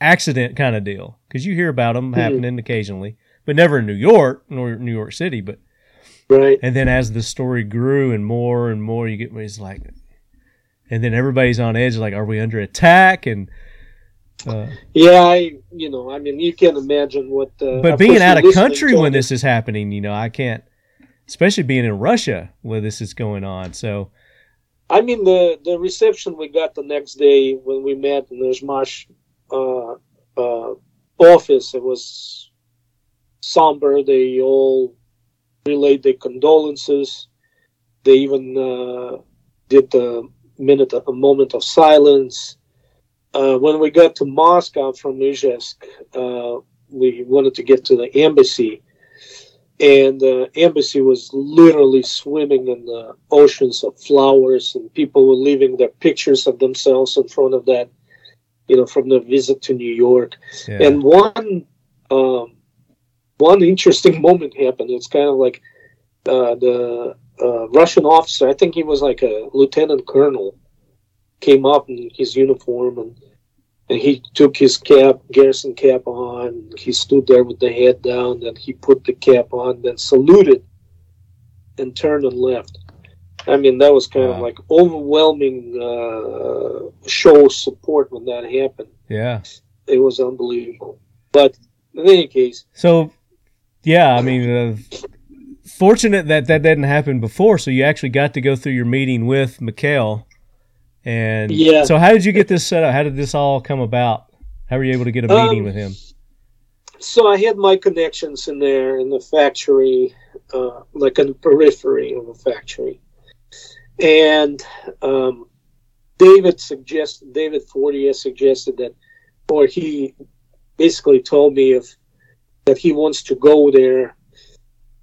accident kind of deal because you hear about them Mhm. happening occasionally, but never in New York nor New York City. But right. and then as the story grew and more and more, you get it's like, and then everybody's on edge, like, are we under attack? And uh, Yeah, I, you know, I mean, you can't imagine what. Uh, but being out of country when this is happening, you know, I can't, especially being in Russia where this is going on. So I mean, the the reception we got the next day when we met in the Izhmash uh, uh, office, it was somber. They all relayed their condolences. They even uh, did a minute, a moment of silence. Uh, when we got to Moscow from Izhevsk, uh, we wanted to get to the embassy and the embassy was literally swimming in the oceans of flowers and people were leaving their pictures of themselves in front of that you know from the visit to new york yeah, and one um, one interesting moment happened it's kind of like uh, the uh, russian officer i think he was like a lieutenant colonel came up in his uniform and and he took his cap, garrison cap on. He stood there with the head down. Then he put the cap on, then saluted, and turned and left. I mean, that was kind of like overwhelming uh, show of support when that happened. Yeah. It was unbelievable. But in any case, So, yeah, I mean, uh, fortunate that that didn't happen before. So you actually got to go through your meeting with Mikhail. And Yeah. so, how did you get this set up? How did this all come about? How were you able to get a meeting Um, with him? so I had my connections in there in the factory, uh, like in the periphery of the factory, and um, David suggested David Fortier suggested that, or he basically told me if that he wants to go there,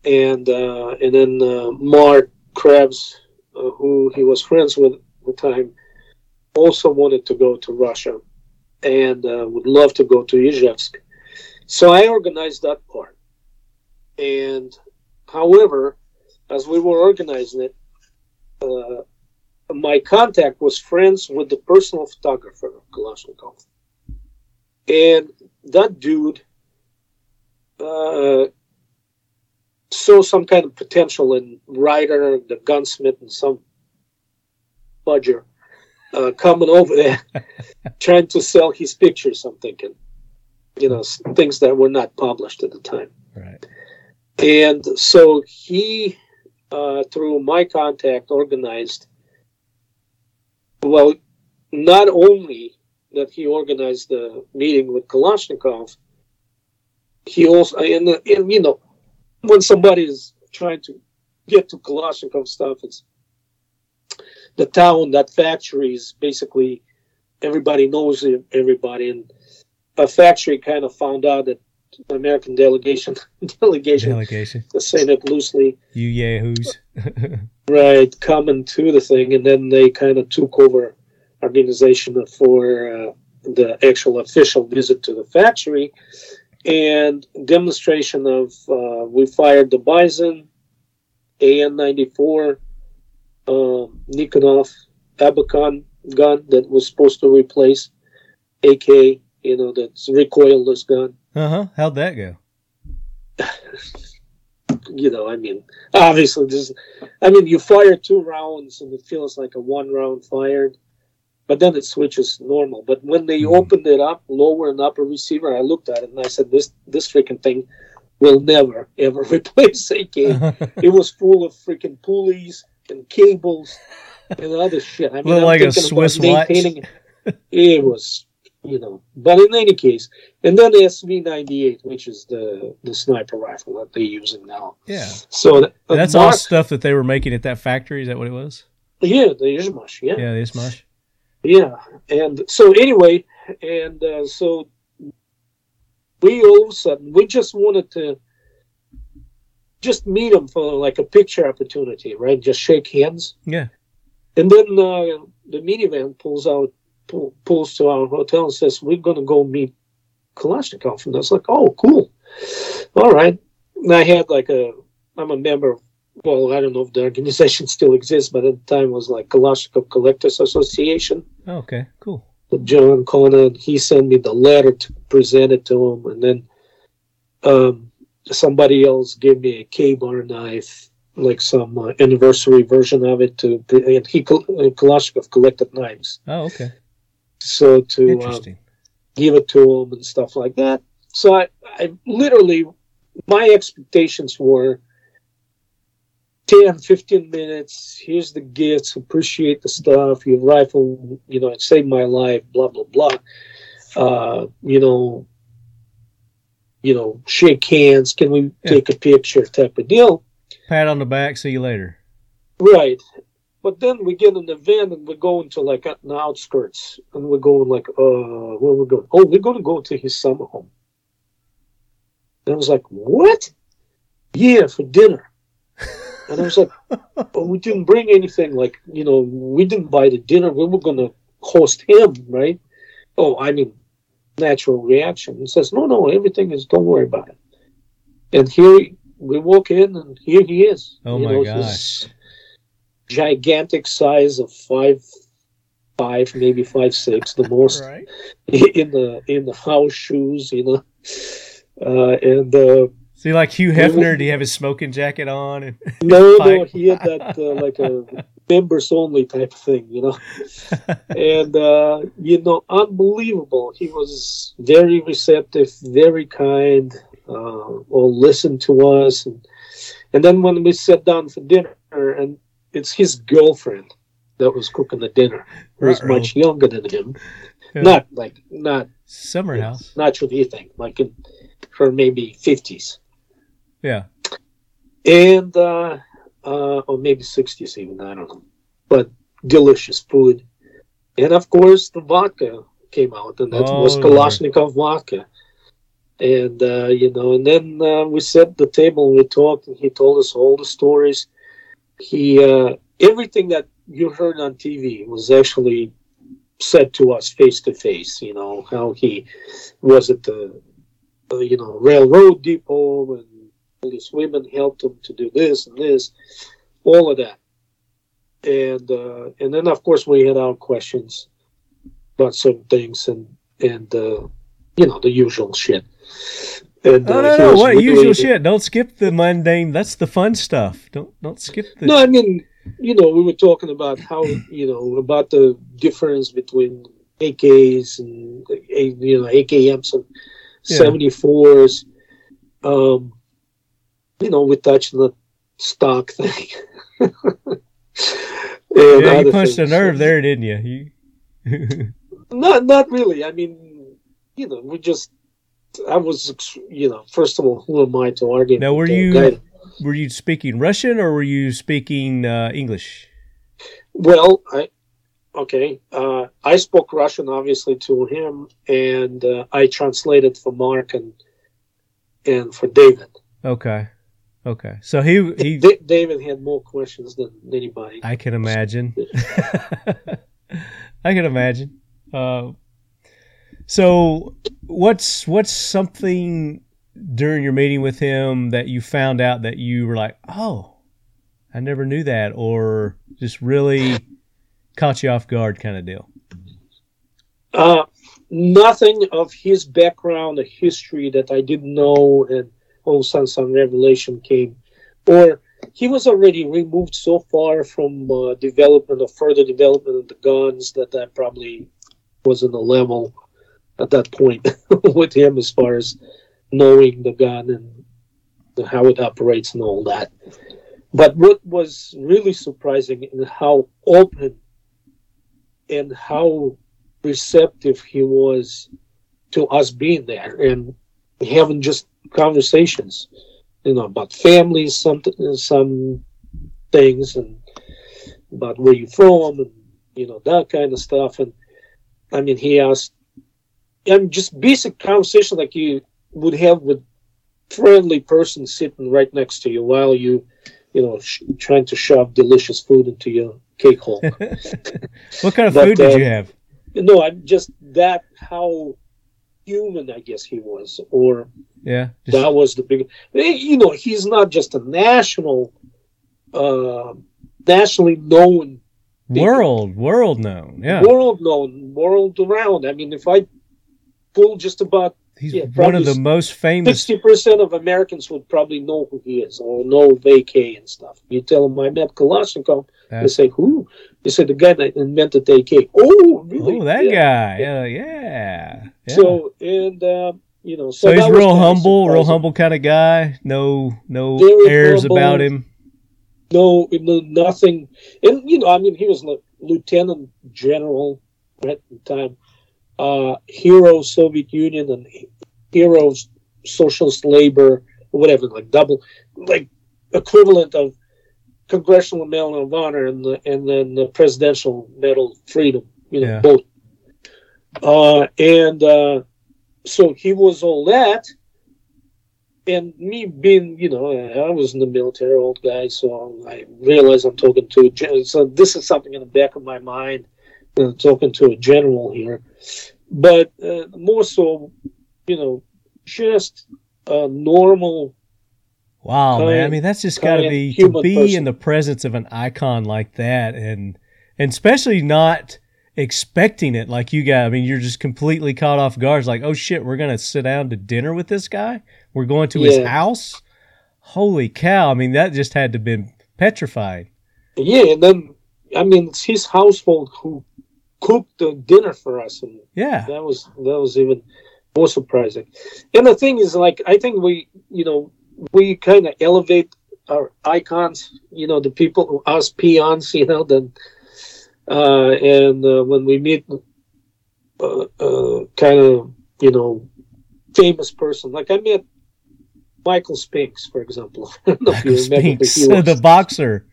and uh, and then uh, Marc Krebs, uh, who he was friends with at the time, also wanted to go to Russia, and uh, would love to go to Izhevsk. So I organized that part. And however, as we were organizing it, uh, my contact was friends with the personal photographer of Kalashnikov. And that dude uh, saw some kind of potential in Ryder, the gunsmith, and some budger uh, coming over there trying to sell his pictures, I'm thinking you know things that were not published at the time Right. and so he uh, through my contact organized well not only that he organized the meeting with kalashnikov he also and, and you know when somebody is trying to get to kalashnikov stuff it's the town that factory is basically everybody knows everybody and a factory kind of found out that the American delegation delegation Delegation. to say that loosely You yahoos. right coming to the thing and then they kind of took over organization for uh, the actual official visit to the factory and demonstration of uh, we fired the Bizon an-94 um, nikonov abakan gun that was supposed to replace ak you know that's recoilless gun uh huh. How'd that go? you know, I mean, obviously, this. I mean, you fire two rounds and it feels like a one round fired, but then it switches normal. But when they Mhm. opened it up, lower and upper receiver, I looked at it and I said, "This this freaking thing will never ever replace AK." it was full of freaking pulleys and cables and other shit. I mean, I'm like a Swiss watch. it. Was, you know. But in any case, and then the SV98, which is the the sniper rifle that they're using now. yeah. So that, uh, That's all stuff that they were making at that factory. Is that what it was? Yeah, the Izhmash. Yeah, Yeah, this much. Yeah. And so anyway, and uh, so we all of a sudden we just wanted to just meet him for like a picture opportunity, right? Just shake hands. Yeah. And then uh, the minivan pulls out, pull, pulls to our hotel and says, "We're gonna go meet Kalashnikov." And I was like, "Oh, cool. All right." And I had like a, I'm a member of, well, I don't know if the organization still exists, but at the time it was like Kalashnikov Collectors Association Oh, okay. Cool. with John Conan. He sent me the letter to present it to him, and then um, somebody else gave me a Ka-Bar knife, like some uh, anniversary version of it. To and he uh, Kalashnikov collected knives, Oh, okay. so to Interesting. give it to him and stuff like that. So I, I literally, my expectations were 10, 15 minutes. Here's the gifts. Appreciate the stuff. Your rifle, you know, it saved my life, blah, blah, blah. Uh, you know, you know, shake hands. Can we Yeah. take a picture type of deal? Pat on the back. See you later. Right. But then we get in the van and we're going to like the outskirts and we're going like, uh, where we going? Oh, we're going to go to his summer home. And I was like, what? Yeah, for dinner. And I was like, but we didn't bring anything. Like, you know, we didn't buy the dinner. We were going to host him, right? Oh, I mean, natural reaction. He says, no, no, everything is, don't worry about it. And here we walk in and here he is. Oh You my know, gosh. Gigantic size of five, five, maybe five, six, the most Right. in the in the house shoes, you know, uh, and uh, See, like Hugh Hefner, do you have his smoking jacket on? And No, no, he had that uh, like a members only type thing, you know. and uh, you know, unbelievable. He was very receptive, very kind, uh, or listened to us, and and then when we sat down for dinner, and it's his girlfriend that was cooking the dinner, who was much younger than him. Yeah. Not like not Summer house. not what you think, like in her maybe fifties. Yeah. and uh, uh, or maybe 60s even i don't know. But delicious food. And of course the vodka came out and that Oh, was kalashnikov vodka. And uh, you know and then uh, we set the table we talked and he told us all the stories. He uh, everything that you heard on tv was actually said to us face to face you know how he was at the uh, you know railroad depot and these women helped him to do this and this, all of that. And uh, and then of course we had our questions about some things and and uh, you know the usual shit. And, No, uh, no, no. What really- usual shit? Don't skip the mundane. That's the fun stuff. Don't don't skip the. No, I mean, you know, we were talking about how you know about the difference between AKs and you know AKMs and Yeah. seventy fours. Um, you know, we touched the stock thing. Yeah, you punched a nerve there, didn't you? You. Not, not really. I mean, you know, we just. I was, you know, first of all, who am I to argue? Now, were you- guy- were you speaking Russian or were you speaking uh, English? Well, I okay. Uh, I spoke Russian, obviously, to him, and uh, I translated for Marc and and for David. Okay, okay. So he he. Da- David had more questions than anybody. I can imagine. I can imagine. Uh, so, what's what's something during your meeting with him that you found out that you were like, oh, I never knew that, or just really caught you off guard, kind of deal? Uh, nothing of his background or history that I didn't know, and of a revelation came, or he was already removed so far from uh, development or further development of the guns that I probably wasn't a level at that point with him as far as knowing the gun and how it operates and all that. But what was really surprising is how open and how receptive he was to us being there and having just conversations, you know, about families, some some things, and about where you're from, and you know that kind of stuff. And I mean, he asked, and just basic conversation like you would have with friendly person sitting right next to you while you, you know, sh- trying to shove delicious food into your cake hole. What kind of But, food did you have? no, I'm just that how human I guess he was, or Yeah, just, that was the big. You know, he's not just a national, uh, nationally known, world world known. Yeah, world known, world around. I mean, if I pull just about he's yeah, one of the most famous. sixty percent of Americans would probably know who he is or know VK and stuff. You tell them I met Kalashnikov, they say who? They said the guy that invented the AK. Oh, really? Oh, that Yeah. guy. Yeah, yeah. yeah. So and uh, you know, so, So he's real humble, real humble kind of guy. No, no Very airs humble. about him. No, no, nothing. And you know, I mean, he was like lieutenant general at the time, uh, hero Soviet Union and hero socialist labor, whatever, like double, like equivalent of Congressional Medal of Honor and the, and then the Presidential Medal of Freedom. You know, Yeah. both. Uh, and uh, so he was all that. And me being, you know, I was in the military, old guy, so I realize I'm talking to a gen- so this is something in the back of my mind. uh, talking to a general here, but uh, more so, you know, just a normal. Wow, man. I mean, that's just got to be to be person. in the presence of an icon like that, and and especially not expecting it like you got. I mean, you're just completely caught off guard. It's like, oh shit, we're gonna sit down to dinner with this guy. We're going to his house. Holy cow! I mean, that just had to been petrified. Yeah, and then I mean, it's his household who cooked the dinner for us, and Yeah, that was that was even more surprising. And the thing is, like, I think we, you know, we kind of elevate our icons, you know, the people, us peons, you know, then, uh, and uh, when we meet, uh, uh, kind of, you know, famous person, like I met Michael Spinks, for example. I don't know if you Michael Spinks, the boxer.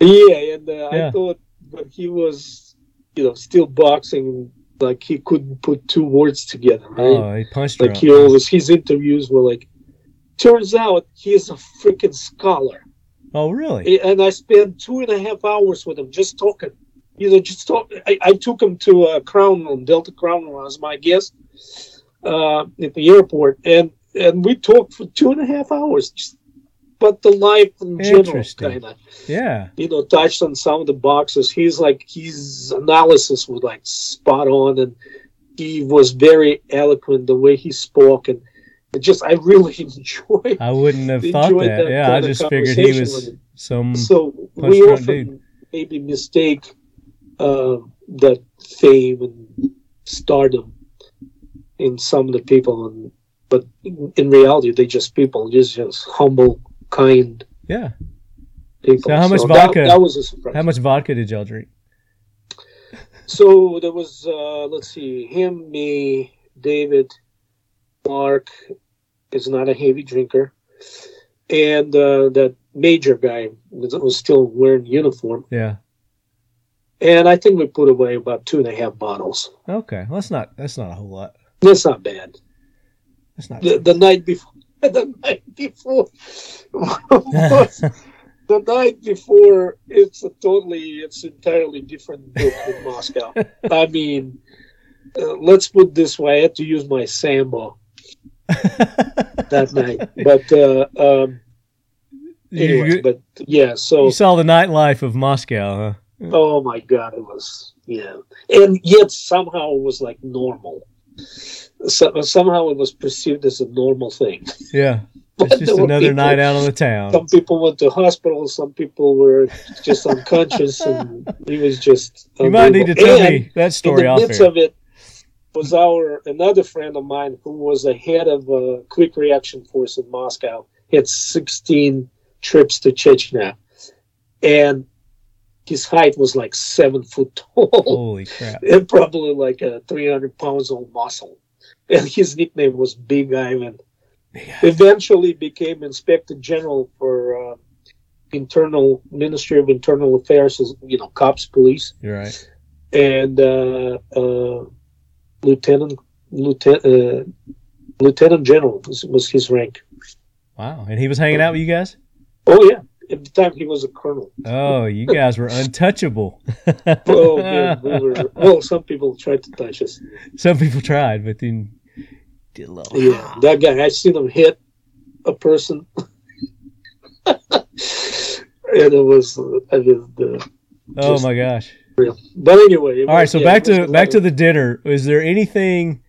yeah, and uh, Yeah. I thought, but he was, you know, still boxing. Like he couldn't put two words together, right? Oh, he punched like he always, his interviews were like, turns out he is a freaking scholar. oh, really? And I spent two and a half hours with him just talking. You know, just talk. I, I took him to uh, Crown Room, Delta Crown Room as my guest uh, at the airport, and and we talked for two and a half hours. Just but the life in general, Interesting. kind of Yeah. you know, touched on some of the boxes. He's like his analysis was like spot on, and he was very eloquent the way he spoke, and it just I really enjoyed. I wouldn't have thought that. that Yeah, I just figured he was some. So we often dude. maybe mistake uh, that fame and stardom in some of the people, and but in, in reality, they just people, just just humble, kind Yeah. people. So how much that- vodka- That, was a surprise. How much vodka did y'all drink? So there was, uh, let's see, him, me, David, Marc is not a heavy drinker, and uh, that major guy was still wearing uniform. Yeah. And I think we put away about two and a half bottles. Okay. Well, that's not. That's not a whole lot. That's not bad. That's not. The, the night before, the night before, was- the night before, it's a totally, it's entirely different book in Moscow. I mean, uh, let's put this way: I had to use my sambo that night. But uh, um, anyway, you, but yeah. So you saw the nightlife of Moscow, huh? Oh my god, it was yeah, and yet somehow it was like normal. So, somehow it was perceived as a normal thing. Yeah. It's just another people- night out on the town. Some people went to hospital. Some people were just unconscious, and he was just. You might need to tell And me that story in the off midst air. of it was our another friend of mine who was the head of a quick reaction force in Moscow. He had 16 trips to Chechnya, and his height was like seven foot tall Holy crap! and probably like a 300 pounds of muscle. And his nickname was Big Ivan. Eventually became Inspector General for uh, Internal Ministry of Internal Affairs, you know, cops, police, You're right. and uh, uh, Lieutenant Lieutenant uh, Lieutenant General was, was his rank. Wow. And he was hanging out with you guys. Oh yeah, at the time he was a colonel. Oh, you guys were untouchable. Oh man, we were, well, some people tried to touch us. Some people tried, but then did a little. Yeah, that guy. I seen him hit a person, and it was, I mean, the Oh my gosh! Real. But anyway, All right, was- so yeah, back to back to the dinner. Is there anything,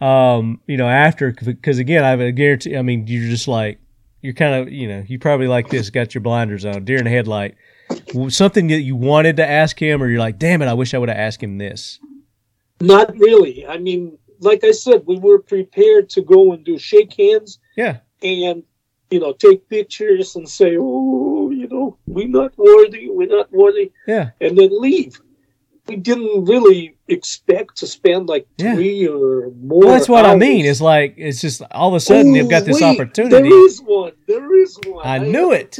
um, you know, after? Because again, I have a guarantee. I mean, you're just like you're kind of, you know, you probably like this, got your blinders on, deer in the headlight. Something that you wanted to ask him, or you're like, damn it, I wish I would have asked him this. Not really. I mean, like I said, we were prepared to go and do shake hands Yeah, and you know take pictures and say, oh, you know, we're not worthy, we're not worthy, yeah, and then leave. We didn't really expect to spend like Yeah. three or more. well, that's what I mean. It's like it's just all of a sudden they've got this wait, opportunity. There is one. There is one. I knew have it.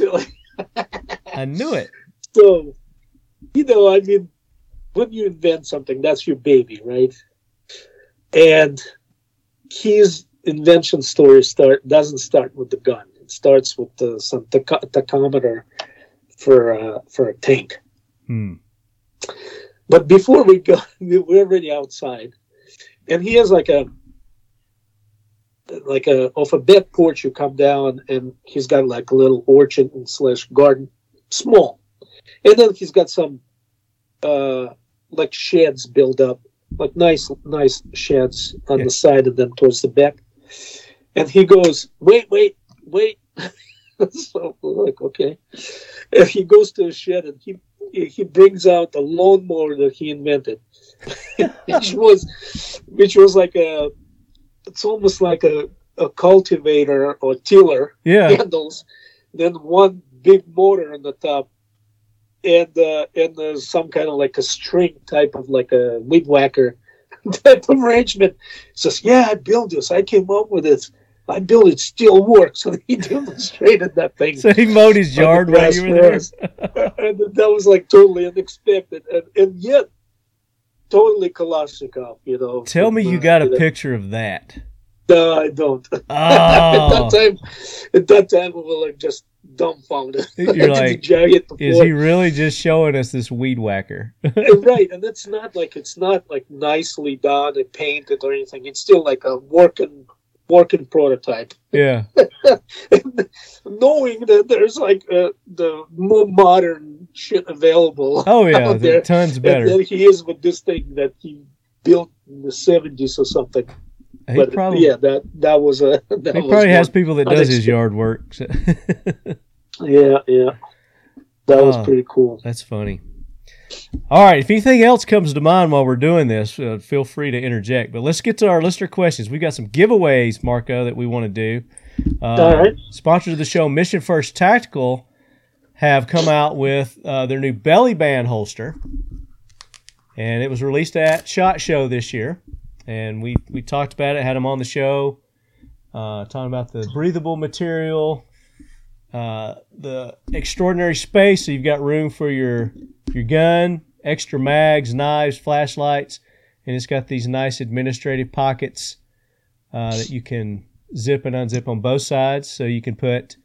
I knew it. So, you know, I mean, when you invent something, that's your baby, right? And his invention story start doesn't start with the gun. It starts with the, some tacho- tachometer for uh, for a tank. Hmm. But before we go, we we're already outside, and he has like a like a off a back porch. You come down, and he's got like a little orchard and slash garden, small, and then he's got some uh, like sheds built up, like nice nice sheds on Yeah. the side of them towards the back. And he goes, "Wait, wait, wait." so like, okay. And he goes to a shed and he he brings out a lawnmower that he invented, which was which was like a it's almost like a, a cultivator or tiller Yeah. handles, then one big motor on the top, and uh, and there's some kind of like a string type of like a weed whacker type of arrangement. He says, "Yeah, I built this. I came up with it. I built it. Still works." And he demonstrated that thing. So he mowed his yard while you were there. and that was like totally unexpected, and, and yet totally Kalashnikov. You know. Tell me you uh, got a picture of that. No, I don't. at Oh, that time, at that time, we were like just dumbfounded. You're like, is he really just showing us this weed whacker? right, and it's not like it's not like nicely done and painted or anything. It's still like a working working prototype. yeah. Knowing that there's like uh, the more modern shit available. Oh yeah, there. tons And better. then he is with this thing that he built in the seventies or something. He but probably yeah, that that was a that he was probably has people that does his yard work. so- Yeah, yeah. That was Oh. pretty cool. That's funny. All right. If anything else comes to mind while we're doing this, uh, feel free to interject. But let's get to our listener questions. We've got some giveaways, Marco, that we want to do. Uh, All right. Sponsors of the show, Mission First Tactical, have come out with uh, their new belly band holster, and it was released at Shot Show this year. And we we talked about it, had them on the show, uh, talking about the breathable material, uh, the extraordinary space. So you've got room for your your gun, extra mags, knives, flashlights, and it's got these nice administrative pockets uh, that you can zip and unzip on both sides. So you can put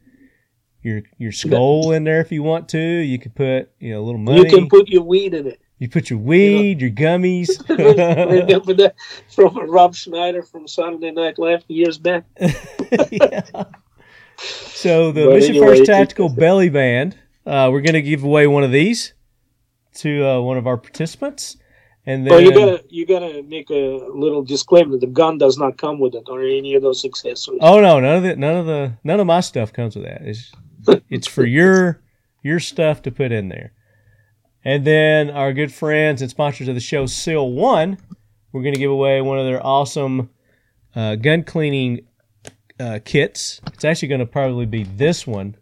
your your skull in there if you want to. You can put you know a little money. You can put your weed in it. You put your weed, your gummies. Remember that from Rob Schneider from Saturday Night Live years back? Yeah. So the But Mission anyway, First Tactical Belly Band, uh, we're going to give away one of these to uh, one of our participants, and then Well, you gotta you gotta make a little disclaimer: the gun does not come with it or any of those accessories. oh no, none of the none of the none of my stuff comes with that. It's it's for your your stuff to put in there. And then our good friends and sponsors of the show, Seal One, we're going to give away one of their awesome uh, gun cleaning uh, kits. It's actually going to probably be this one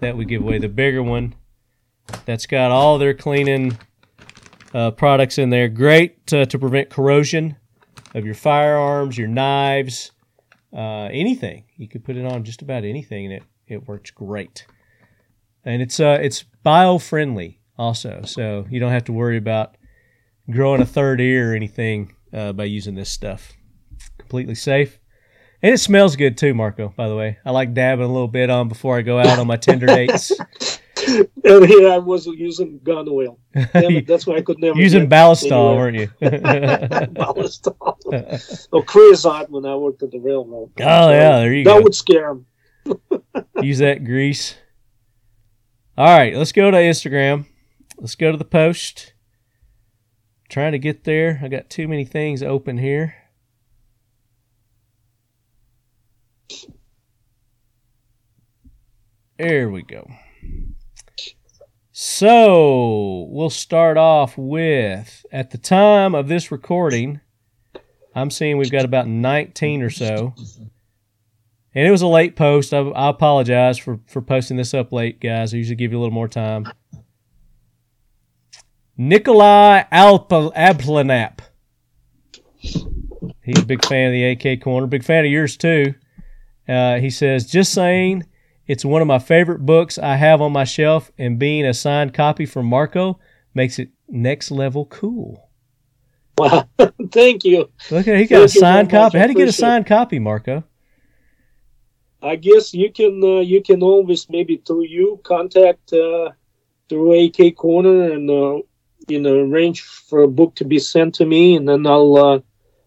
that we give away, the bigger one that's got all their cleaning uh, products in there. Great to, to prevent corrosion of your firearms, your knives, uh, anything. You could put it on just about anything, and it, it works great. And it's uh, it's bio friendly also, so you don't have to worry about growing a third ear or anything uh, by using this stuff. Completely safe. And it smells good too, Marco, by the way. I like dabbing a little bit on before I go out on my Tinder dates. And here I was using gun oil. Damn it, that's why I could never Using get Ballistol, weren't you? Ballistol. or creosote when I worked at the railroad. Oh, yeah, there you that go. That would scare him. Use that grease. All right, let's go to Instagram. Let's go to the post. Trying to get there. I got too many things open here. There we go. So we'll start off with at the time of this recording, I'm seeing we've got about 19 or so. And it was a late post. I, I apologize for, for posting this up late, guys. I usually give you a little more time. Nikolai Alp- Abplanap. He's a big fan of the AK Corner. Big fan of yours, too. Uh, he says, just saying, it's one of my favorite books I have on my shelf, and being a signed copy from Marco makes it next level cool. Wow. Thank you. Look at he got a Thank very signed copy. How would you get a signed copy, Marco? I guess you can uh, you can always maybe through you contact uh, through AK Corner and uh, you know arrange for a book to be sent to me and then I'll uh,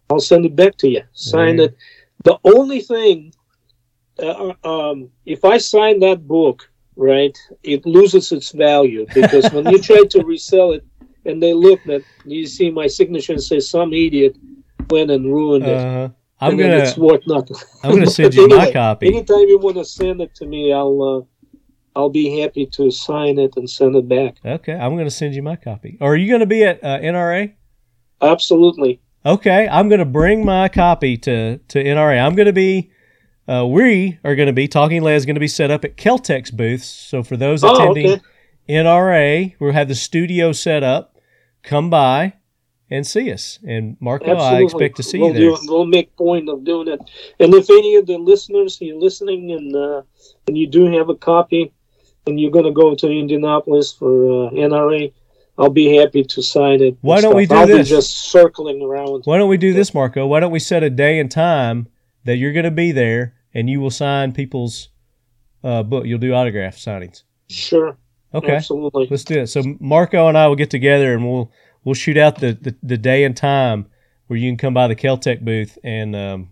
I'll send it back to you. Sign it. The only thing, uh, um, if I sign that book, right, it loses its value because when you try to resell it, and they look at you see my signature and say some idiot went and ruined it. Uh, I'm and gonna it's worth nothing. I'm gonna send you my copy. Anytime you want to send it to me, I'll uh, I'll be happy to sign it and send it back. Okay, I'm gonna send you my copy. Are you gonna be at uh, NRA? Absolutely. Okay, I'm going to bring my copy to to NRA. I'm going to be, uh, we are going to be talking. Lead is going to be set up at Keltec's booths. So for those Oh, attending okay. NRA, we'll have the studio set up. Come by and see us. And Marco, I expect to see we'll you there. Do, we'll make point of doing it. And if any of the listeners are listening and uh, and you do have a copy, and you're going to go to Indianapolis for uh, NRA, I'll be happy to sign it. Why don't we do I'll this? Just circling around. Why don't we do this, Marco? Why don't we set a day and time that you're going to be there and you will sign people's uh, book? You'll do autograph signings. Sure. Okay. Absolutely. Let's do it. So Marco and I will get together and we'll we'll shoot out the, the, the day and time where you can come by the Keltec booth and um,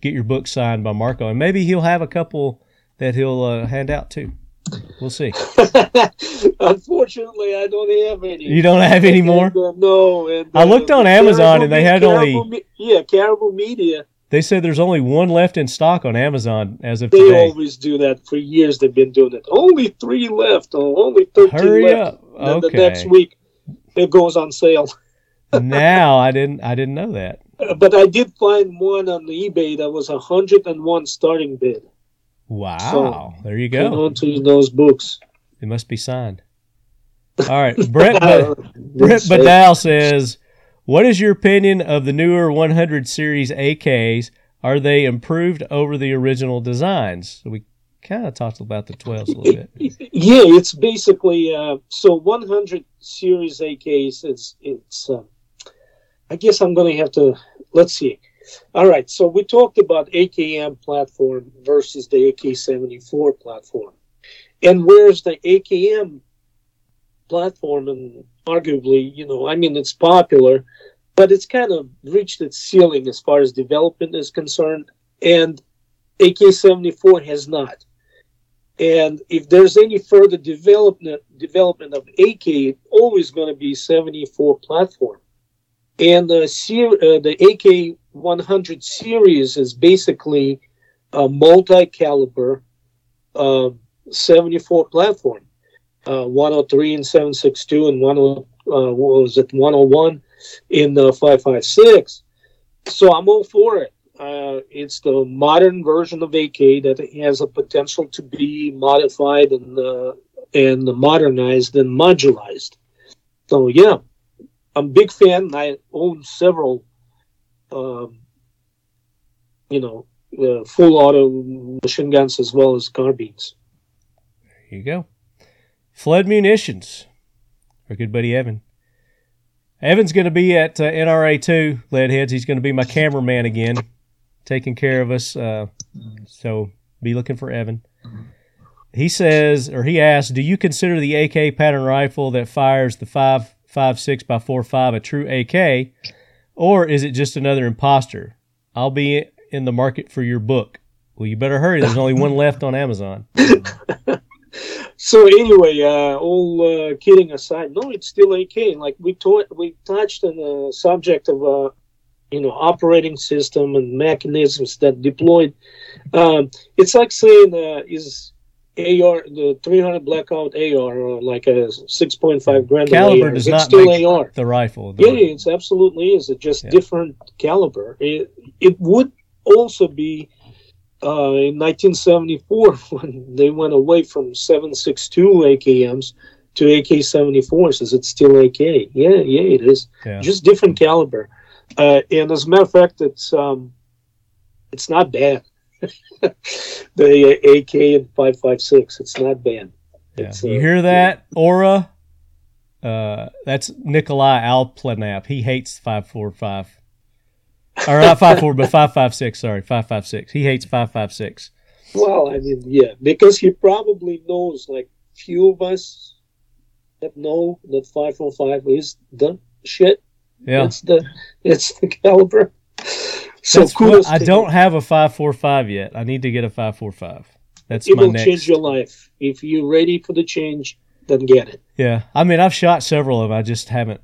get your book signed by Marco, and maybe he'll have a couple that he'll uh, hand out too. We'll see. Unfortunately, I don't have any. You don't have any more? And, uh, no. And, I looked on Caribou Amazon and they had Caribou only- Me- yeah, Caribou Media. They said there's only one left in stock on Amazon as of They today. always do that for years. They've been doing it. Only three left. Oh, only thirteen Hurry left. up. And then Okay. the next week, it goes on sale. now I didn't I didn't know that. But I did find one on eBay that was a hundred and one starting bid. Wow. there you go. on to those books. It must be signed. All right. Brett Brett Badal says, "What is your opinion of the newer 100 series AKs? Are they improved over the original designs?" So we kind of talked about the 12s a little bit. Yeah, it's basically uh, so 100 series AKs. It's it's. Uh, I guess I'm going to have to let's see. All right, so we talked about AKM platform versus the AK74 platform, and where's the AKM platform? And arguably, you know, I mean, it's popular, but it's kind of reached its ceiling as far as development is concerned, and AK74 has not. And if there's any further development development of AK, it's always going to be 74 platform. And the uh, the AK 100 series is basically a multi-caliber uh, 74 platform. Uh, 103 and 762 and 10, uh, what was it 101 in uh, 556. So I'm all for it. Uh, it's the modern version of AK that has a potential to be modified and uh, and modernized and modularized. So yeah, I'm a big fan. I own several, um, you know, uh, full auto machine guns as well as carbines. Here you go. Flood Munitions. Our good buddy Evan. Evan's going to be at uh, NRA too, Leadheads. He's going to be my cameraman again, taking care of us. Uh, so be looking for Evan. He says, or he asks, do you consider the AK pattern rifle that fires the 5.56 by 4.5 a true AK, or is it just another imposter? I'll be in the market for your book. Well, you better hurry. There's only one left on Amazon. So anyway, uh, all uh, kidding aside, no, it's still AK. Like we taught, we touched on the subject of, uh, you know, operating system and mechanisms that deployed. Um, it's like saying, uh, is AR the 300 blackout AR or like a 6.5 Grendel Caliber AR? does Is not still make AR? the rifle. Yeah, it's absolutely is. It's just Yeah. different caliber. It, it would also be uh, in 1974 when they went away from 7.62 AKMs to AK-74s. Is it still AK? Yeah, yeah, it is. Yeah. Just different caliber. Uh, and as a matter of fact, it's um, it's not bad. the uh, AK and 5.56, it's not bad. Yeah. It's, you uh, hear that, Aura? Uh, that's Nikolai Alplanap. He hates five four five, or not five four, but five five six. Sorry, five five six. He hates five five six. Well, I mean, yeah, because he probably knows like few of us that know that 545 is the shit. Yeah, It's the it's the caliber. So That's what- I don't have a five four five yet. I need to get a five four five. That's It my will next. change your life if you're ready for the change. then get it. Yeah, I mean, I've shot several of. 'em. I just haven't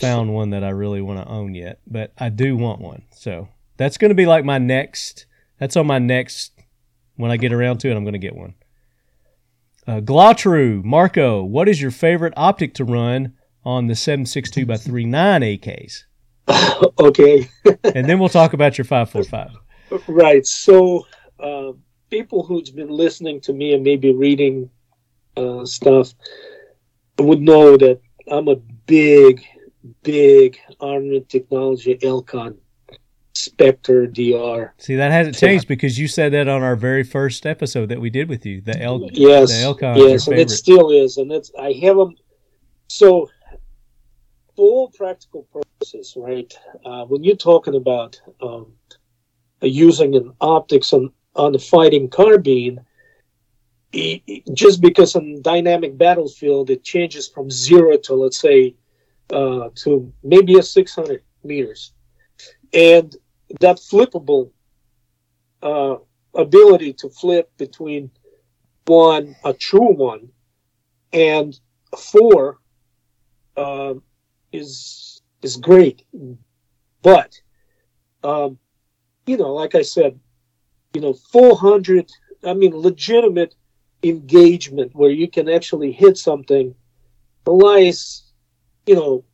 found one that I really want to own yet, but I do want one. So that's going to be like my next. That's on my next. When I get around to it, I'm going to get one. Uh, Glautru, Marco, what is your favorite optic to run on the 762 by 39 AKs? okay. And then we'll talk about your 545. Right. So, uh, people who's been listening to me and maybe reading uh, stuff would know that I'm a big, big armament technology Elcan Spectre DR. See, that hasn't changed because you said that on our very first episode that we did with you. The El, Yes. the Elcan yes, and it still is, and it's I have them. So, for all practical purposes, right? Uh, when you're talking about um, using an optics on on the fighting carbine, just because on dynamic battlefield it changes from zero to let's say uh, to maybe a 600 meters, and that flippable uh, ability to flip between one, a true one, and four um, is is great. But um, you know, like I said, you know, four hundred. I mean, legitimate engagement where you can actually hit something lies, you know,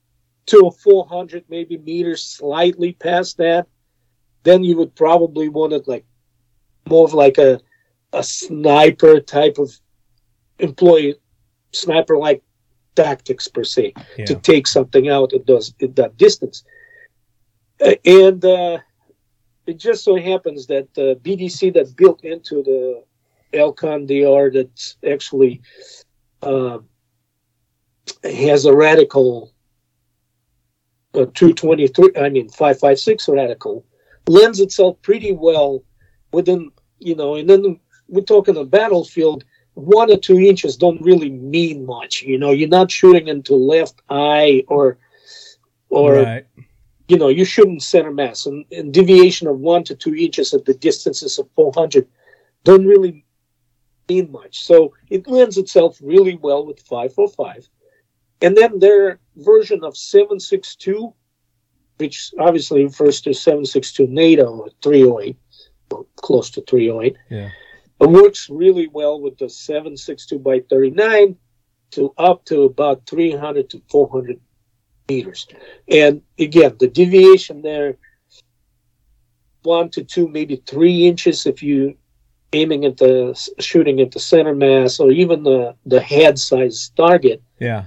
to a four hundred maybe meters, slightly past that. Then you would probably want it like more of like a a sniper type of employee sniper like tactics per se Yeah. to take something out at those at that distance Uh, and uh, it just so happens that the BDC that built into the Elcan DR that's actually uh, has a reticle uh, 223 I mean 556 reticle lends itself pretty well within you know and then we're talking a battlefield one or two inches don't really mean much you know you're not shooting into left eye or or right. you know you shouldn't center mass and, and deviation of one to two inches at the distances of 400 don't really mean much so it lends itself really well with 545 and then their version of 762 which obviously refers to 762 nato or 308 or close to 308 Yeah. it works really well with the 762 by 39 to up to about 300 to 400 meters. And again, the deviation there, one to two, maybe three inches if you aiming at the shooting at the center mass or even the the head size target, Yeah.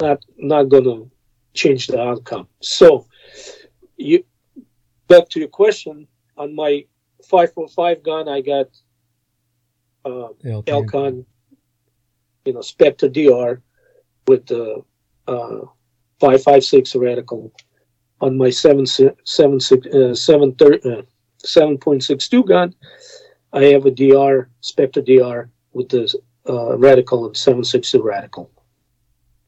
Not not going to change the outcome. So, you back to your question on my 545 gun, I got uh, Elcan. You know, Spectre DR with the uh, 556 radical on my 7, si- 7, six- uh, 7, thir- uh, 7.62 gun. I have a DR, Spectre DR with the uh, reticle and 7.62 reticle.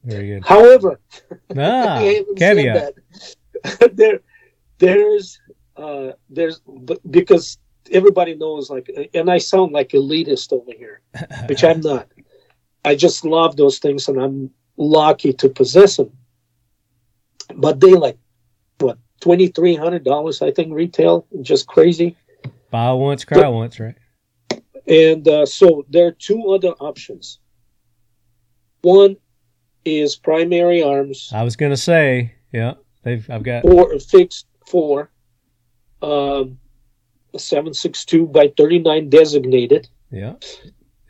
Very good. However, Ah, I haven't said caveat. there, there's, uh, there's, but because everybody knows, like, and I sound like elitist over here, which I'm not. I just love those things, and I'm lucky to possess them. But they like what twenty three hundred dollars, I think, retail, just crazy. Buy once, cry once, right? And uh, so there are two other options. One is primary arms. I was gonna say, yeah, they've. I've got. or fixed four, um, a seven six two by thirty nine designated Yeah.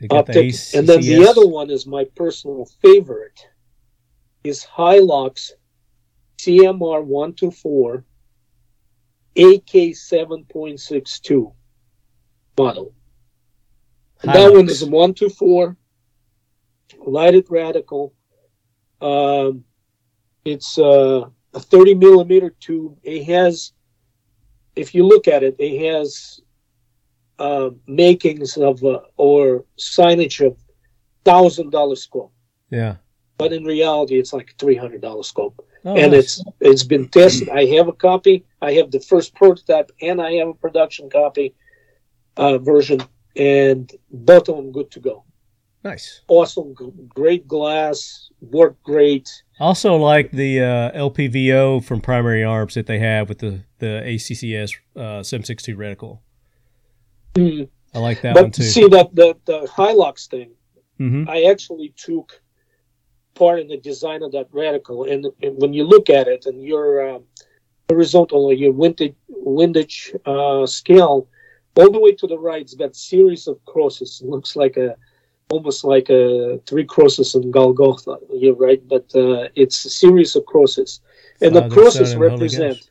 They got the and then the other one is my personal favorite, is Hilux CMR one two four, AK seven point six two model. And that one is one two four, lighted reticle. Um, it's uh, a thirty millimeter tube. It has, if you look at it, it has uh, makings of uh, or signage of thousand dollar scope, Yeah. but in reality, it's like a three hundred dollar scope Oh, and nice. it's it's been tested. I have a copy. I have the first prototype, and I have a production copy uh, version, and both of them good to go. Nice. Awesome, great glass, worked great. Also, like the uh, LPVO from Primary Arms that they have with the the ACSS uh, 762 reticle. Mm. I like that one But too. see that the the Hilux thing, hmm I actually took part in the design of that reticle, and, and when you look at it and your uh, horizontal or your windage windage uh, scale, all the way to the right, it's got series of crosses. It looks like a almost like a three crosses in Golgotha. You're right, but uh, it's a series of crosses, and the crosses Son, and represent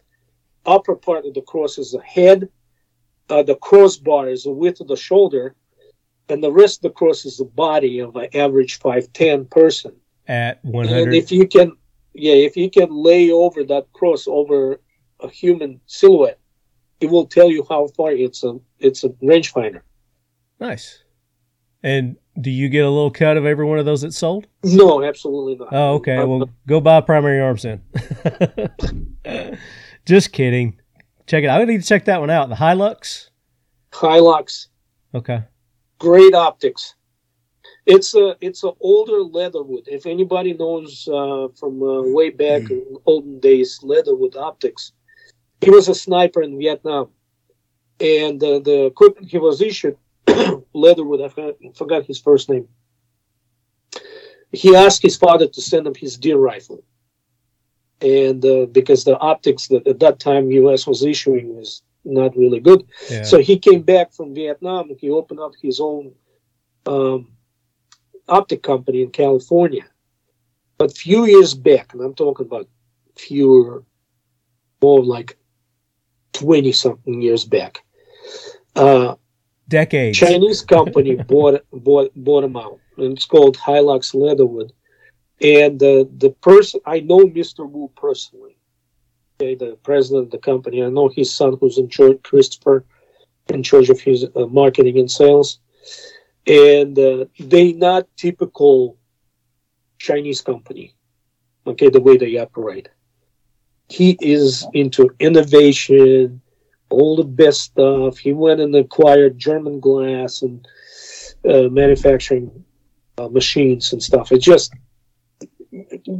upper part of the cross is the head, uh, the crossbar is the width of the shoulder, and the rest of the cross is the body of an average 5'10 person. At 100. And if you can, yeah, if you can lay over that cross over a human silhouette, it will tell you how far it's a it's a rangefinder. nice. And do you get a little cut of every one of those that's sold? No, absolutely not. Oh, okay. Uh, Well, go buy Primary Arms then. Just kidding. Check it out. I need to check that one out. The Hilux. Hilux, Okay. great optics. It's a it's an older Leatherwood. If anybody knows uh, from uh, way back in olden days, Leatherwood optics. He was a sniper in Vietnam, and uh, the equipment he was issued, Leatherwood. I forgot, forgot his first name. He asked his father to send him his deer rifle, and uh, because the optics that at that time U.S. was issuing was not really good, Yeah. so he came back from Vietnam and he opened up his own um, optic company in California. But few years back, and I'm talking about fewer, more like 20 something years back, uh, Decades. Chinese company bought, bought, bought him out. And it's called Hilux Leatherwood. And uh, the person, I know Mr. Wu personally, okay, the president of the company. I know his son who's in charge, Christopher, in charge of his uh, marketing and sales. And uh, they not typical Chinese company, okay, the way they operate. He is into innovation, all the best stuff. He went and acquired German glass and uh, manufacturing uh, machines and stuff. It just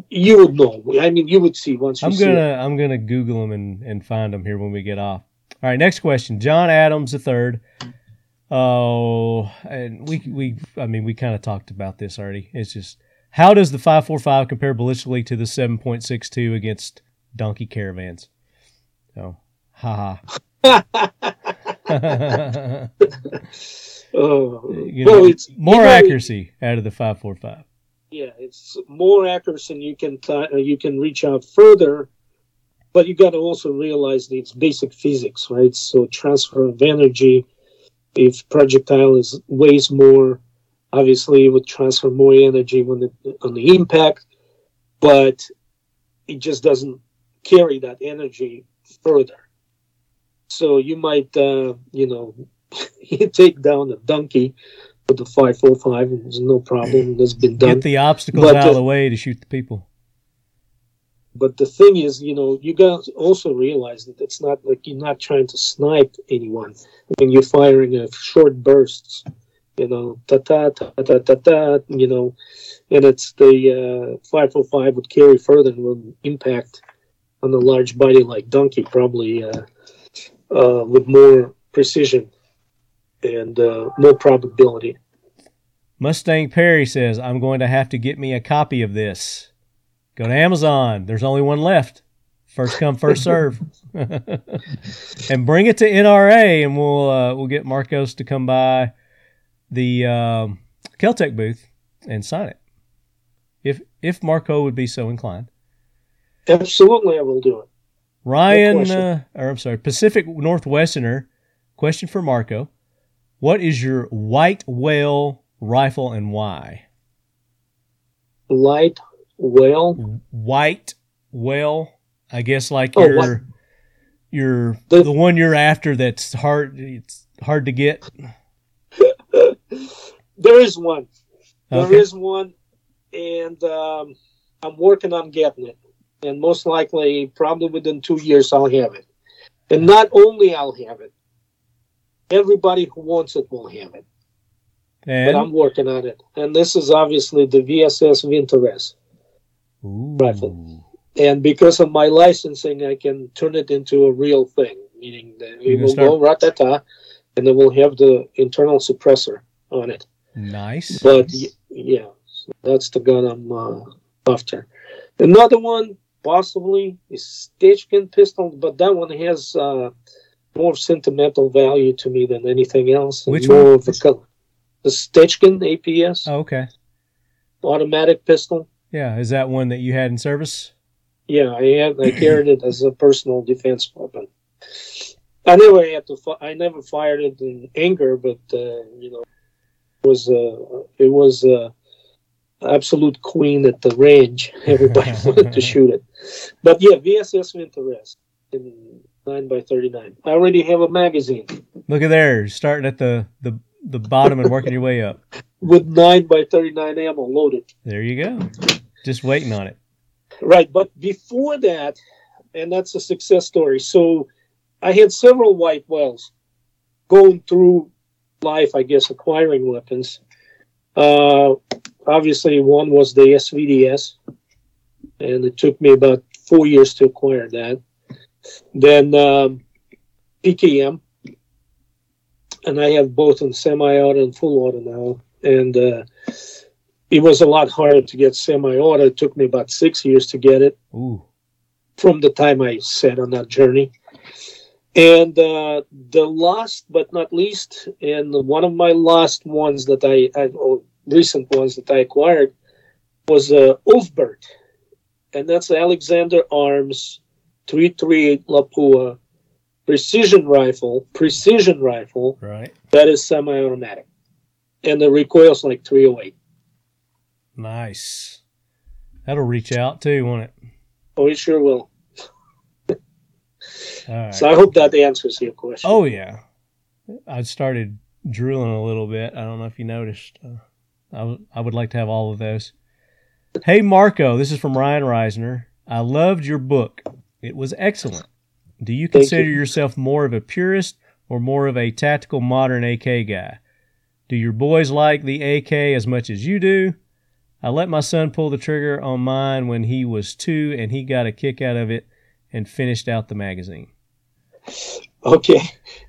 you would know. I mean, you would see once you I'm see gonna. I'm gonna Google them and, and find them here when we get off. All right, next question. John Adams the third. Oh, and we we I mean we kind of talked about this already. It's just how does the 545 compare ballistically to the 7.62 against donkey caravans? Oh, haha. You well, know, it's more you know, accuracy out of the 545. Yeah, it's more accuracy, and you can t- uh, you can reach out further, but you got to also realize that it's basic physics, right? So transfer of energy. If projectile is weighs more, obviously it would transfer more energy when the, on the impact, but it just doesn't carry that energy further. So you might, uh, you know, you take down a donkey with the 545, and there's no problem. That's been done. Get the obstacles But out of the- way to shoot the people. But the thing is, you know, you guys also realize that it's not like you're not trying to snipe anyone. I mean, you're firing uh, short bursts, you know, ta ta ta ta ta ta, you know, and it's the uh, 545 would carry further and will impact on a large body like Donkey, probably uh, uh, with more precision and uh, more probability. Mustang Perry says, I'm going to have to get me a copy of this. Go to Amazon. There's only one left. First come, first serve. and bring it to NRA, and we'll uh, we'll get Marcos to come by the um, Keltec booth and sign it. If if Marco would be so inclined. Absolutely, I will do it. Ryan, uh, or I'm sorry, Pacific Northwesterner. Question for Marco: What is your white whale rifle and why? Light, whale? White whale, I guess, like Oh, your what- your The- the, one you're after. That's hard. It's hard to get. there is one. There is Okay. one, and um, I'm working on getting it. And most likely, probably within two years, I'll have it. And not only I'll have it, everybody who wants it will have it. but I'm working on it. And this is obviously the VSS Vintorez. Ooh. rifle. And because of my licensing, I can turn it into a real thing, meaning that it will start- go ratata, and then we'll have the internal suppressor on it. Nice. But yeah, so that's the gun I'm uh, after. Another one, possibly, is Stechkin pistol, but that one has uh, more sentimental value to me than anything else. Which more one? Of a color. The Stechkin APS Oh, okay. automatic pistol. Yeah. Is that one that you had in service? Yeah, I had I carried it as a personal defense weapon. I never had to. Fi- I never fired it in anger, but uh, you know, it was uh, it was uh, absolute queen at the range. Everybody wanted to shoot it. But yeah, VSS Vintorez in nine by thirty nine. I already have a magazine Look at there, starting at the the the bottom and working your way up. with nine by thirty nine ammo loaded. There you go. Just waiting on it. Right, but before that, and that's a success story. So I had several white whales going through life, I guess, acquiring weapons. Uh, obviously, one was the SVDS, and it took me about four years to acquire that. Then um, PKM, and I have both in semi-auto and full auto now. And uh, it was a lot harder to get semi-auto. It took me about six years to get it Ooh. from the time I set on that journey. And uh, the last but not least, and one of my last ones that I, I or recent ones that I acquired was uh, Ulfberht, and that's the Alexander Arms 338 Lapua precision rifle, precision rifle Right. that is semi-automatic, and the recoil's like 308. Nice. That'll reach out too, won't it? Oh, it sure will. All right. So I hope that answers your question. Oh yeah, I started drilling a little bit. I don't know if you noticed. Uh, I, w- I would like to have all of those. Hey Marco, this is from Ryan Reisner. I loved your book. It was excellent. Do you consider you. yourself more of a purist or more of a tactical modern AK guy? Do your boys like the AK as much as you do? I let my son pull the trigger on mine when he was two, and he got a kick out of it and finished out the magazine. Okay,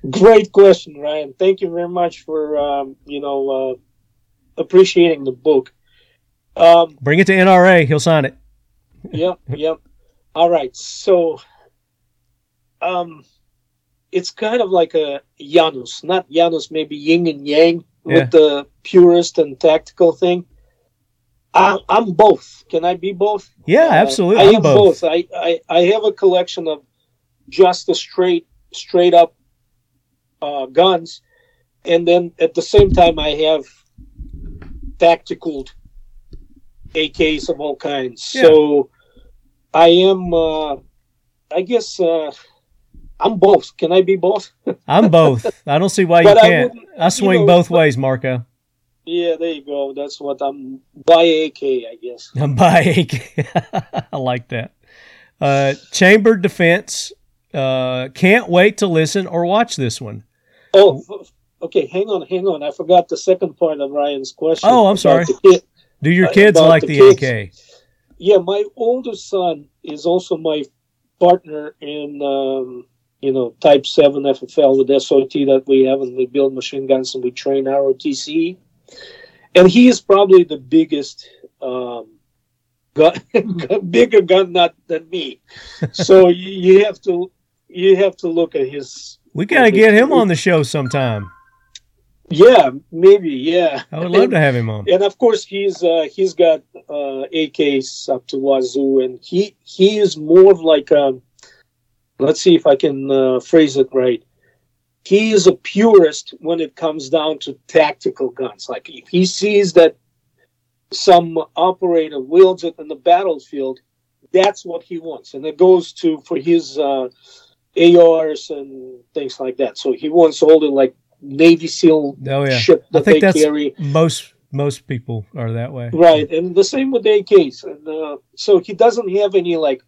great question, Ryan. Thank you very much for um, you know uh, appreciating the book. Um, Bring it to NRA. He'll sign it. yep, yep. All right, so um, it's kind of like a Janus, not Janus, maybe yin and yang Yeah. with the purist and tactical thing. I, I'm both. Can I be both? Yeah, Uh, absolutely. I I'm am both. both. I, I, I have a collection of just the straight straight up uh, guns, and then at the same time I have tactical AKs of all kinds. Yeah. So I am, uh, I guess, uh, I'm both. Can I be both? I'm both. I don't see why you I can't. wouldn't- I, swing you know, both ways, Marco. Yeah, there you go. That's what I'm by AK, I guess. I'm by AK. I like that. Uh, chambered defense. Uh, can't wait to listen or watch this one. Oh, f- okay. Hang on, hang on. I forgot the second part of Ryan's question. Oh, I'm sorry. kid. Do your Uh, kids like the the, kids. AK? Yeah, my oldest son is also my partner in, um, you know, Type 7 FFL with SOT that we have, and we build machine guns and we train ROTC. And he is probably the biggest, um, gun, bigger gun nut than me. So you, you have to, you have to look at his. We got to get him on the show sometime. Yeah, maybe. Yeah, I would love to have him on. and of course he's uh, he's got uh, AKs up to wazoo, and he he is more of like um, let's see if I can uh, phrase it right. He is a purist when it comes down to tactical guns. Like if he sees that some operator wields it in the battlefield, that's what he wants, and it goes to for his uh, ARs and things like that. So he wants all the like Navy SEAL Oh yeah, ship I think they that's carry. most most people are that way. Right, and the same with the AKs. And uh, so he doesn't have any like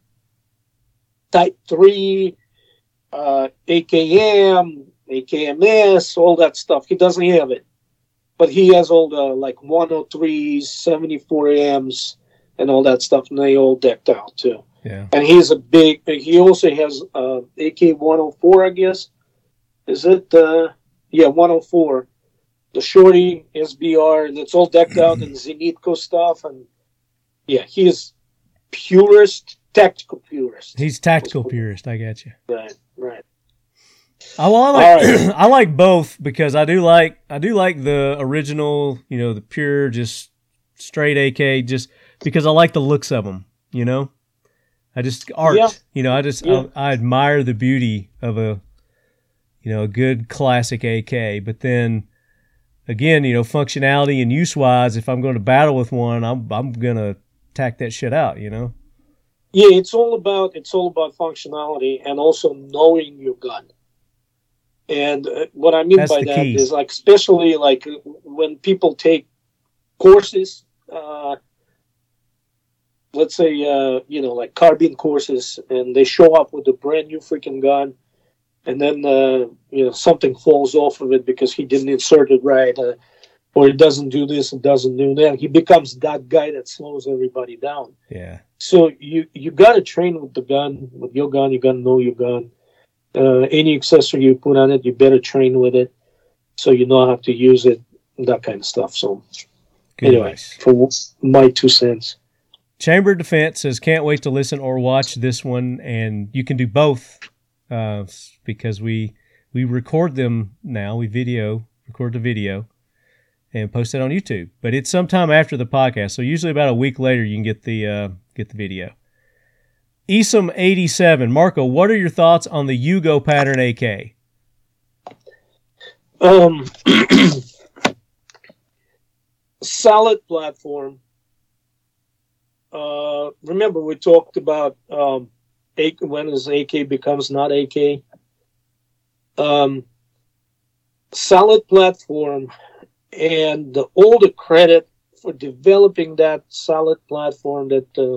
Type Three, uh, AKM, AKMS, all that stuff. He doesn't have it. but he has all the like 103s, 74 Ms, and all that stuff, and they all decked out too. Yeah. And he's a big. He also has uh, AK 104, I guess. Is it? Uh, yeah, 104. The shorty SBR, and it's all decked out mm-hmm. in Zenitco stuff, and yeah, he is purist, tactical purist. He's tactical purist. I got you. Right, right. I, well, I like right. I like both because I do like I do like the original, you know, the pure just straight AK just because I like the looks of them, you know. I just art, Yeah. you know, I just Yeah. I, I admire the beauty of a you know, a good classic AK, but then again, you know, functionality and use wise, if I'm going to battle with one, I'm I'm going to tack that shit out, you know. Yeah, it's all about it's all about functionality and also knowing your gun. And uh, what I mean That's by that is key. like especially like when people take courses, uh, let's say uh, you know like carbine courses, and they show up with a brand new freaking gun, and then uh, you know something falls off of it because he didn't insert it right. Uh, or it doesn't do this, it doesn't do that. He becomes that guy that slows everybody down. Yeah. So you you got to train with the gun, with your gun. You got to know your gun. Uh, any accessory you put on it, you better train with it, so you know how to use it. That kind of stuff. So Good anyway, advice. for my two cents. Chamber of Defense says can't wait to listen or watch this one, and you can do both uh, because we we record them now. We video record the video and post it on YouTube, but it's sometime after the podcast. So usually about a week later, you can get the uh, get the video. Esom eighty seven, Marco, what are your thoughts on the Yugo pattern AK? Um, solid platform. Uh, remember we talked about um, When is AK becomes not AK. Um, solid platform, and the, all the credit for developing that solid platform that uh,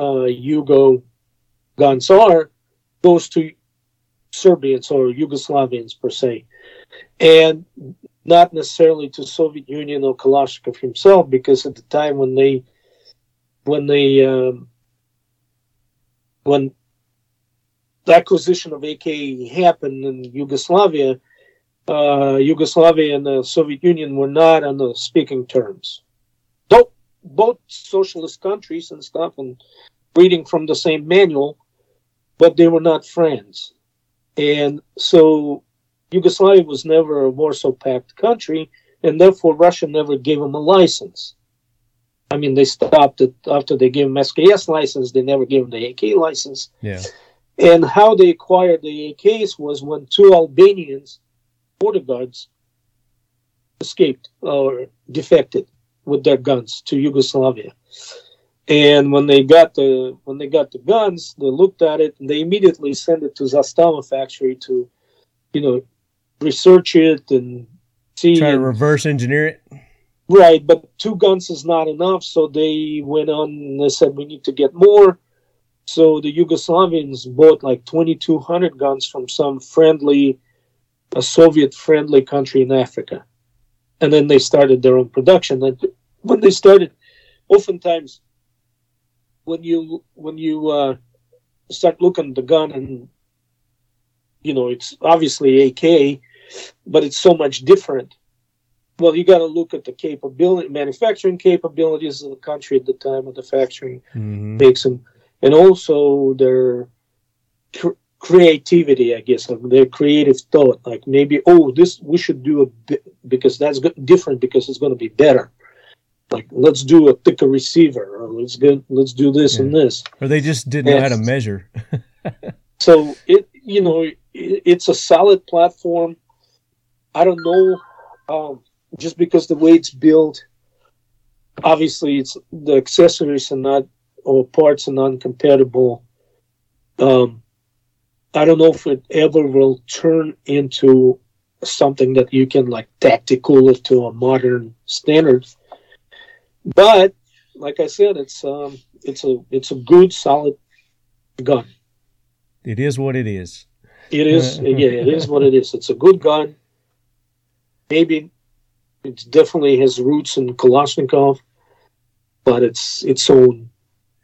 uh, Yugo guns are goes to Serbians or Yugoslavians per se and not necessarily to Soviet Union or Kalashnikov himself, because at the time when they when they um, when the acquisition of AK happened in Yugoslavia, uh, Yugoslavia and the Soviet Union were not on the speaking terms. Both socialist countries and stuff, and reading from the same manual, but they were not friends, and so Yugoslavia was never a Warsaw Pact country, and therefore Russia never gave them a license. I mean, they stopped it after they gave them SKS license. They never gave them the AK license. Yeah, And how they acquired the AKs was when two Albanians, border guards, escaped or defected with their guns to Yugoslavia. And when they got the when they got the guns, they looked at it and they immediately sent it to Zastava factory to, you know, research it and see. try to reverse engineer it. Right, but two guns is not enough, so they went on and they said we need to get more. So the Yugoslavians bought like 2,200 guns from some friendly, a Soviet-friendly country in Africa, and then they started their own production. And when they started, oftentimes, when you when you uh, start looking at the gun and you know it's obviously AK, but it's so much different well, you got to look at the capability, manufacturing capabilities of the country at the time of the factory hmm makes them, and also their cr- creativity, I guess, like their creative thought. Like maybe, oh, this we should do a bit because that's go- different because it's going to be better. Like let's do a thicker receiver, or let's get let's do this and this. Or they just didn't know how to measure. So it, you know, it, it's a solid platform. I don't know, um, just because the way it's built. Obviously, it's the accessories are not or parts are non-compatible. Um, I don't know if it ever will turn into something that you can like tactical to a modern standard. But like I said, it's um, it's a it's a good solid gun. It is what it is. It is, yeah, it is what it is. It's a good gun. Maybe It definitely has roots in Kalashnikov, but it's its own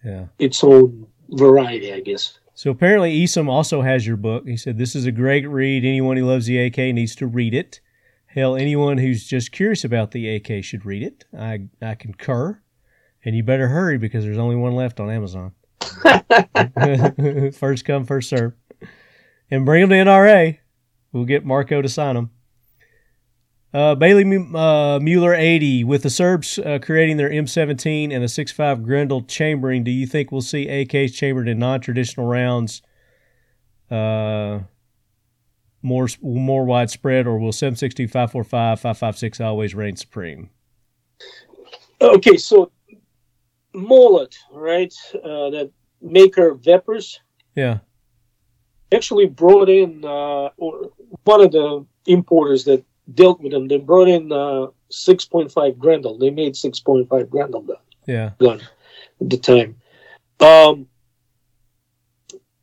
Yeah. its own variety, I guess. So apparently, Esom also has your book. He said this is a great read. Anyone who loves the AK needs to read it. Hell, anyone who's just curious about the AK should read it. I I concur, and you better hurry because there's only one left on Amazon. first come, first serve, and bring them to NRA. We'll get Marco to sign them. Uh, Bailey uh, Mueller 80. With the Serbs uh, creating their M17 and a 6.5 Grendel chambering, do you think we'll see AKs chambered in non traditional rounds uh, more more widespread, or will 760, 545, 556 always reign supreme? Okay, so Molot, right? Uh, that maker of Veprs Yeah. actually brought in uh, or one of the importers that dealt with them. They brought in uh, 6.5 Grendel. They made 6.5 Grendel gun, Yeah. gun at the time. Um,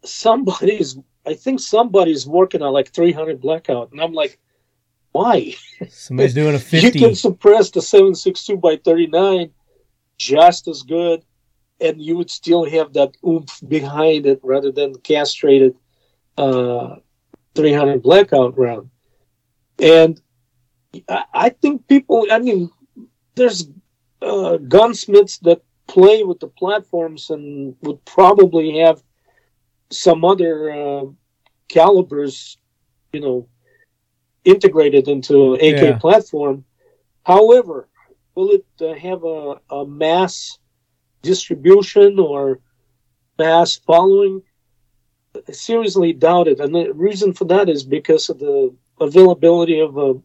somebody's, I think somebody's working on like 300 blackout, and I'm like, why? Somebody's doing a 50. You can suppress the 762 by 39 just as good, and you would still have that oomph behind it rather than castrated uh, 300 blackout round. And I, I think people, I mean, there's uh, gunsmiths that play with the platforms and would probably have some other uh, calibers, you know, integrated into AK Yeah. platform. However, will it uh, have a, a mass distribution or mass following? I seriously doubt it, and the reason for that is because of the availability of a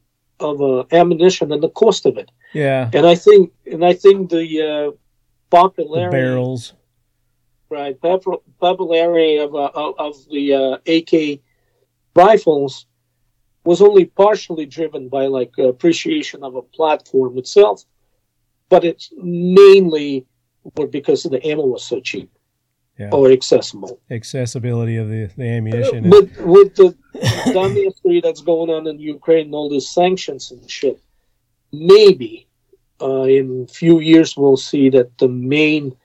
of uh, ammunition and the cost of it. Yeah. And I think, and I think the uh, The popularity, barrels. right, popularity of uh, of, of the uh, AK rifles was only partially driven by like appreciation of a platform itself, but it's mainly were because the ammo was so cheap Yeah. or accessible. Accessibility of the, the ammunition. With with the history that's going on in Ukraine and all these sanctions and shit, maybe uh, in a few years we'll see that the main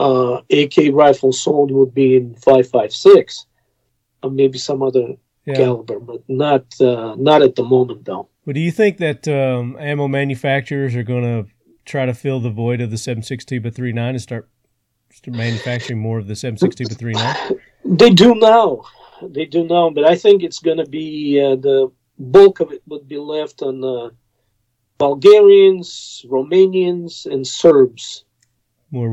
uh, AK rifle sold would be in 5.56 or maybe some other yeah. caliber, but not uh, not at the moment though. Well, do you think that um, ammo manufacturers are going to try to fill the void of the 762 by 39 and start manufacturing more of the 762 by 39? They do now, they do now, but I think it's going to be uh, the bulk of it would be left on uh, Bulgarians, Romanians, and Serbs.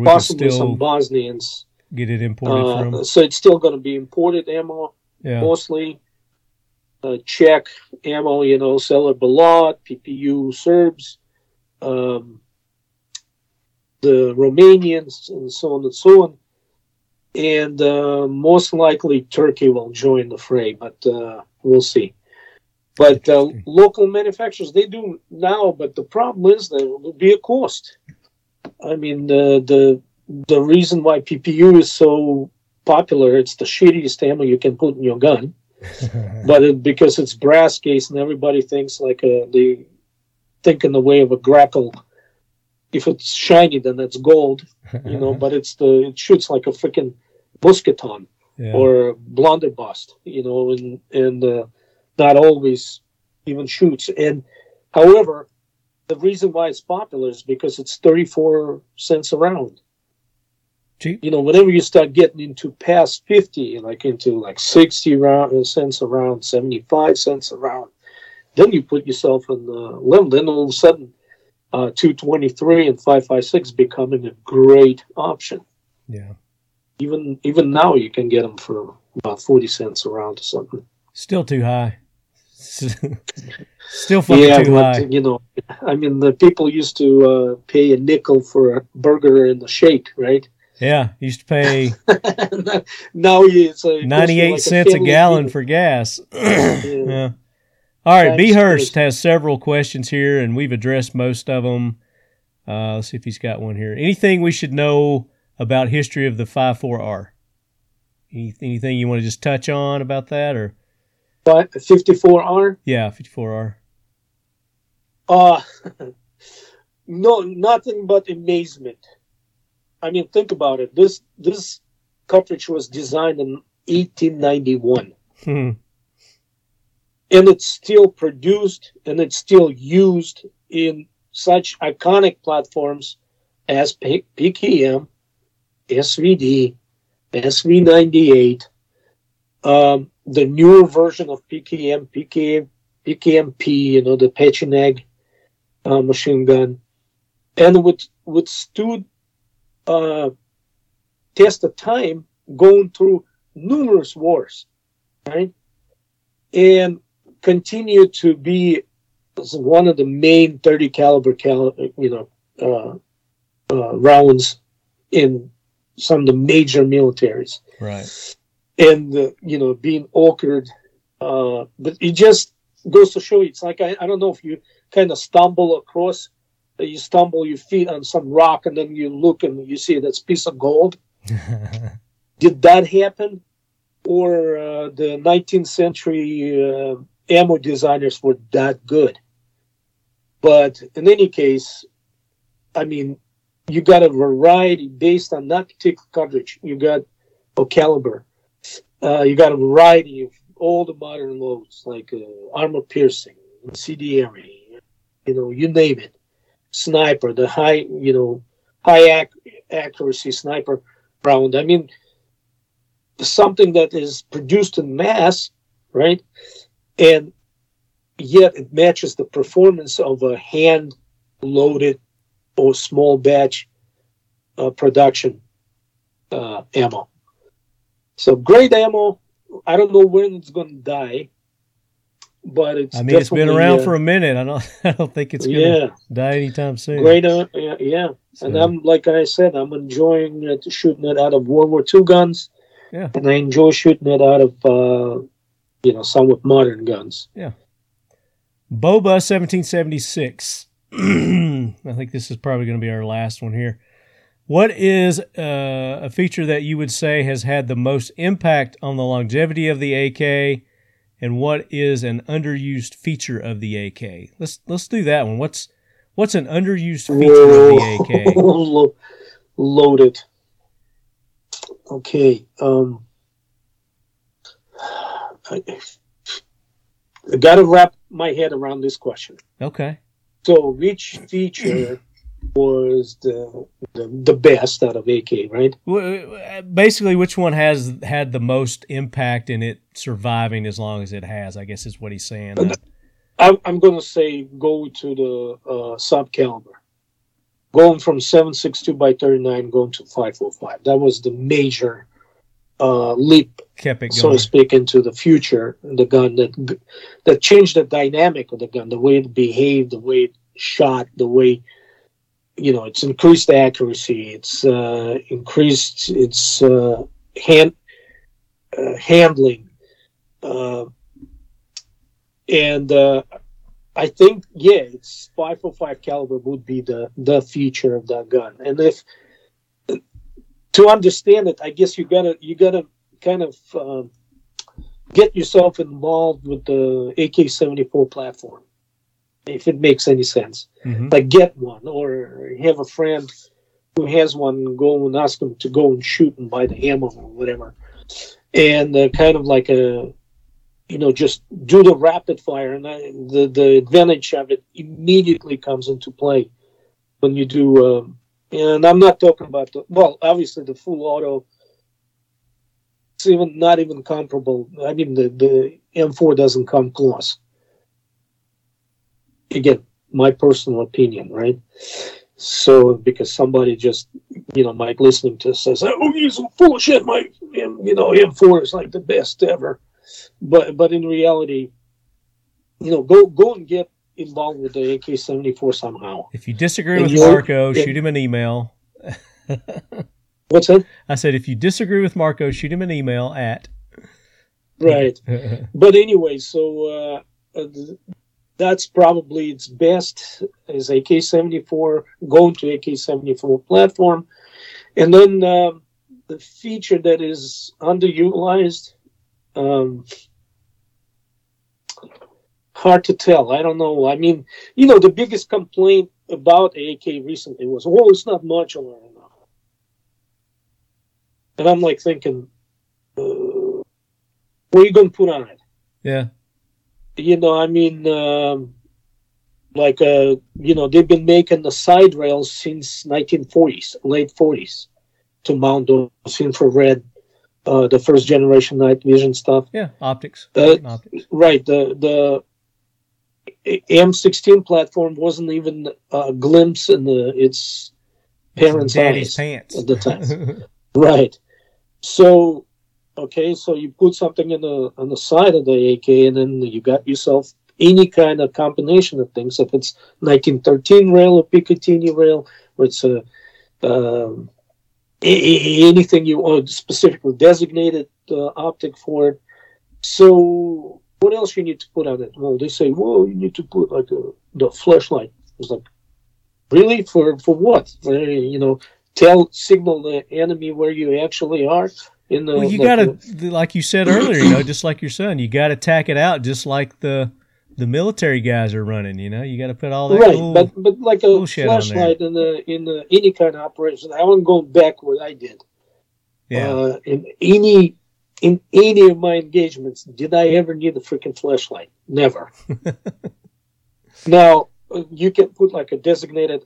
Possibly some Bosnians. get it imported Uh, from? so it's still going to be imported ammo, Yeah. mostly uh, Czech ammo, you know, Sellier Bellot, PPU Serbs, um, the Romanians, and so on and so on. And uh, most likely Turkey will join the fray, but uh, we'll see. But uh, local manufacturers, they do now, but the problem is there will be a cost. I mean, the the the reason why PPU is so popular, it's the shittiest ammo you can put in your gun, but it, because it's brass case and everybody thinks like a, they think in the way of a grackle. If it's shiny, then it's gold, you know. but it's the it shoots like a freaking musketoon yeah. or blunderbuss, you know, and and uh, not always even shoots. And however, the reason why it's popular is because it's thirty four cents a round. Cheap. You know, whenever you start getting into past fifty, like into like sixty round uh, cents a round, seventy five cents a round, then you put yourself in the level. Then all of a sudden, uh, two twenty three and five five six becoming a great option Yeah. even even now you can get them for about 40 cents a round or something Still too high. Still fucking yeah too but high. you know i mean the people used to uh, pay a nickel for a burger and a shake right Yeah. Used to pay now you- it's a 98 cents a gallon for gas. yeah. All right. Thanks, B. Hurst has several questions here, and we've addressed most of them. Uh, let's see if he's got one here. Anything we should know about history of the 5.4R? Any, anything you want to just touch on about that, or 54r yeah, 54R? Uh, no, nothing but amazement. I mean, think about it. This this cartridge was designed in 1891, Hmm. And it's still produced and it's still used in such iconic platforms as P- PKM, SVD, SV98, um, the newer version of PKM, PKM, PKMP, you know, the Pecheneg uh, machine gun, and would withstood uh, test of time, going through numerous wars, right, and continue to be one of the main 30 caliber cal- you know uh, uh, rounds in some of the major militaries. Right. and uh, you know being awkward uh, but it just goes to show you it's like I, I don't know if you kind of stumble across uh, you stumble your feet on some rock and then you look and you see that's piece of gold. Did that happen? Or uh, the 19th century uh, ammo designers were that good. But in any case i mean you got a variety based on that particular cartridge. You got a caliber. Uh, you got a variety of all the modern loads like uh, armor piercing incendiary you know you name it. Sniper the high you know high ac- accuracy sniper round. I mean something that is produced in mass, right? And yet it matches the performance of a hand loaded or small batch uh, production uh, ammo. So great ammo. I don't know when it's going to die, but it's. I mean, it's been around uh, for a minute. I don't. I don't think it's gonna yeah, die anytime soon. great. Uh, yeah, yeah. and I'm like I said, I'm enjoying shooting it out of World War II guns. Yeah. and I enjoy shooting it out of uh, you know some with modern guns. Yeah. Boba 1776. I think this is probably going to be our last one here. What is uh, a feature that you would say has had the most impact on the longevity of the AK, and what is an underused feature of the AK? Let's let's do that one. What's what's an underused feature of the AK? Lo- Loaded. Okay. Um, I, I got to wrap my head around this question. Okay. So, which feature was the, the the best out of AK? Right. Basically, which one has had the most impact in it surviving as long as it has? I guess is what he's saying. I'm, I'm going to say go to the uh, sub caliber. Going from 762 by 39 going to 505. That was the major uh, leap Kept it so going. to speak, into the future. The gun that that changed the dynamic of the gun, the way it behaved, the way it shot, the way you know it's increased accuracy, it's uh, increased its uh, hand uh, handling, uh, and uh, I think yeah, it's 505 caliber would be the the feature of that gun, and if to understand it, I guess you gotta you gotta kind of um, get yourself involved with the AK-74 platform, if it makes any sense. Mhm. Like get one, or have a friend who has one, go and ask them to go and shoot and buy the ammo or whatever, and uh, kind of like a, you know, just do the rapid fire, and I, the the advantage of it immediately comes into play when you do. Um, and I'm not talking about the well, obviously the full auto it's even not even comparable. I mean, the the M4 doesn't come close. Again, my personal opinion, right? So because somebody just you know Mike listening to says, "Oh, he's full of shit." My you know M4 is like the best ever, but but in reality, you know, go go and get involved with the AK-74 somehow. If you disagree And with Marco, shoot him an email. What's that? I said, if you disagree with Marco, shoot him an email at. Right. but anyway, so uh, uh, that's probably its best is AK-74 going to AK-74 platform, and then um the feature that is underutilized. Um, hard to tell. I don't know. I mean, you know, the biggest complaint about AK recently was, oh, it's not modular. And I'm like thinking, uh, what are you going to put on it? Yeah. You know, I mean, um, like, uh, you know, they've been making the side rails since 1940s, late 40s, to mount those infrared, uh, the first generation night vision stuff. Yeah. Optics. Uh, Optics. Right. The the M16 platform wasn't even a glimpse in the its parents' eyes pants. at the time. right. So, okay, so you put something in the on the side of the AK, and then you got yourself any kind of combination of things. If it's 1913 rail or Picatinny rail, or it's a um, a- anything you want specifically designated uh, optic for it. So what else you need to put on it? Well, they say, well, you need to put like a, the flashlight. It's like, really for for what? You know, tell signal the enemy where you actually are in the. Well, you gotta, like you said earlier, you know, just like your son, you gotta tack it out, just like the the military guys are running. You know, you gotta put all that. right, cool- but but like a flashlight in the in the any kind of operation. I wasn't going back what I did. yeah, Uh, in any in any of my engagements, did I ever need a freaking flashlight? Never. now uh, you can put like a designated,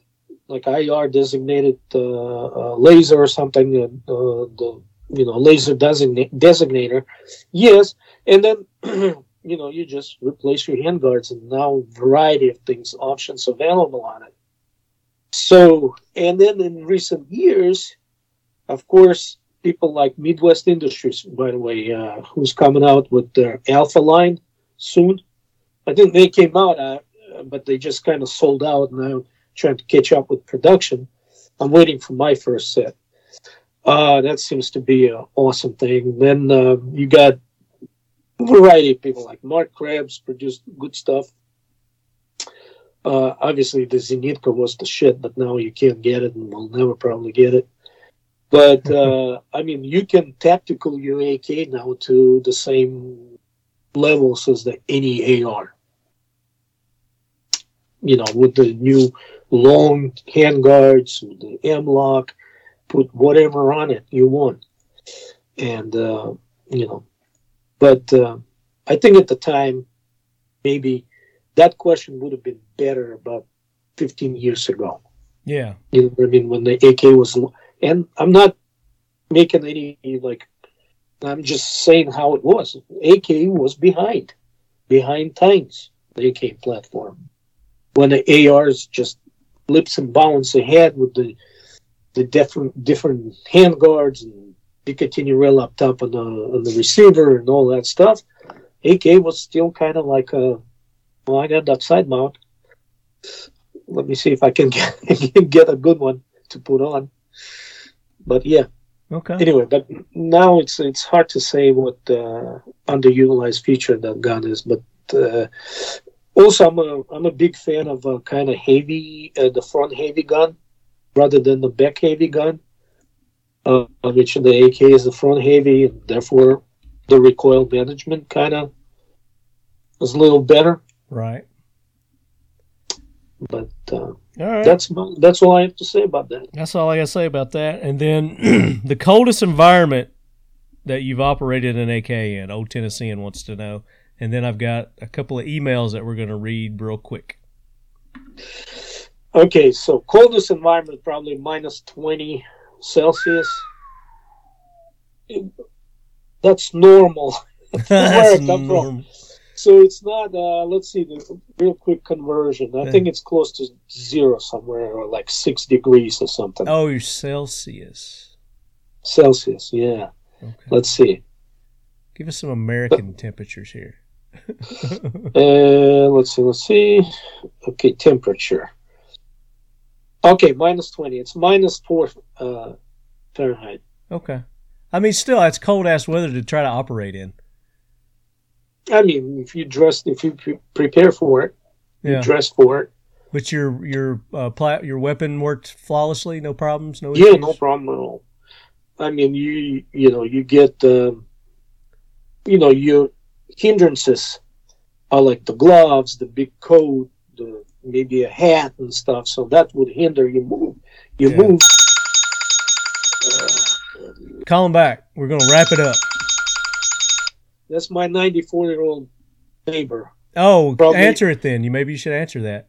like IR designated uh, laser or something. Uh, the you know laser designator, yes, and then. You know, you just replace your handguards, and now variety of things, options available on it. So, and then in recent years, of course, people like Midwest Industries, by the way, uh, who's coming out with their Alpha line soon. I think they came out, uh, but they just kind of sold out, Now trying to catch up with production. I'm waiting for my first set. Uh, that seems to be an awesome thing. Then uh, you got a variety of people like Marc Krebs produced good stuff. Uh, obviously, the Zenitco was the shit, but now you can't get it, and we'll never probably get it. But uh, I mean, you can tactical your AK now to the same levels as the any AR. You know, with the new long handguards, with the M-LOK, put whatever on it you want, and uh, you know. But uh, I think at the time, maybe that question would have been better about 15 years ago. yeah, You know what I mean? When the AK was, and I'm not making any like, I'm just saying how it was. AK was behind, behind times. The AK platform, when the ARs just lips and bounds ahead with the the different different hand guards and Picatinny rail up top on the on the receiver and all that stuff. AK was still kind of like a, well, I got that side mount let me see if I can get, get a good one to put on. But yeah, okay, anyway, but now it's it's hard to say what uh, underutilized feature that gun is. But uh, also, I'm a I'm a big fan of a kind of heavy, uh, the front heavy gun rather than the back heavy gun. Uh, which the AK is the front heavy, and therefore the recoil management kind of is a little better. right. But uh, All right. that's my- that's all I have to say about that. That's all I gotta say about that. And then the coldest environment that you've operated an AK in, Old Tennessean wants to know. And then I've got a couple of emails that we're gonna read real quick. Okay, so coldest environment probably minus 20 Celsius. That's normal. Where That's it come from. normal. So it's not, uh, let's see, the real quick conversion. I Yeah. think it's close to zero somewhere, or like six degrees or something. Oh, you're Celsius. Celsius, yeah. Okay. Let's see. Give us some American temperatures here. Uh, let's see, let's see. Okay, temperature. Okay, minus 20. It's minus 4 uh, Fahrenheit. Okay. I mean, still, it's cold ass weather to try to operate in. I mean, if you dress, if you pre- prepare for it, you Yeah. dress for it. But your your uh, pla- your weapon worked flawlessly, no problems, no Yeah, no problem at all. I mean, you you know, you get um, you know your hindrances are like the gloves, the big coat, the maybe a hat and stuff. So that would hinder you move. You Yeah. move. Call him back. We're going to wrap it up. That's my 94 year old neighbor. Oh, Probably- answer it then. You maybe you should answer that.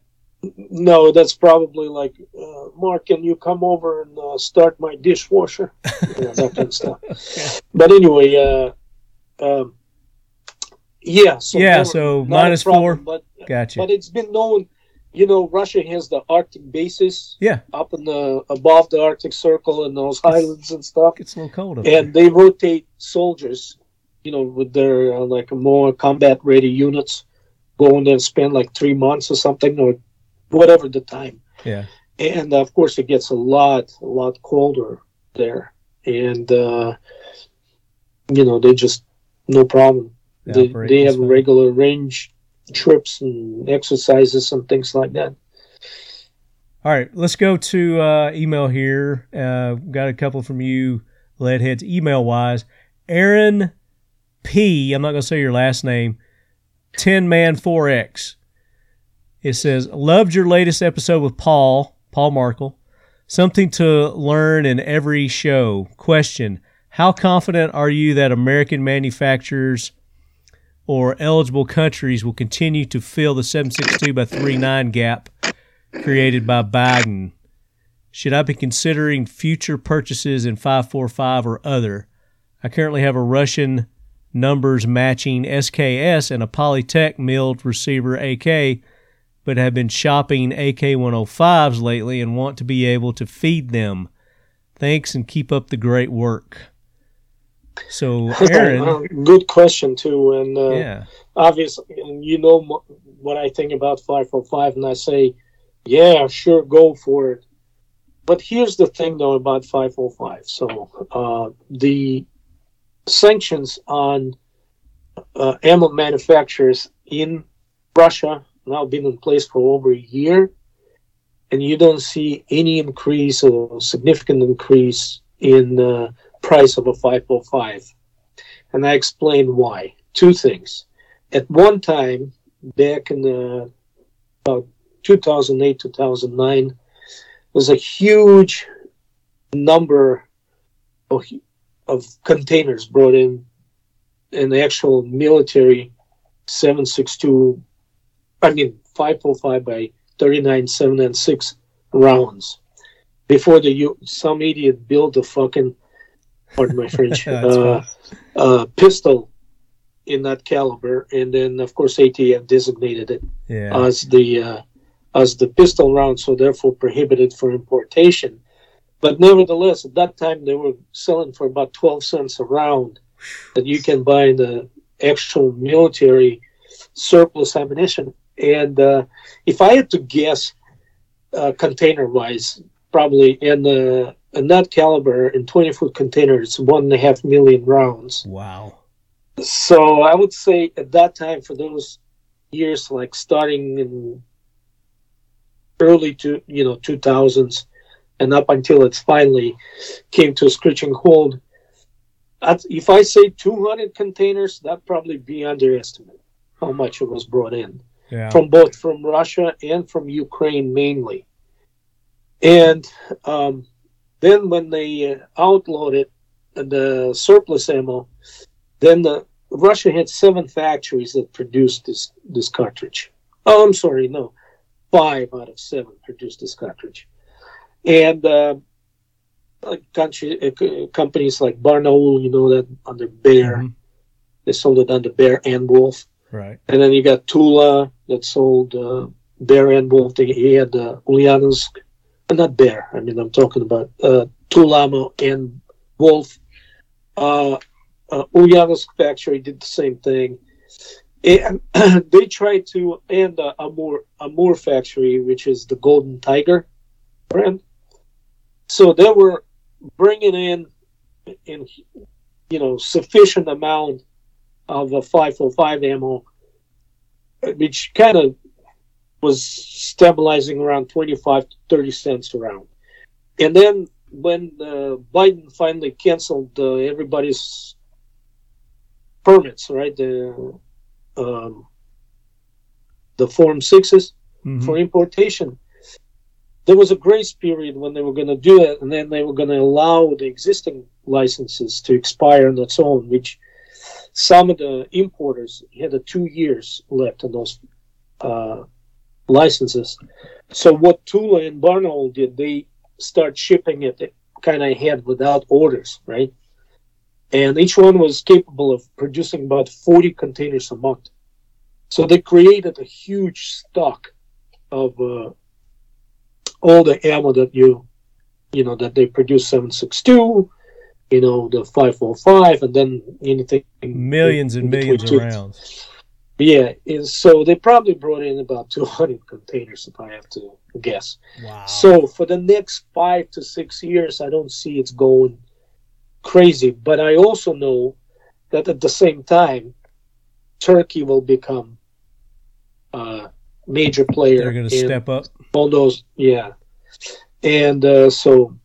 No, that's probably like, uh, Mark, can you come over and uh, start my dishwasher? You know, that kind of stuff. But anyway, uh, um, yeah. So Yeah, so minus problem, four. But Gotcha. but it's been known, you know, Russia has the Arctic bases Yeah, up in the above the Arctic Circle and those highlands and stuff, it's a little cold up there. and they rotate soldiers, you know, with their uh, like more combat ready units, go in there and spend like three months or something or whatever the time Yeah, and of course it gets a lot a lot colder there and uh you know they just no problem They they, they have regular range trips and exercises and things like that All right, let's go to uh, email here. Uh, got a couple from you, Leadheads, email wise. Aaron P. I'm not going to say your last name. 10 Man 4X. It says, Loved your latest episode with Paul, Paul Markle. Something to learn in every show. Question How confident are you that American manufacturers or eligible countries will continue to fill the 762 by 39 gap created by Biden. Should I be considering future purchases in 545 or other? I currently have a Russian numbers matching SKS and a Polytech milled receiver AK, but have been shopping AK 105s lately and want to be able to feed them. Thanks and keep up the great work. So, Aaron, good question too and uh, yeah, obviously and you know what i think about 545 and i say yeah sure go for it. But here's the thing though about 505 so uh, the sanctions on uh, ammo manufacturers in russia now been in place for over a year and you don't see any increase or significant increase in uh, price of a 505 and i explain why. Two things. At one time back in uh, about 2008 2009 was a huge number of, of containers brought in an actual military 762 i mean 505 by 39 7 and 6 rounds. Before the some idiot built a fucking pardon my french uh, uh, pistol in that caliber, and then of course ATF designated it yeah, as the uh, as the pistol round, so therefore prohibited for importation. But nevertheless, at that time they were selling for about twelve cents a round that you can buy in the actual military surplus ammunition. And uh, if I had to guess, uh, container wise, probably in the in that caliber in twenty foot containers, one and a half million rounds. wow, So I would say at that time, for those years, like starting in early to you know 2000s, and up until it finally came to a screeching halt. If I say 200 containers, that probably be underestimate how much it was brought in yeah, from both from Russia and from Ukraine mainly. And um, then when they uh, outlawed it, the surplus ammo, then the Russia had seven factories that produced this this cartridge. Oh, I'm sorry, no, five out of seven produced this cartridge, and uh, like country uh, companies like Barnaul, you know that under Bear, Mhm. they sold it under Bear and Wolf. right, And then you got Tula that sold uh, Bear and Wolf. They, he had uh, Ulyanovsk, not Bear. I mean, I'm talking about uh, Tulamo and Wolf. Uh, uh, factory did the same thing. And they tried to, and uh, Amur, Amur factory, which is the Golden Tiger brand. So they were bringing in, in you know, sufficient amount of a 505 ammo, which kind of was stabilizing around 25 to 30 cents around. And then when uh, Biden finally canceled uh, everybody's permits, right? The um, the Form Sixes Mhm. for importation. There was a grace period when they were going to do it, and then they were going to allow the existing licenses to expire on its own, which some of the importers had a two years left on those uh, licenses. So what Tula and Barnaul did, they start shipping it kind of ahead without orders, right? And each one was capable of producing about 40 containers a month. So they created a huge stock of uh, all the ammo that you, you know, that they produce 762, you know, the 545, and then anything. millions and millions of rounds. Yeah, and so they probably brought in about 200 containers, if I have to guess. Wow. So for the next five to six years, I don't see it's going crazy. But I also know that at the same time, Turkey will become a major player. they're going to step up. all those. Yeah, and uh, so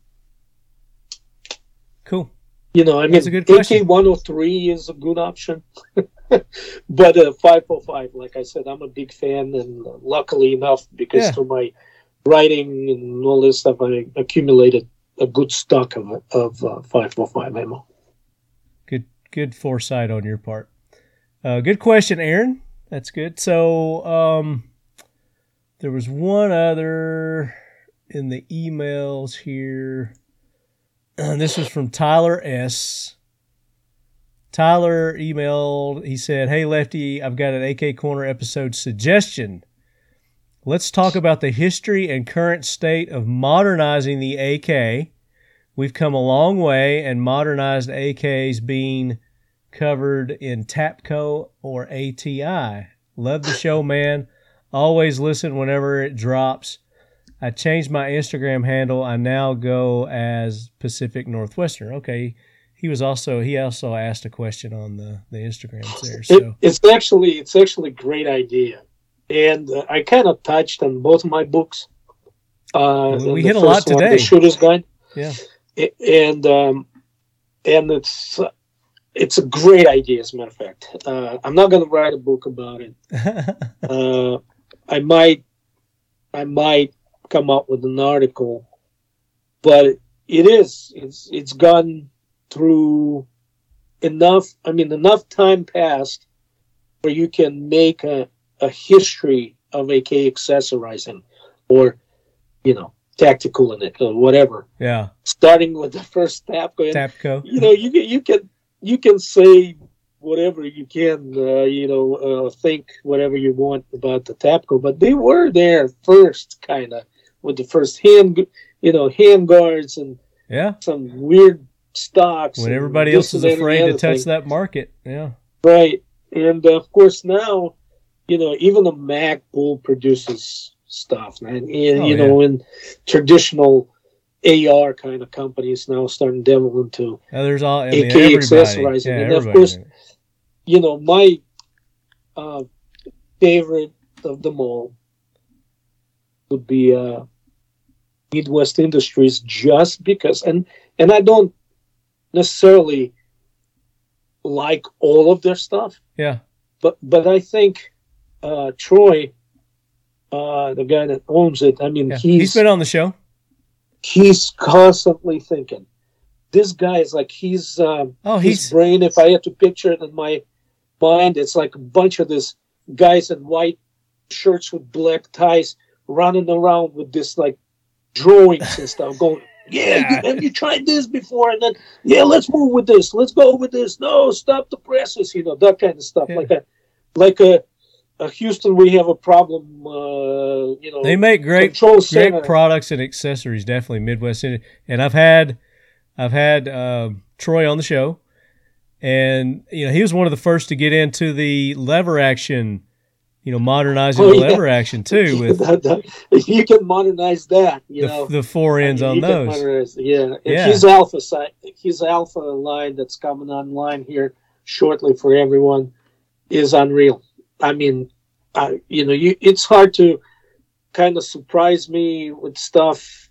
Cool. you know, I mean, That's question. AK 103 is a good option. but uh, 545, like I said, I'm a big fan, and luckily enough, because Yeah. through my writing and all this stuff, I accumulated a good stock of of uh, 545 ammo. Good good foresight on your part. Uh, good question, Aaron. That's good. So um, there was one other in the emails here. this was from Tyler S. Tyler emailed. He said, "Hey Lefty, I've got an AK Corner episode suggestion. Let's talk about the history and current state of modernizing the AK. We've come a long way, and modernized AKs being covered in Tapco or ATI. Love the show, man. Always listen whenever it drops. I changed my Instagram handle. I now go as Pacific Northwestern. Okay. He was also he also asked a question on the the Instagrams there. It, So it's actually it's actually a great idea, and uh, I kind of touched on both my books. Uh, we hit a lot one, today. The Shooter's Guide. Yeah. A- and um, and it's it's a great idea. As a matter of fact, uh, I'm not going to write a book about it. Uh, I might I might come up with an article, but it is it's it's gone through enough. I mean, enough time passed where you can make a a history of AK accessorizing, or you know, tactical in it or whatever. yeah. Starting with the first Tapco, and Tapco. you know, you can you can you can say whatever you can, uh, you know, uh, think whatever you want about the Tapco, but they were there first, kind of with the first hand, you know, hand guards and Yeah. some weird stocks. When everybody else is and and afraid to touch thing. that market. Yeah. Right. And uh, of course now, you know, even the Mac Bull produces stuff, man. And, Oh, you know, in traditional AR kind of companies now starting to delve into, Now, there's all I AK mean, everybody. accessorizing, Yeah, and of course- you know, my uh, favorite of them all would be uh, Midwest Industries, just because, and and I don't necessarily like all of their stuff, yeah. but but I think uh, Troy, uh, the guy that owns it, I mean, yeah. he's he's been on the show. he's constantly thinking. This guy is like he's um, Oh, his he's brain. If I had to picture it in my mind, it's like a bunch of this guys in white shirts with black ties running around with this like drawings and stuff, going, "Yeah. You, have you tried this before?" And then, "Yeah, let's move with this. Let's go with this. No, stop the presses." You know that kind of stuff, Yeah. like a like a. a Houston, we have a problem. Uh, you know, they make great great products and accessories definitely midwest and i've had i've had um troy on the show and you know he was one of the first to get into the lever action you know modernizing Oh, yeah. lever action too with That- you can modernize that, you the, know, the four ends on those yeah, Yeah. his alpha side, his alpha line that's coming online here shortly for everyone is unreal. I mean, I, you know, you, it's hard to kind of surprise me with stuff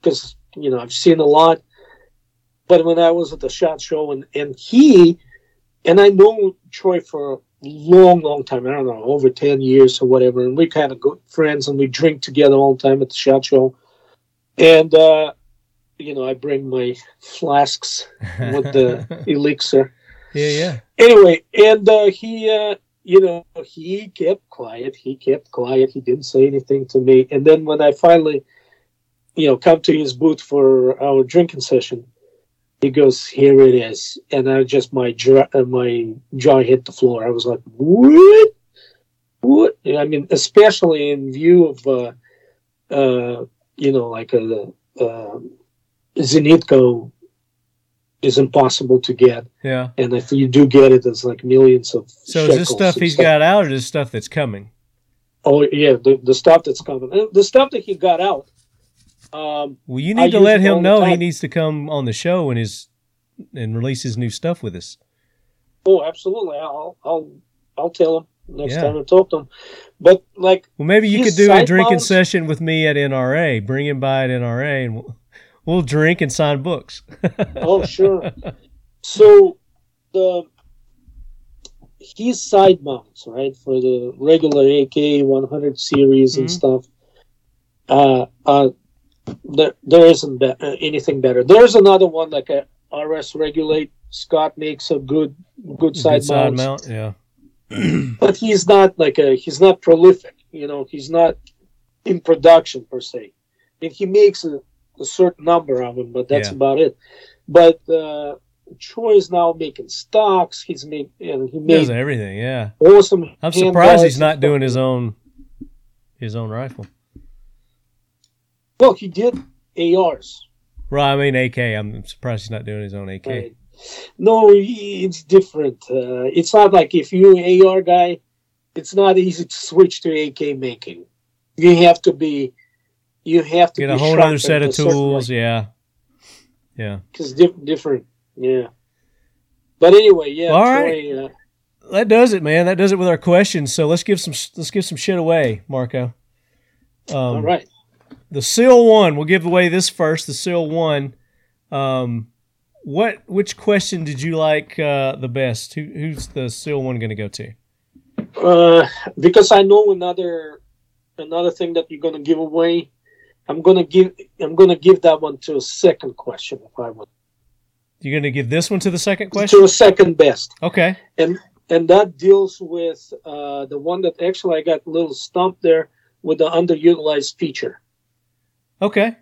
because you know I've seen a lot. But when I was at the shot show and and he and I know Troy for long, long time. I don't know, over ten years or whatever. And we kind of good friends, and we drink together all the time at the shot show. And uh, you know, I bring my flasks with the elixir. Yeah, yeah. Anyway, and uh, he, uh, you know, he kept quiet. He kept quiet. He didn't say anything to me. And then when I finally, you know, come to his booth for our drinking session, he goes, "Here it is," and I just my jaw, uh, my jaw hit the floor. I was like, "What? What?" I mean, especially in view of, uh, uh, you know, like a. Uh, Zenitco is impossible to get, Yeah. and if you do get it, it's like millions of. So is this stuff he's got out or is this stuff that's coming? Oh yeah, the, the stuff that's coming, Uh, the stuff that he got out. Um, Well, you I need to let him know he needs to come on the show and his and release his new stuff with us. oh, absolutely. I'll I'll I'll tell him next Yeah. time I talk to him. But like, Well, maybe you could do a drinking session with me at NRA. Bring him by at NRA, and we'll, we'll drink and sign books. oh sure. So the his side mounts, right, for the regular AK 100 series and Mhm. stuff. Uh, uh, there, there isn't be- uh, anything better. There's another one like a RS Regulate. Scott makes a good, good side, Good side mount, yeah. but he's not like a he's not prolific. You know, he's not in production per se. And he makes a, a certain number of them, but that's Yeah. about it. But uh, Troy is now making stocks. He's made and he He everything, yeah. awesome. I'm surprised he's not doing his own his own rifle. Well, he did ARs. Right, I mean AK. I'm surprised he's not doing his own AK. Right. No, it's different. Uh, it's not like if you're an AR guy, it's not easy to switch to AK making. You have to be, you have to Get a whole other set of tools, yeah. Yeah. Cause diff- different, yeah. But anyway, yeah. All Troy, uh, That does it, man. That does it with our questions. So let's give some let's give some shit away, Marco. Um, all right. The seal one we'll give away this first the seal one um what which question did you like uh the best Who, who's the seal one going to go to Uh, because I know another another thing that you're gonna give away. I'm gonna give I'm gonna give that one to a second question if I would you're going to give this one to the second question to a second best. okay and and that deals with uh, the one that actually I got a little stumped there with the underutilized feature. Okay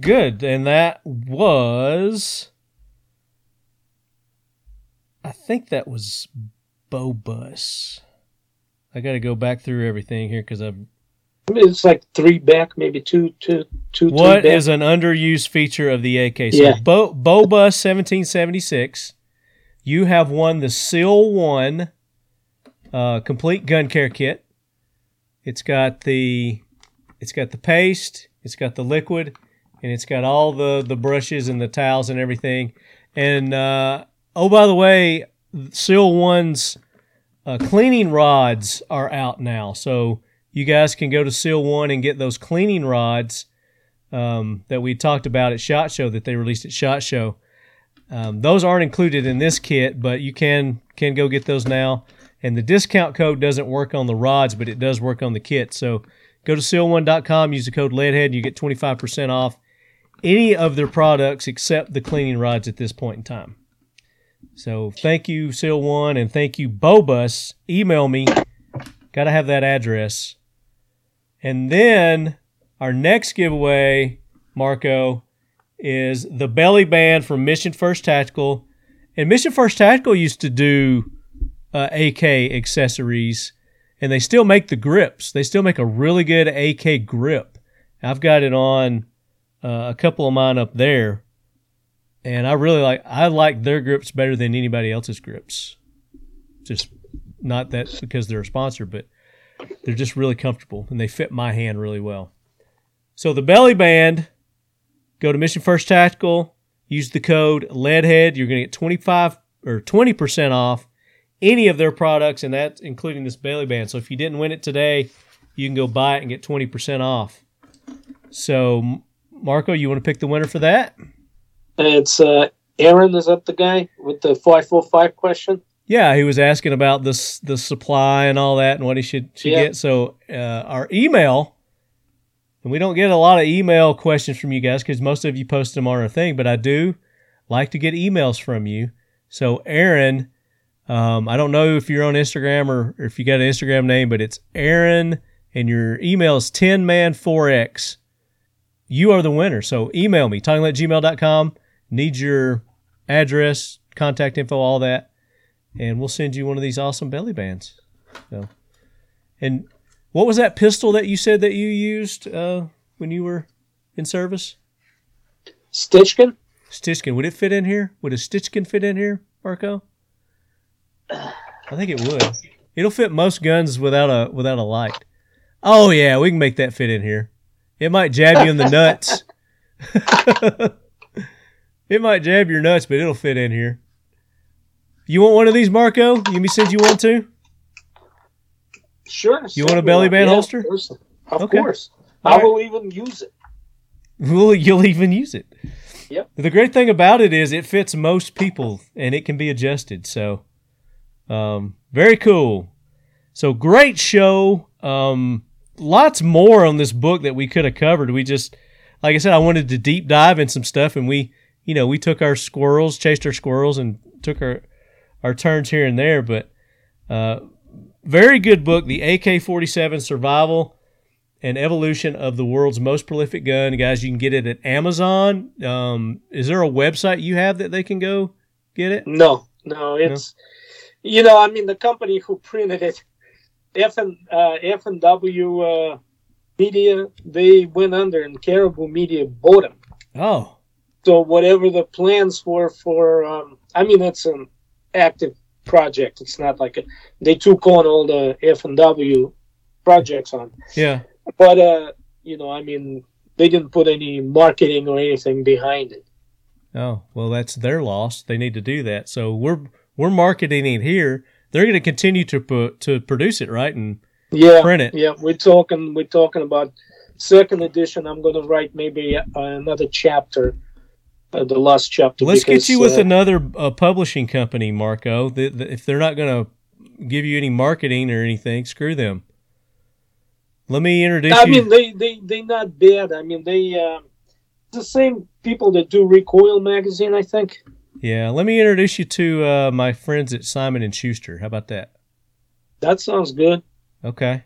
good and that was i think that was bobus i got to go back through everything here because i've I mean, it's like three back, maybe two, two, two. What is an underused feature of the AK? So Yeah. Bo, Boba 1776, you have won the Seal 1 uh, complete gun care kit. It's got the it's got the paste, it's got the liquid, and it's got all the the brushes and the towels and everything. And uh, oh by the way, Seal 1's uh, cleaning rods are out now. So you guys can go to Seal One and get those cleaning rods um, that we talked about at Shot Show that they released at Shot Show. Um, those aren't included in this kit, but you can can go get those now. And the discount code doesn't work on the rods, but it does work on the kit. So go to seal1.com, use the code LEADHEAD, and you get 25% off any of their products except the cleaning rods at this point in time. So thank you, Seal One, and thank you, Bobus. Email me. Got to have that address. And then our next giveaway, Marco, is the belly band from Mission First Tactical. And Mission First Tactical used to do uh, AK accessories, and they still make the grips. They still make a really good AK grip. I've got it on uh, a couple of mine up there, and I really like. I like their grips better than anybody else's grips. Just not that because they're a sponsor, but they're just really comfortable and they fit my hand really well. So the belly band, go to Mission First Tactical, use the code LEADHEAD. You're going to get 25 or 20% off any of their products, and that's including this belly band. So if you didn't win it today, you can go buy it and get 20% off. So, Marco, you want to pick the winner for that? It's uh, Aaron. Is that the guy with the five four five question? Yeah, he was asking about this the supply and all that and what he should should Yeah. get. So uh, our email, and we don't get a lot of email questions from you guys because most of you post them on our thing, but I do like to get emails from you. So Aaron, um, I don't know if you're on Instagram or, or if you got an Instagram name, but it's Aaron, and your email is 10man4x. You are the winner. So email me, talkinglead@gmail.com. Need your address, contact info, all that, and we'll send you one of these awesome belly bands. So, and what was that pistol that you said that you used uh, when you were in service? Stechkin? Stechkin. Would it fit in here? Would a Stechkin fit in here, Marco? I think it would. It'll fit most guns without a without a light. Oh yeah, we can make that fit in here. It might jab you in the nuts. it might jab your nuts, but it'll fit in here. You want one of these, Marco? You to you want too? Sure. You want a belly band Yeah, holster? Of Okay. course. All I right. will even use it. Well, you'll even use it. Yep. The great thing about it is it fits most people and it can be adjusted. So, um, very cool. So great show. Um, lots more on this book that we could have covered. We just, like I said, I wanted to deep dive in some stuff, and we, you know, we took our squirrels, chased our squirrels, and took our our turns here and there. But uh, very good book, the AK forty seven Survival and Evolution of the World's Most Prolific Gun. Guys, you can get it at Amazon. Um, is there a website you have that they can go get it? No, no, it's you know, I mean, the company who printed it, F and uh, F and W uh, Media, they went under, and Caribou Media bought them. Oh, So whatever the plans were for, um, I mean, it's an active project. It's not like a, they took on all the F and W projects on, yeah. but uh, you know, I mean, they didn't put any marketing or anything behind it. Oh, well, that's their loss. They need to do that. So we're we're marketing it here. They're going to continue to pu- to produce it, right? And Yeah, Print it. Yeah, we're talking. We're talking about second edition. I'm going to write maybe uh, another chapter, uh, the last chapter. let's because, get you with uh, another uh, publishing company, Marco. The, the, if they're not going to give you any marketing or anything, screw them. Let me introduce I you. mean, they they they not bad. I mean, they uh, the same people that do Recoil magazine. I think. Yeah, let me introduce you to uh, my friends at Simon and Schuster. How about that? That sounds good. Okay,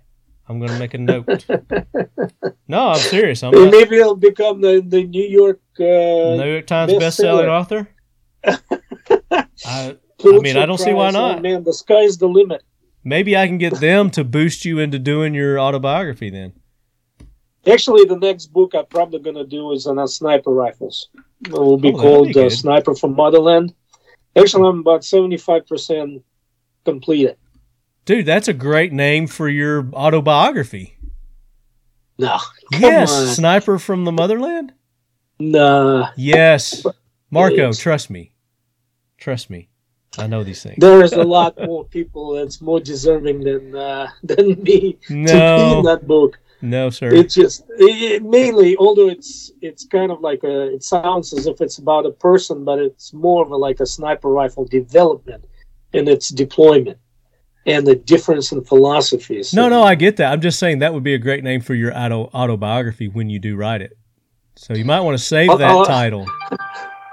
I'm going to make a note. no, I'm serious. I'm not, Maybe it'll become the the New York. Uh, New York Times best-selling author. I, Pulitzer mean, I don't see why. Oh, not. man, the sky's the limit. maybe I can get them to boost you into doing your autobiography. Then Actually, the next book I'm probably going to do is on uh, sniper rifles. Will be Oh, called be uh. Sniper from Motherland. Actually, I'm about 75% completed. dude, that's a great name for your autobiography. No. Yes, on. sniper from the motherland. Nah. Yes, Marco, trust me, trust me. I know these things. There is a lot more people that's more deserving than uh, than me to be in that book. No, sir. It's just it, mainly, although it's it's kind of like a, it sounds as if it's about a person, but it's more of a, like a sniper rifle development and its deployment and the difference in philosophies. No, no, I get that. I'm just saying that would be a great name for your auto autobiography when you do write it. So you might want to save that title.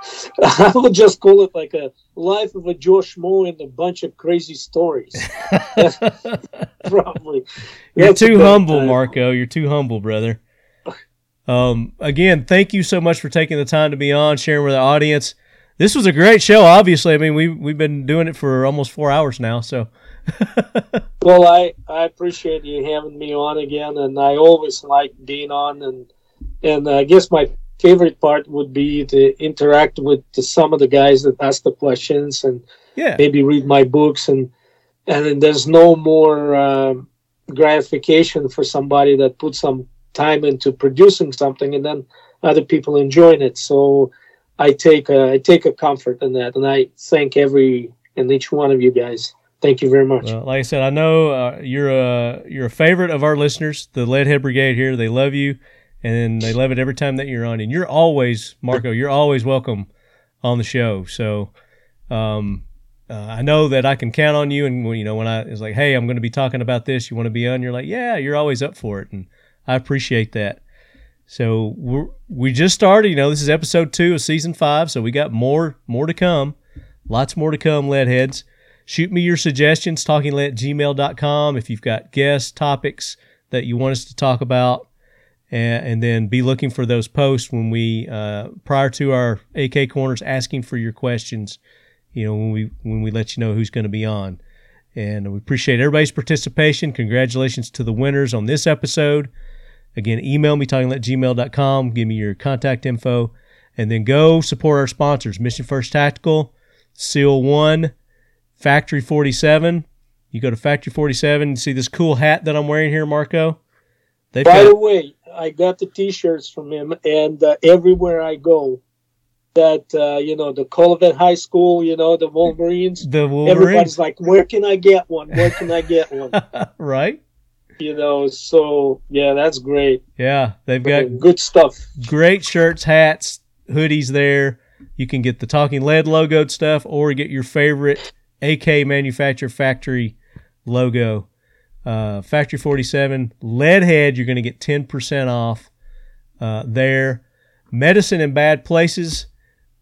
I would just call it like a life of a Josh Moore and a bunch of crazy stories. Probably. You're That's too humble, title. Marco. You're too humble, brother. Um, again, thank you so much for taking the time to be on, sharing with the audience. This was a great show. Obviously, I mean we we've been doing it for almost four hours now. So Well, I, I appreciate you having me on again, and I always like being on, and and I guess my favorite part would be to interact with the, some of the guys that ask the questions and yeah, maybe read my books, and and then there's no more um, gratification for somebody that put some time into producing something, and then other people enjoying it. So I take a, I take a comfort in that, and I thank every and each one of you guys. Thank you very much. Well, like I said, I know uh, you're a you're a favorite of our listeners, the Leadhead Brigade here. They love you, and they love it every time that you're on. And you're always, Marco, you're always welcome on the show. So, um, uh, I know that I can count on you. And when, you know, when I was like, hey, I'm going to be talking about this, you want to be on? You're like, yeah, you're always up for it, and I appreciate that. So we we just started. You know, this is episode two of season five, so we got more more to come. Lots more to come, leadheads. Shoot me your suggestions, talkinglead at gmail.com if you've got guest topics that you want us to talk about. And, and then be looking for those posts when we, uh, prior to our AK corners, asking for your questions, you know, when we, when we let you know who's going to be on. And we appreciate everybody's participation. Congratulations to the winners on this episode. Again, email me, talkinglead@gmail.com. Give me your contact info. And then go support our sponsors Mission First Tactical, SEAL 1, Factory 47. You go to Factory 47 and see this cool hat that I'm wearing here, Marco. They've By got, the way, I got the T-shirts from him, and uh, everywhere I go, that uh, you know the Colvin High School, you know the Wolverines. The Wolverines. Everybody's like, "Where can I get one? Where can I get one?" right. You know, so yeah, that's great. Yeah, they've got good stuff. Great shirts, hats, hoodies. There, you can get the Talking Lead logoed stuff, or get your favorite AK manufacturer factory logo. Uh, factory 47 leadhead you're going to get 10% off uh, there. Medicine in bad places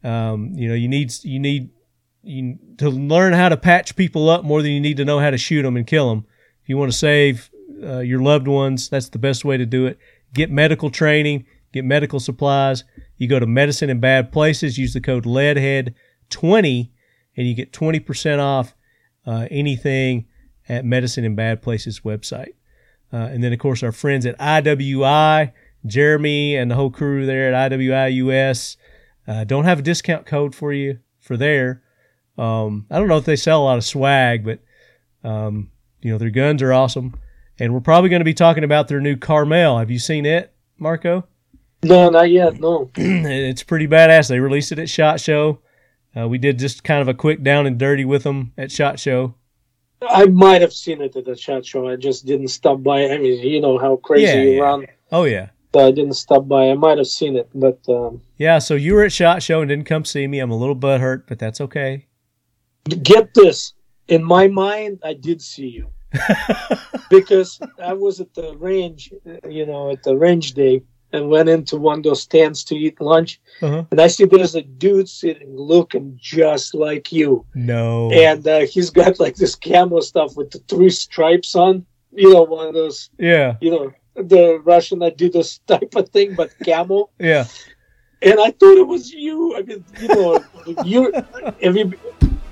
um, you know you need you need you, to learn how to patch people up more than you need to know how to shoot them and kill them if you want to save uh, your loved ones that's the best way to do it. Get medical training get medical supplies. You go to medicine in bad places use the code leadhead 20 and you get 20% off uh, anything at Medicine in Bad Places website. Uh, and then, of course, our friends at IWI, Jeremy and the whole crew there at IWI US uh, don't have a discount code for you for there. Um, I don't know if they sell a lot of swag, but um, you know their guns are awesome. And we're probably going to be talking about their new Carmel. Have you seen it, Marco? No, not yet. No. it's pretty badass. They released it at Shot Show. Uh, we did just kind of a quick down and dirty with them at Shot Show. I might have seen it at the Shot Show. I just didn't stop by. I mean, you know how crazy yeah, you yeah. run. Oh yeah. So I didn't stop by. I might have seen it, but um, yeah. So you were at Shot Show and didn't come see me. I'm a little butthurt, but that's okay. Get this. In my mind, I did see you because I was at the range. You know, at the range day and went into one of those stands to eat lunch. Uh-huh. And I see there's a dude sitting looking just like you. No. And uh, he's got like this camera stuff with the three stripes on. You know, one of those. Yeah. You know, the Russian this type of thing, but camel. yeah. And I thought it was you. I mean, you know, you. Have you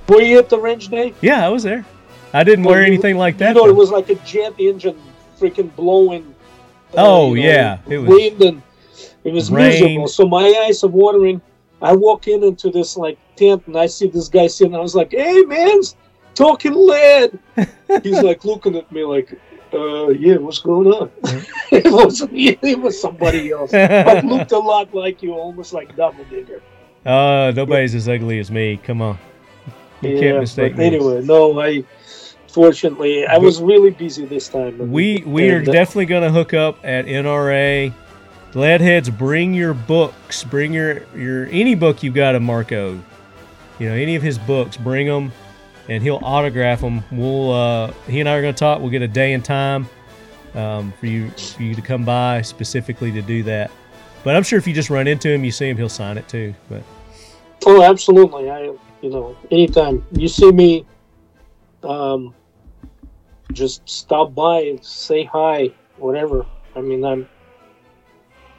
were you at the range day? Yeah, I was there. I didn't well, wear you, anything like that. You know, though. it was like a jet engine freaking blowing Oh know, yeah, it was and it was rain. miserable. So my eyes are watering. I walk in into this like tent and I see this guy sitting. I was like, "Hey, man, talking lead." He's like looking at me like, uh, "Yeah, what's going on?" it was it was somebody else, but looked a lot like you, almost like double digger. Uh, nobody's as ugly as me. Come on, you yeah, can't mistake me. Anyway, no, I Fortunately, I was really busy this time. We we are uh, definitely going to hook up at NRA. Leadheads, bring your books. Bring your your any book you've got of Marco. You know any of his books. Bring them, and he'll autograph them. We'll uh, he and I are going to talk. We'll get a day and time um, for you for you to come by specifically to do that. But I'm sure if you just run into him, you see him, he'll sign it too. But oh, absolutely. I you know anytime you see me. Um, just stop by and say hi, whatever. I mean, I'm,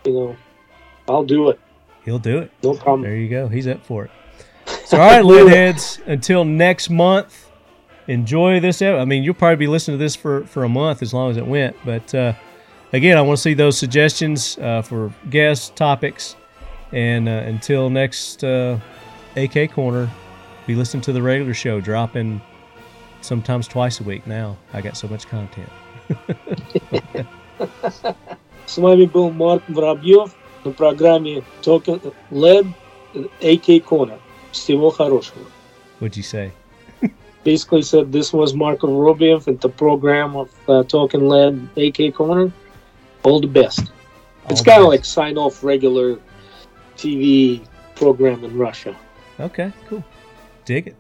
you know, I'll do it. He'll do it. No problem. There you go. He's up for it. So, all right, Leadheads, until next month, enjoy this. I mean, you'll probably be listening to this for, for a month as long as it went. But uh, again, I want to see those suggestions uh, for guest topics. And uh, until next uh, AK Corner, be listening to the regular show, dropping sometimes twice a week now. I got so much content. С вами был Марк Воробьев на программе Token Lab AK Kona. Всего хорошего. What'd you say? Basically said this was Mark Vorobiev and the program of uh, Talking Lead AK Corner. All the best. All it's kind of like sign off regular TV program in Russia. Okay, cool. Dig it.